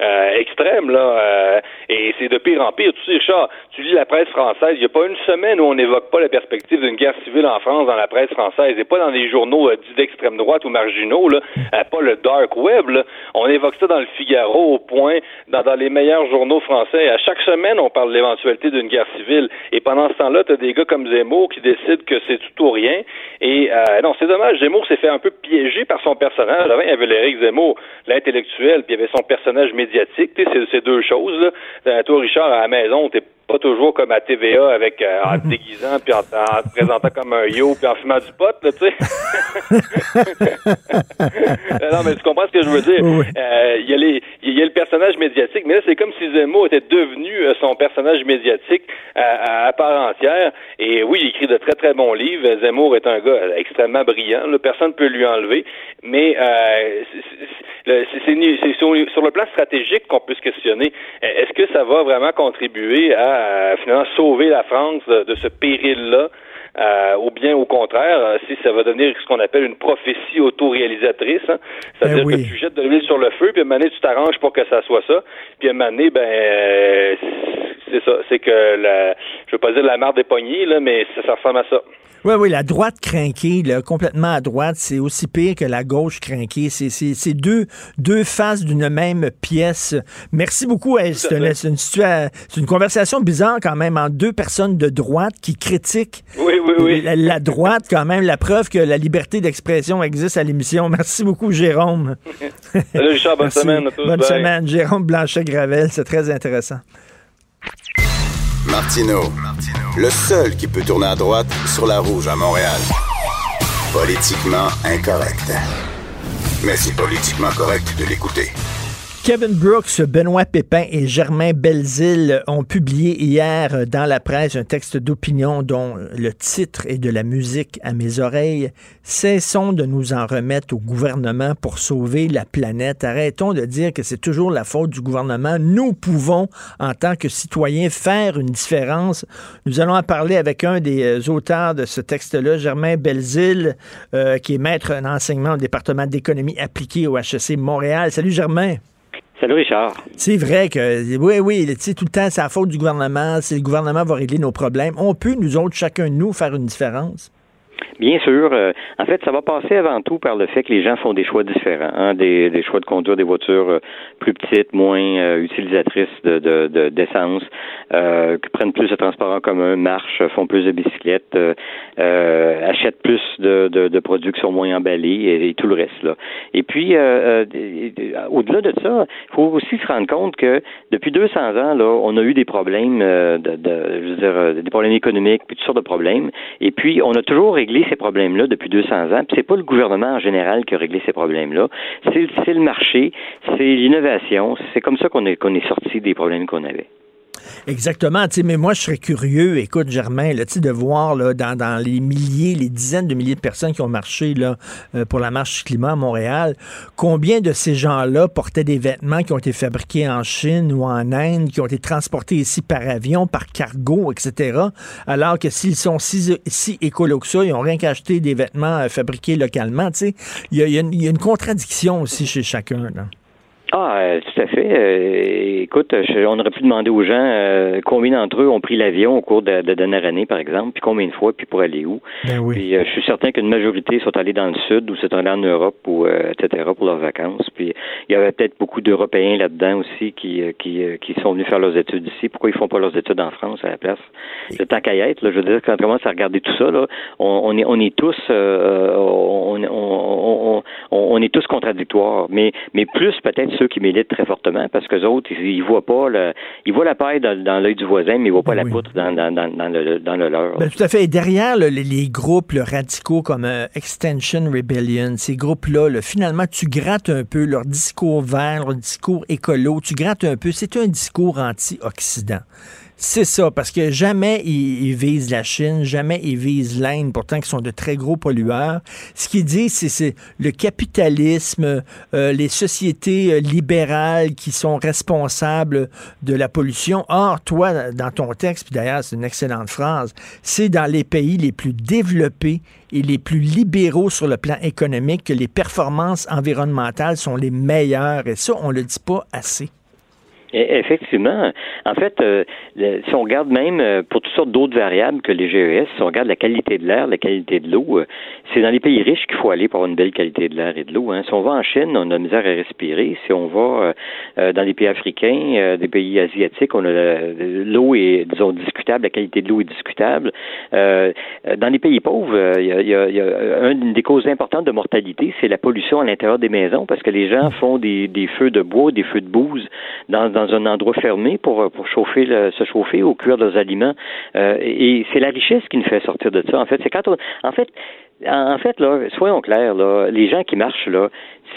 euh, extrême, là, euh, et c'est de pire en pire. Tu sais, Richard, tu lis la presse française, il n'y a pas une semaine où on n'évoque pas la perspective d'une guerre civile en France dans la presse française, et pas dans les journaux euh, dits d'extrême droite ou marginaux, là, euh, pas le dark web, là. on évoque ça dans le Figaro, au point, dans, dans les meilleurs journaux français. À chaque semaine, on parle de l'éventualité d'une guerre civile, et pendant ce temps-là, tu as des gars comme Zemmour qui décident que c'est tout ou rien, et euh, non, c'est dommage, Zemmour s'est fait un peu piéger par son personnage. Avant, il y avait l'Éric Zemmour, l'intellectuel, puis il y avait son personnage médiatique. C'est deux choses. Là. Euh, toi, Richard, à la maison, t'es pas toujours comme à TVA avec euh, en te déguisant puis en, en te présentant comme un yo puis en fumant du pot là tu sais. Non mais tu comprends ce que je veux dire. Euh, il y a les il y a le personnage médiatique mais là c'est comme si Zemmour était devenu euh, son personnage médiatique à, à, part entière. Et oui il écrit de très très bons livres. Zemmour est un gars extrêmement brillant là, personne ne peut lui enlever. Mais euh, c'est, sur, sur le plan stratégique qu'on peut se questionner. Est-ce que ça va vraiment contribuer à euh, finalement sauver la France de, de ce péril-là. Euh, ou bien au contraire, euh, si ça va devenir ce qu'on appelle une prophétie autoréalisatrice, hein, c'est-à-dire Ben oui. que tu jettes de l'huile sur le feu, puis à un moment donné, tu t'arranges pour que ça soit ça, puis à un moment donné, ben, euh, c'est ça, c'est que la, je veux pas dire la marde des poignées, là, mais ça, ça ressemble à ça. Oui, oui, la droite crinquée, là, complètement à droite, c'est aussi pire que la gauche crinquée. C'est, deux, deux faces d'une même pièce. Merci beaucoup. Hey, c'est, une, une, situa- c'est une conversation bizarre quand même entre deux personnes de droite qui critiquent Oui, oui, oui. la, la droite, quand même, la preuve que la liberté d'expression existe à l'émission. Merci beaucoup, Jérôme. Salut Richard, bonne Merci. semaine à tous. Bonne Bye. semaine. Jérôme Blanchet-Gravel, c'est très intéressant. Martino, le seul qui peut tourner à droite sur la rouge à Montréal. Politiquement incorrect. Mais c'est politiquement correct de l'écouter. Kevin Brooks, Benoît Pépin et Germain Belzile ont publié hier dans la presse un texte d'opinion dont le titre est de la musique à mes oreilles. Cessons de nous en remettre au gouvernement pour sauver la planète. Arrêtons de dire que c'est toujours la faute du gouvernement. Nous pouvons, en tant que citoyens, faire une différence. Nous allons en parler avec un des euh, auteurs de ce texte-là, Germain Belzile, euh, qui est maître d'enseignement au département d'économie appliquée au HEC Montréal. Salut Germain. Salut Richard. C'est vrai que, oui, oui, tu sais, tout le temps, c'est la faute du gouvernement, c'est le gouvernement va régler nos problèmes. On peut, nous autres, chacun de nous, faire une différence. Bien sûr. euh, en fait, ça va passer avant tout par le fait que les gens font des choix différents, hein, des, choix de conduire des voitures euh, plus petites, moins euh, utilisatrices de, de, de- d'essence, qui prennent plus de transport en commun, marchent, font plus de bicyclettes, achètent plus de, produits qui sont moins emballés et, tout le reste. Et puis, au-delà de ça, il faut aussi se rendre compte que depuis 200 ans, là, on a eu des problèmes, de, je veux dire, des problèmes économiques, puis toutes sortes de problèmes. Et puis, on a toujours réglé ces problèmes-là depuis 200 ans. Puis, c'est pas le gouvernement en général qui a réglé ces problèmes-là. C'est, le marché, c'est l'innovation. C'est comme ça qu'on est sorti des problèmes qu'on avait. Exactement. Mais moi, je serais curieux, écoute, Germain, de voir dans, les milliers, les dizaines de milliers de personnes qui ont marché euh, pour la marche climat à Montréal, combien de ces gens-là portaient des vêtements qui ont été fabriqués en Chine ou en Inde, qui ont été transportés ici par avion, par cargo, etc. Alors que s'ils sont si, si écolos que ça, ils n'ont rien qu'à acheter des vêtements euh, fabriqués localement. Il y a, une- contradiction aussi chez chacun. Ah, euh, tout à fait. Euh, écoute, je- on aurait pu demander aux gens euh, combien d'entre eux ont pris l'avion au cours de, de la dernière année, par exemple, puis combien de fois, puis pour aller où. Ben oui. Puis euh, je suis certain qu'une majorité sont allés dans le sud ou sont allés en Europe ou euh, etc. pour leurs vacances. Puis il y avait peut-être beaucoup d'Européens là-dedans aussi qui qui, qui sont venus faire leurs études ici. Pourquoi ils font pas leurs études en France à la place? Le tant qu'à y être, là, je veux dire, quand on commence à regarder tout ça, là, on, on est on est tous euh, on, on, on, on, on est tous contradictoires, mais mais plus peut-être ceux qui militent très fortement parce que autres ils, ils voient pas le ils voient la paille dans, dans l'œil du voisin, mais ils voient pas la poutre dans dans, dans, dans le dans le leur. Ben, tout à fait. Et derrière les, les groupes là, radicaux comme euh, Extension Rebellion, ces groupes-là, là, finalement, tu grattes un peu leur discours vert, leur discours écolo, tu grattes un peu. C'est un discours anti-Occident. C'est ça, parce que jamais ils, visent la Chine, jamais ils visent l'Inde, pourtant qui sont de très gros pollueurs. Ce qu'ils disent, c'est- c'est le capitalisme, euh, les sociétés euh, libérales qui sont responsables de la pollution. Or, toi, dans ton texte, puis d'ailleurs, c'est une excellente phrase, c'est dans les pays les plus développés et les plus libéraux sur le plan économique que les performances environnementales sont les meilleures. Et ça, on le dit pas assez. Et- Effectivement. En fait, euh, le- si on regarde même euh, pour toutes sortes d'autres variables que les GES, si on regarde la qualité de l'air, la qualité de l'eau, euh, c'est dans les pays riches qu'il faut aller pour avoir une belle qualité de l'air et de l'eau. Hein. Si on va en Chine, on a misère à respirer. Si on va dans les pays africains, des pays asiatiques, on a l'eau est, disons, discutable, la qualité de l'eau est discutable. Dans les pays pauvres, il y a, il y a- il y a une des causes importantes de mortalité, c'est la pollution à l'intérieur des maisons, parce que les gens font des, des feux de bois, des feux de bouse dans, dans un endroit fermé pour, pour chauffer se chauffer ou cuire leurs aliments. Euh, et c'est la richesse qui nous fait sortir de ça. En fait, c'est quand en fait, en fait, là, soyons clairs, là, les gens qui marchent là,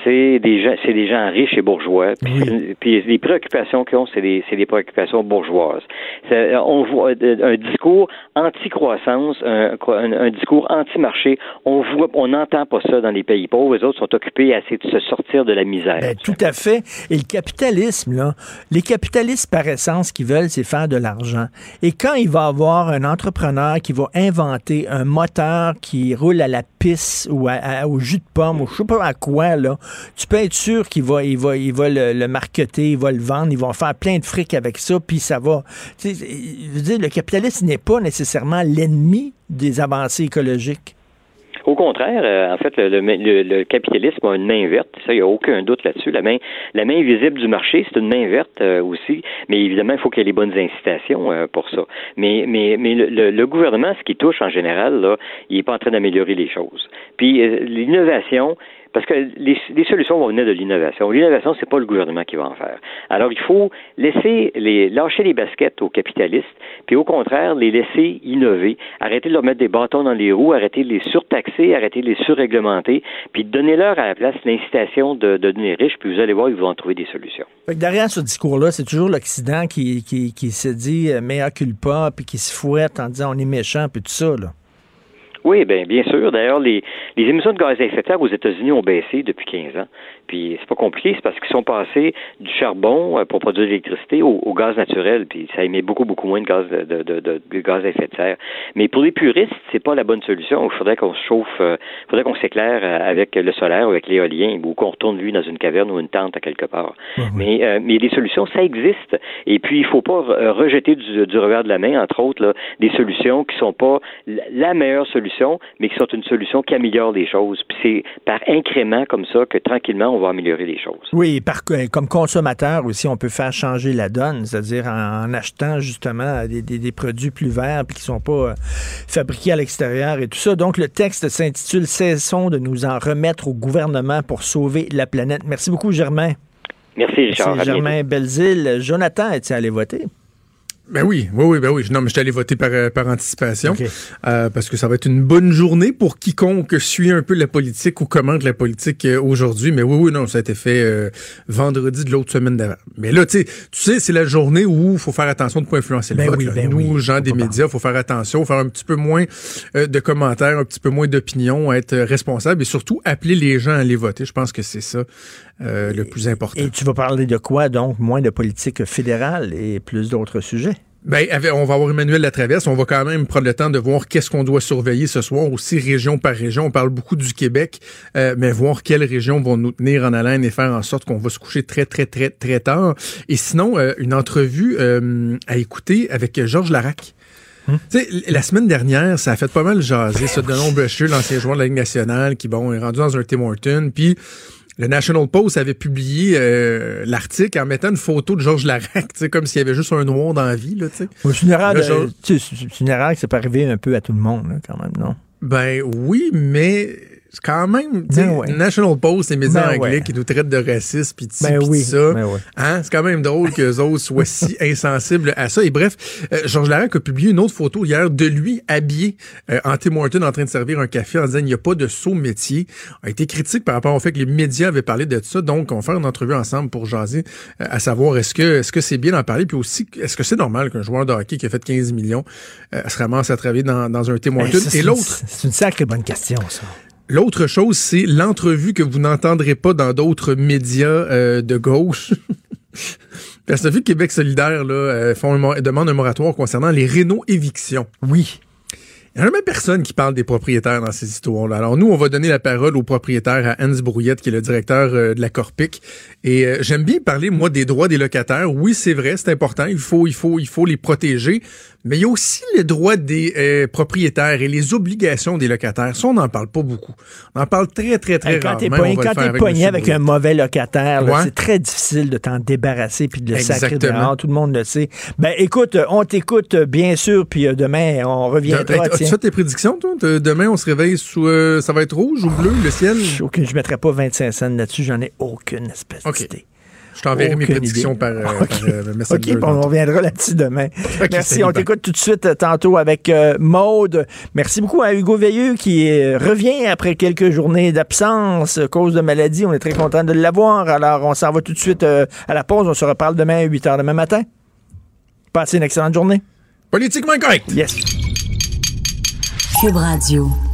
c'est des gens, c'est des gens riches et bourgeois. Puis, puis les préoccupations qu'ils ont, c'est des, c'est des préoccupations bourgeoises. On voit euh, un discours anti-croissance, un, un- un discours anti-marché. On voit, on n'entend pas ça dans les pays pauvres. Les autres sont occupés à essayer de se sortir de la misère. Ben, tout à fait. Et le capitalisme, là, les capitalistes par essence, ce qu'ils veulent, c'est faire de l'argent. Et quand il va avoir un entrepreneur qui va inventer un moteur qui roule à la pisse ou à- à- au jus de pomme ou je sais pas à quoi, là, tu peux être sûr qu'il va, il va, il va le, le marketer, il va le vendre, ils vont faire plein de fric avec ça, puis ça va. Je veux dire, le capitalisme n'est pas nécessairement l'ennemi des avancées écologiques. Au contraire, euh, en fait, le, capitalisme a une main verte. Ça, il n'y a aucun doute là-dessus. La main, la main visible du marché, c'est une main verte euh, aussi. Mais évidemment, il faut qu'il y ait les bonnes incitations euh, pour ça. Mais, mais, mais le, le- gouvernement, ce qui touche en général, là, il n'est pas en train d'améliorer les choses. Puis l'innovation, parce que les, solutions vont venir de l'innovation. L'innovation, c'est pas le gouvernement qui va en faire. Alors, il faut laisser les lâcher les baskets aux capitalistes, puis au contraire, les laisser innover, arrêter de leur mettre des bâtons dans les roues, arrêter de les surtaxer, arrêter de les surréglementer, puis donner-leur à la place l'incitation de, de devenir riches, puis vous allez voir, ils vont trouver des solutions. Derrière ce discours-là, c'est toujours l'Occident qui, qui, qui se dit euh, mea culpa, puis qui se fouette en disant on est méchant, puis tout ça. Là. Oui, bien, bien sûr. D'ailleurs, les, les émissions de gaz à effet de serre aux États-Unis ont baissé depuis 15 ans. Puis c'est pas compliqué, c'est parce qu'ils sont passés du charbon euh, pour produire de l'électricité au, au gaz naturel, puis ça émet beaucoup, beaucoup moins de gaz de, de, de, de- de gaz à effet de serre. Mais pour les puristes, c'est pas la bonne solution. Il faudrait qu'on se chauffe, euh, il faudrait qu'on s'éclaire euh, avec le solaire ou avec l'éolien, ou qu'on retourne lui dans une caverne ou une tente à quelque part. Mais, euh, mais les solutions, ça existe. Et puis, il faut pas rejeter du, du revers de la main, entre autres, là, des solutions qui sont pas la- la meilleure solution, mais qui sont une solution qui améliore les choses. Puis c'est par incrément comme ça que tranquillement, on va améliorer les choses. Oui, par, comme consommateur aussi, on peut faire changer la donne, c'est-à-dire en, achetant justement des, des- des produits plus verts puis qui sont pas euh, fabriqués à l'extérieur et tout ça. Donc, le texte s'intitule Cessons de nous en remettre au gouvernement pour sauver la planète. Merci beaucoup, Germain. Merci, Richard. Germain Belzile. Jonathan, es-tu allé voter? Ben oui, oui, oui, ben oui. Non, mais je suis allé voter par, euh, par anticipation euh, parce que ça va être une bonne journée pour quiconque suit un peu la politique ou commente la politique euh, aujourd'hui. Mais oui, oui, non, ça a été fait euh, vendredi de l'autre semaine d'avant. Mais là, tu sais, tu sais, c'est la journée où il faut faire attention de ne pas influencer le Ben vote. oui, ben Nous, oui. gens des médias, il faut faire attention, faire un petit peu moins euh, de commentaires, un petit peu moins d'opinions, être responsable et surtout appeler les gens à aller voter. Je pense que c'est ça euh, le plus important. Et tu vas parler de quoi, donc? Moins de politique fédérale et plus d'autres sujets? Ben, on va avoir Emmanuel Latraverse. On va quand même prendre le temps de voir qu'est-ce qu'on doit surveiller ce soir, aussi région par région. On parle beaucoup du Québec, euh, mais voir quelles régions vont nous tenir en haleine et faire en sorte qu'on va se coucher très, très, très, très tard. Et sinon, euh, une entrevue euh, à écouter avec Georges Larac. Tu sais, la semaine dernière, ça a fait pas mal jaser, ça, de nombreux l'ancien joueur de la Ligue nationale, qui, bon, est rendu dans un Tim Horton, puis le National Post avait publié euh, l'article en mettant une photo de Georges Larac, tu sais, comme s'il y avait juste un noir dans la vie, là, une erreur, Là, tu sais, c'est peut arriver un peu à tout le monde, là, quand même, non? Ben oui, mais c'est quand même, Ben ouais. National Post, les médias Ben anglais ouais. qui nous traitent de racistes puis Ben oui, ça. ben ouais. Hein? C'est quand même drôle qu'eux autres soient si insensibles à ça. Et bref, euh, Georges Larac a publié une autre photo hier de lui habillé euh, en Tim Hortons en train de servir un café en disant il n'y a pas de saut métier. A été critique par rapport au fait que les médias avaient parlé de ça. Donc, on va faire une entrevue ensemble pour jaser euh, à savoir est-ce que est-ce que c'est bien d'en parler? Puis aussi est-ce que c'est normal qu'un joueur de hockey qui a fait 15 millions se ramasse à travailler dans, dans un Tim ça, c'est Et l'autre C'est une sacrée bonne question, ça. L'autre chose, c'est l'entrevue que vous n'entendrez pas dans d'autres médias euh, de gauche. Parce que vu que Québec solidaire là, euh, font demande un moratoire concernant les rénaux évictions. Oui. Il n'y a jamais personne qui parle des propriétaires dans ces histoires-là. Alors nous, on va donner la parole au propriétaire, à Hans Brouillette, qui est le directeur euh, de la Corpic. Et euh, j'aime bien parler, moi, des droits des locataires. Oui, c'est vrai, c'est important. Il faut, il faut, il faut les protéger. Mais il y a aussi les droits des euh, propriétaires et les obligations des locataires. Ça, on n'en parle pas beaucoup. On en parle très, très, très Hey, quand rarement. pogné, quand t'es avec pogné avec Brouillette. un mauvais locataire, Ouais. c'est très difficile de t'en débarrasser puis de le sacrer Exactement. dehors. Tout le monde le sait. Ben écoute, on t'écoute bien sûr, puis demain on reviendra. Tiens. fait tes prédictions, toi? De- Demain, on se réveille sous... euh, ça va être rouge ou bleu, le ciel? Je ne mettrai pas 25 cents là-dessus, j'en ai aucune espèce OK. d'idée. Je t'enverrai mes prédictions idée. par, euh, OK. par, euh, Messenger OK, bon, on reviendra là-dessus demain. Merci, on t'écoute tout de suite euh, tantôt avec Maude. Merci beaucoup à Hugo Veilleux qui revient après quelques journées d'absence cause de maladie. On est très content de l'avoir. Alors, on s'en va tout de suite à la pause. On se reparle demain à 8 h demain matin. Passez une excellente journée. Politiquement correct. Yes. Cube Radio.